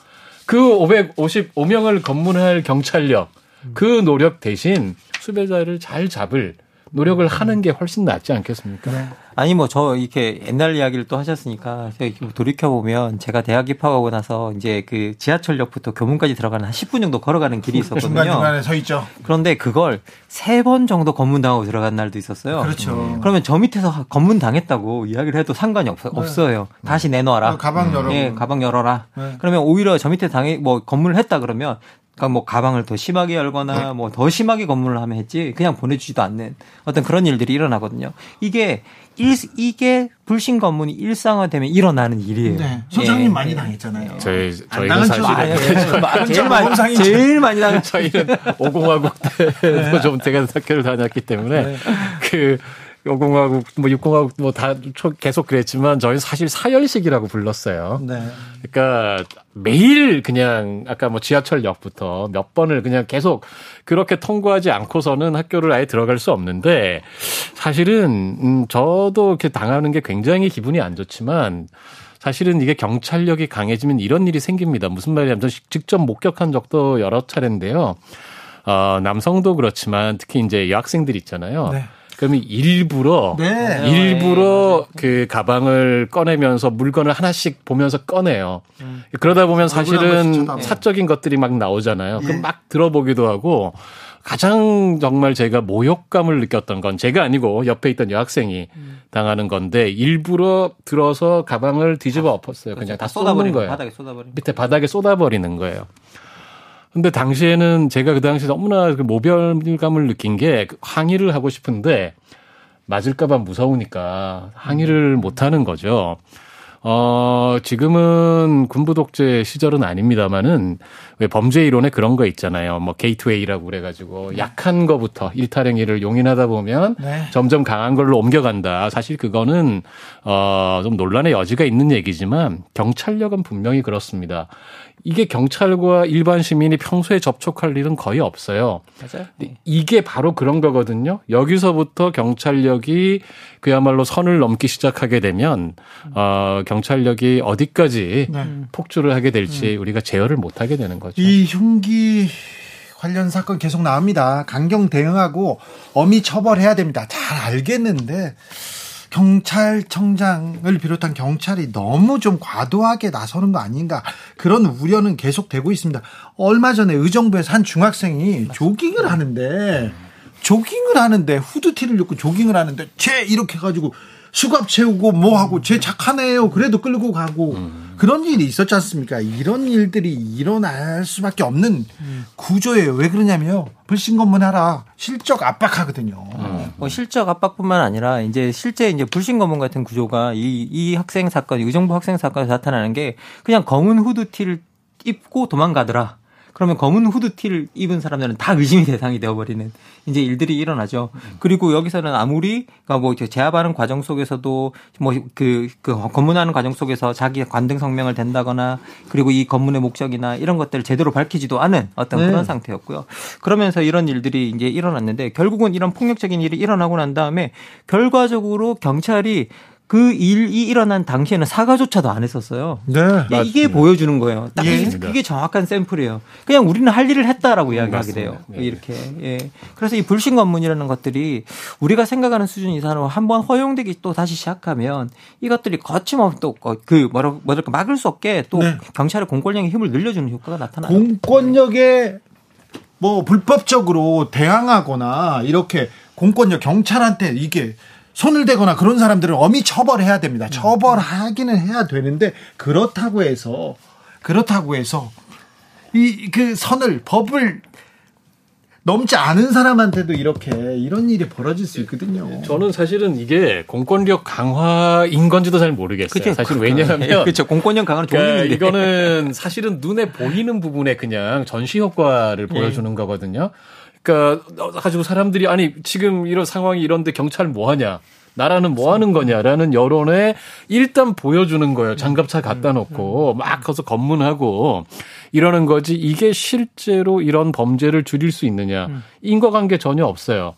그 555명을 검문할 경찰력 그 노력 대신 수배자를 잘 잡을 노력을 하는 게 훨씬 낫지 않겠습니까? 네. 아니 뭐 저 이렇게 옛날 이야기를 또 하셨으니까 돌이켜 보면 제가 대학 입학하고 나서 이제 그 지하철역부터 교문까지 들어가는 한 10분 정도 걸어가는 길이 있었거든요. 중간 중간에 서 있죠. 그런데 그걸 세 번 정도 검문 당하고 들어간 날도 있었어요. 그렇죠. 음. 그러면 저 밑에서 검문 당했다고 이야기를 해도 상관이 없어, 네. 없어요. 다시 내놔라. 가방 열어. 예, 가방 열어라. 네. 그러면 오히려 저 밑에 당해 뭐 검문을 했다 그러면 그러니까 뭐 가방을 더 심하게 열거나 뭐 더 심하게 검문을 하면 했지 그냥 보내주지도 않는 어떤 그런 일들이 일어나거든요. 이게 일, 이게 불신 검문이 일상화되면 일어나는 일이에요. 네. 소장님 예. 많이 당했잖아요. 저희 저희는 사실 아, 예. 제일 많이 제일 많이 당했 저희는 오공화국 때도 네. 좀 제가 학교를 다녔기 때문에 네. 그 여공화국, 뭐 육공화국 뭐 다 계속 그랬지만 저희는 사실 사열식이라고 불렀어요. 네. 그러니까 매일 그냥 아까 뭐 지하철역부터 몇 번을 그냥 계속 그렇게 통과하지 않고서는 학교를 아예 들어갈 수 없는데 사실은 음 저도 이렇게 당하는 게 굉장히 기분이 안 좋지만 사실은 이게 경찰력이 강해지면 이런 일이 생깁니다. 무슨 말이냐면 직접 목격한 적도 여러 차례인데요. 어, 남성도 그렇지만 특히 이제 여학생들 있잖아요. 네. 그러면 일부러 네. 일부러 네. 그 가방을 꺼내면서 물건을 하나씩 보면서 꺼내요. 음. 그러다 보면 사실은 사적인 것들이 막 나오잖아요. 예. 그럼 막 들어보기도 하고 가장 정말 제가 모욕감을 느꼈던 건 제가 아니고 옆에 있던 여학생이 음. 당하는 건데 일부러 들어서 가방을 뒤집어 엎었어요. 그냥 다 쏟아버리는 거예요. 바닥에 쏟아버리는 밑에 바닥에 쏟아버리는 거예요. 근데 당시에는 제가 그 당시에 너무나 그 모별감을 느낀 게 항의를 하고 싶은데 맞을까봐 무서우니까 항의를 못 하는 거죠. 어, 지금은 군부 독재 시절은 아닙니다만은 왜 범죄 이론에 그런 거 있잖아요. 뭐 gateway라고 그래 가지고 네. 약한 거부터 일탈 행위를 용인하다 보면 네. 점점 강한 걸로 옮겨간다. 사실 그거는 어, 좀 논란의 여지가 있는 얘기지만 경찰력은 분명히 그렇습니다. 이게 경찰과 일반 시민이 평소에 접촉할 일은 거의 없어요. 맞아요. 이게 바로 그런 거거든요. 여기서부터 경찰력이 그야말로 선을 넘기 시작하게 되면 어 경찰력이 어디까지 네. 폭주를 하게 될지 음. 우리가 제어를 못 하게 되는 거죠. 이 흉기 관련 사건 계속 나옵니다. 강경 대응하고 엄히 처벌해야 됩니다. 잘 알겠는데 경찰청장을 비롯한 경찰이 너무 좀 과도하게 나서는 거 아닌가 그런 우려는 계속되고 있습니다. 얼마 전에 의정부에서 한 중학생이 조깅을 하는데 조깅을 하는데 후드티를 입고 조깅을 하는데 쟤 이렇게 해가지고 수갑 채우고 뭐 하고 쟤 착하네요. 그래도 끌고 가고 음. 그런 일이 있었지 않습니까? 이런 일들이 일어날 수밖에 없는 음. 구조예요. 왜 그러냐면요. 불신검문하라 실적 압박하거든요. 음. 뭐 실적 압박뿐만 아니라 이제 실제 이제 불신검문 같은 구조가 이, 이 학생 사건, 의정부 학생 사건에서 나타나는 게 그냥 검은 후드티를 입고 도망가더라. 그러면 검은 후드티를 입은 사람들은 다 의심의 대상이 되어버리는 이제 일들이 일어나죠. 그리고 여기서는 아무리 그러니까 뭐 제압하는 과정 속에서도 뭐그 그 검문하는 과정 속에서 자기 관등 성명을 댄다거나 그리고 이 검문의 목적이나 이런 것들을 제대로 밝히지도 않은 어떤 네. 그런 상태였고요. 그러면서 이런 일들이 이제 일어났는데 결국은 이런 폭력적인 일이 일어나고 난 다음에 결과적으로 경찰이 그 일이 일어난 당시에는 사과조차도 안 했었어요. 네. 예, 이게 보여주는 거예요. 딱 예. 이게 정확한 샘플이에요. 그냥 우리는 할 일을 했다라고 음, 이야기하게 돼요. 네. 이렇게. 예. 그래서 이 불신 검문이라는 것들이 우리가 생각하는 수준 이상으로 한번 허용되기 또 다시 시작하면 이것들이 거침없이 또그 뭐라 뭐랄까 막을 수 없게 또 네. 경찰의 공권력의 힘을 늘려주는 효과가 나타나요. 공권력의 뭐 불법적으로 대항하거나 이렇게 공권력 경찰한테 이게 손을 대거나 그런 사람들은 엄히 처벌해야 됩니다. 처벌하기는 해야 되는데 그렇다고 해서 그렇다고 해서 이 그 선을 법을 넘지 않은 사람한테도 이렇게 이런 일이 벌어질 수 있거든요. 저는 사실은 이게 공권력 강화인 건지도 잘 모르겠어요. 그쵸, 사실 왜냐하면 그렇죠. 공권력 강화는 좋은 그러니까 이거는 사실은 눈에 보이는 부분에 그냥 전시 효과를 보여주는 네. 거거든요. 그러니까 가지고 사람들이 아니 지금 이런 상황이 이런데 경찰 뭐 하냐? 나라는 뭐 하는 거냐라는 여론에 일단 보여주는 거예요. 장갑차 갖다 놓고 막 가서 검문하고 이러는 거지 이게 실제로 이런 범죄를 줄일 수 있느냐. 인과관계 전혀 없어요.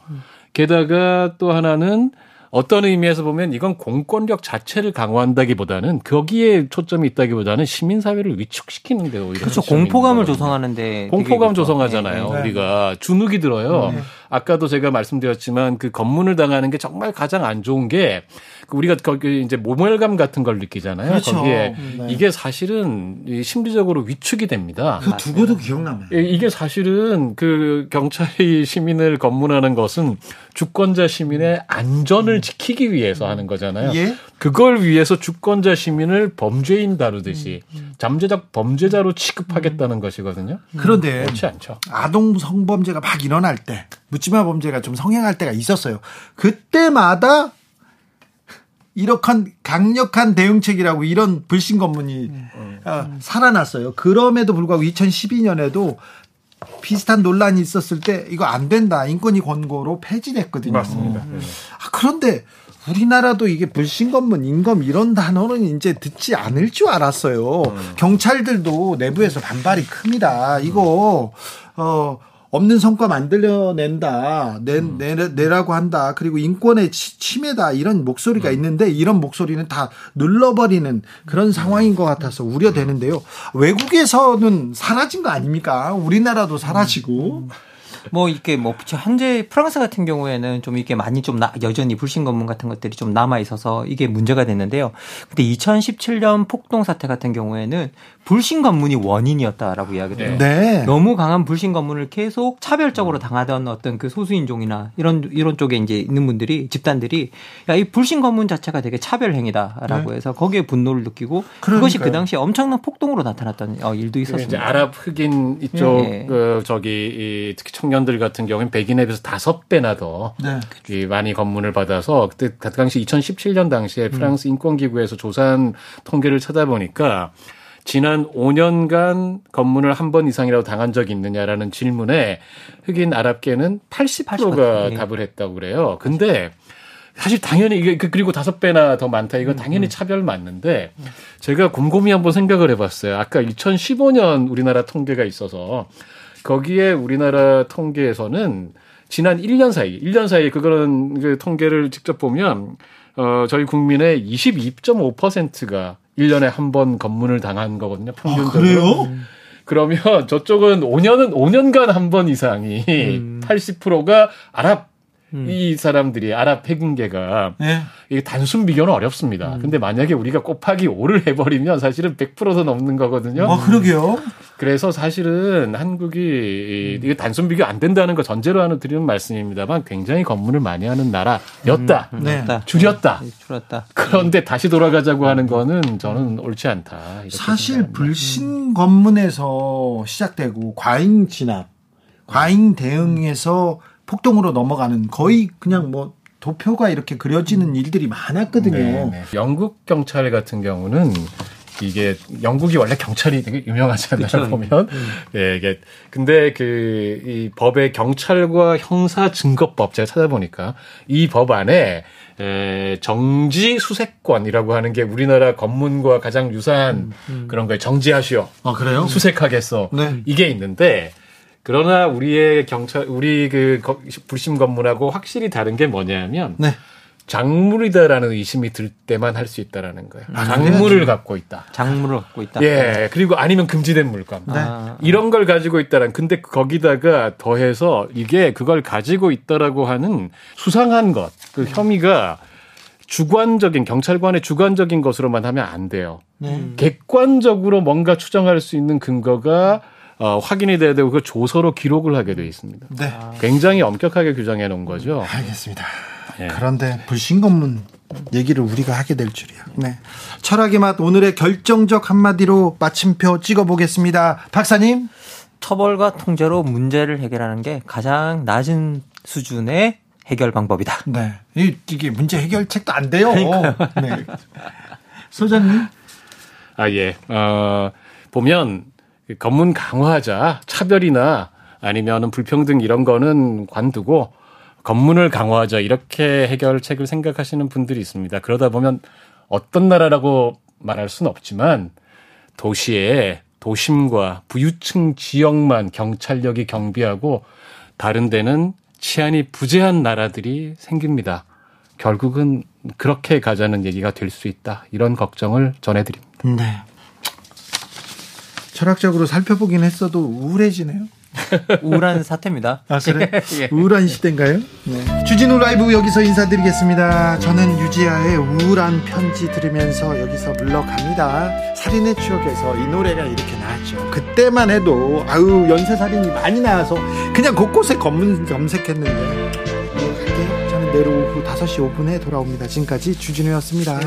게다가 또 하나는 어떤 의미에서 보면 이건 공권력 자체를 강화한다기보다는 거기에 초점이 있다기보다는 시민 사회를 위축시키는 데 오히려 그렇죠 공포감을 조성하는데 공포감 조성하잖아요 네. 우리가 주눅이 들어요 네. 아까도 제가 말씀드렸지만 그 검문을 당하는 게 정말 가장 안 좋은 게그 우리가 거기 이제 모멸감 같은 걸 느끼잖아요. 그렇죠. 거기에 네. 이게 사실은 심리적으로 위축이 됩니다. 그 두고도 기억나요. 예, 이게 사실은 그 경찰이 시민을 검문하는 것은 주권자 시민의 안전을 법을 지키기 위해서 하는 거잖아요. 예? 그걸 위해서 주권자 시민을 범죄인 다루듯이 음, 음. 잠재적 범죄자로 취급하겠다는 음. 것이거든요. 그런데 그렇지 않죠. 아동 성범죄가 막 일어날 때 묻지마 범죄가 좀 성행할 때가 있었어요. 그때마다 이렇게 강력한 대응책이라고 이런 불신 검문이 음. 어, 살아났어요. 그럼에도 불구하고 2012년에도 비슷한 논란이 있었을 때 이거 안 된다 인권위 권고로 폐지됐거든요. 맞습니다. 음. 아, 그런데 우리나라도 이게 불신검문, 인검 이런 단어는 이제 듣지 않을 줄 알았어요. 음. 경찰들도 내부에서 반발이 큽니다. 이거 어 없는 성과 만들어낸다, 내, 음. 내, 내라고 한다, 그리고 인권의 침해다, 이런 목소리가 음. 있는데, 이런 목소리는 다 눌러버리는 그런 상황인 것 같아서 우려되는데요. 외국에서는 사라진 거 아닙니까? 우리나라도 사라지고. 음. 뭐 이렇게 뭐 현재 프랑스 같은 경우에는 좀 이게 많이 좀 나, 여전히 불신 검문 같은 것들이 좀 남아 있어서 이게 문제가 됐는데요. 근데 2017년 폭동 사태 같은 경우에는 불신 검문이 원인이었다라고 이야기돼요. 네. 너무 강한 불신 검문을 계속 차별적으로 당하던 어떤 그 소수인종이나 이런 이런 쪽에 이제 있는 분들이 집단들이 야 이 불신 검문 자체가 되게 차별 행위다라고 네. 해서 거기에 분노를 느끼고 그러니까요. 그것이 그 당시에 엄청난 폭동으로 나타났던 어, 일도 있었습니다. 아랍 흑인 이쪽 네. 그 저기 이 특히 청년 들 같은 경우는 백인에 비해서 다섯 배나 더 네. 많이 검문을 받아서 그때 그 당시 2017년 당시에 프랑스 음. 인권기구에서 조사한 통계를 찾아보니까 지난 5년간 검문을 한 번 이상이라도 당한 적이 있느냐라는 질문에 흑인 아랍계는 80%가 80%. 답을 했다고 그래요. 근데 사실 당연히 이게 그 그리고 다섯 배나 더 많다. 이거 음, 당연히 음. 차별 맞는데 제가 곰곰이 한번 생각을 해봤어요. 아까 2015년 우리나라 통계가 있어서 거기에 우리나라 통계에서는 지난 1년 사이, 1년 사이 그거는 그 통계를 직접 보면 어 저희 국민의 22.5%가 1년에 한 번 검문을 당한 거거든요. 평균적으로. 아, 그래요? 그러면 저쪽은 5년은 5년간 한 번 이상이 음. 80%가 아랍 음. 이 사람들이 아랍 핵인계가 네. 이게 단순 비교는 어렵습니다. 음. 근데 만약에 우리가 곱하기 5를 해버리면 사실은 100%도 넘는 거거든요. 아, 그러게요. 그래서 사실은 한국이 이게 단순 비교 안 된다는 거 전제로 하는 드리는 말씀입니다만 굉장히 검문을 많이 하는 나라였다. 음. 네. 줄였다. 네, 줄였다. 그런데 다시 돌아가자고 하는 거는 저는 옳지 않다. 사실 불신 검문에서 시작되고 과잉 진압, 과잉 대응에서 폭동으로 넘어가는 거의 그냥 뭐 도표가 이렇게 그려지는 일들이 많았거든요. 네, 네. 영국 경찰 같은 경우는 이게 영국이 원래 경찰이 되게 유명하잖아요 그쵸. 보면 음. 예 이게 근데 그 이 법의 경찰과 형사 증거법 제가 찾아보니까 이 법 안에 에, 정지 수색권이라고 하는 게 우리나라 검문과 가장 유사한 음, 음. 그런 거에 정지하시오. 아 그래요? 수색하겠어. 네. 이게 있는데 그러나 우리의 경찰, 우리 그 불심 검문하고 확실히 다른 게 뭐냐면 네. 작물이다라는 의심이 들 때만 할 수 있다라는 거예요. 아, 작물을 갖고 있다. 작물을 갖고 있다. 예. 그리고 아니면 금지된 물건. 네. 아, 이런 걸 가지고 있다란. 근데 거기다가 더해서 이게 그걸 가지고 있다라고 하는 수상한 것, 그 혐의가 주관적인 경찰관의 주관적인 것으로만 하면 안 돼요. 네. 객관적으로 뭔가 추정할 수 있는 근거가 어, 확인이 돼야 되고 그 조서로 기록을 하게 돼 있습니다. 네. 굉장히 엄격하게 규정해 놓은 거죠. 알겠습니다. 네. 그런데 불신검문 얘기를 우리가 하게 될 줄이야. 네. 철학의 맛 오늘의 결정적 한마디로 마침표 찍어보겠습니다. 박사님. 처벌과 통제로 문제를 해결하는 게 가장 낮은 수준의 해결 방법이다. 네. 이게 문제 해결책도 안 돼요. 네. 소장님. 아, 예. 어, 보면 검문 강화하자 차별이나 아니면은 불평등 이런 거는 관두고 검문을 강화하자 이렇게 해결책을 생각하시는 분들이 있습니다. 그러다 보면 어떤 나라라고 말할 수는 없지만 도시에 도심과 부유층 지역만 경찰력이 경비하고 다른 데는 치안이 부재한 나라들이 생깁니다. 결국은 그렇게 가자는 얘기가 될 수 있다. 이런 걱정을 전해드립니다. 네. 철학적으로 살펴보긴 했어도 우울해지네요. 우울한 사태입니다. 아, 그래? 예. 우울한 시대인가요? 네. 주진우 라이브 여기서 인사드리겠습니다. 저는 유지아의 우울한 편지 들으면서 여기서 물러갑니다. 살인의 추억에서 이 노래가 이렇게 나왔죠. 그때만 해도, 아유, 연쇄살인이 많이 나와서 그냥 곳곳에 검문, 검색했는데. 네, 저는 내일 오후 5시 5분에 돌아옵니다. 지금까지 주진우였습니다.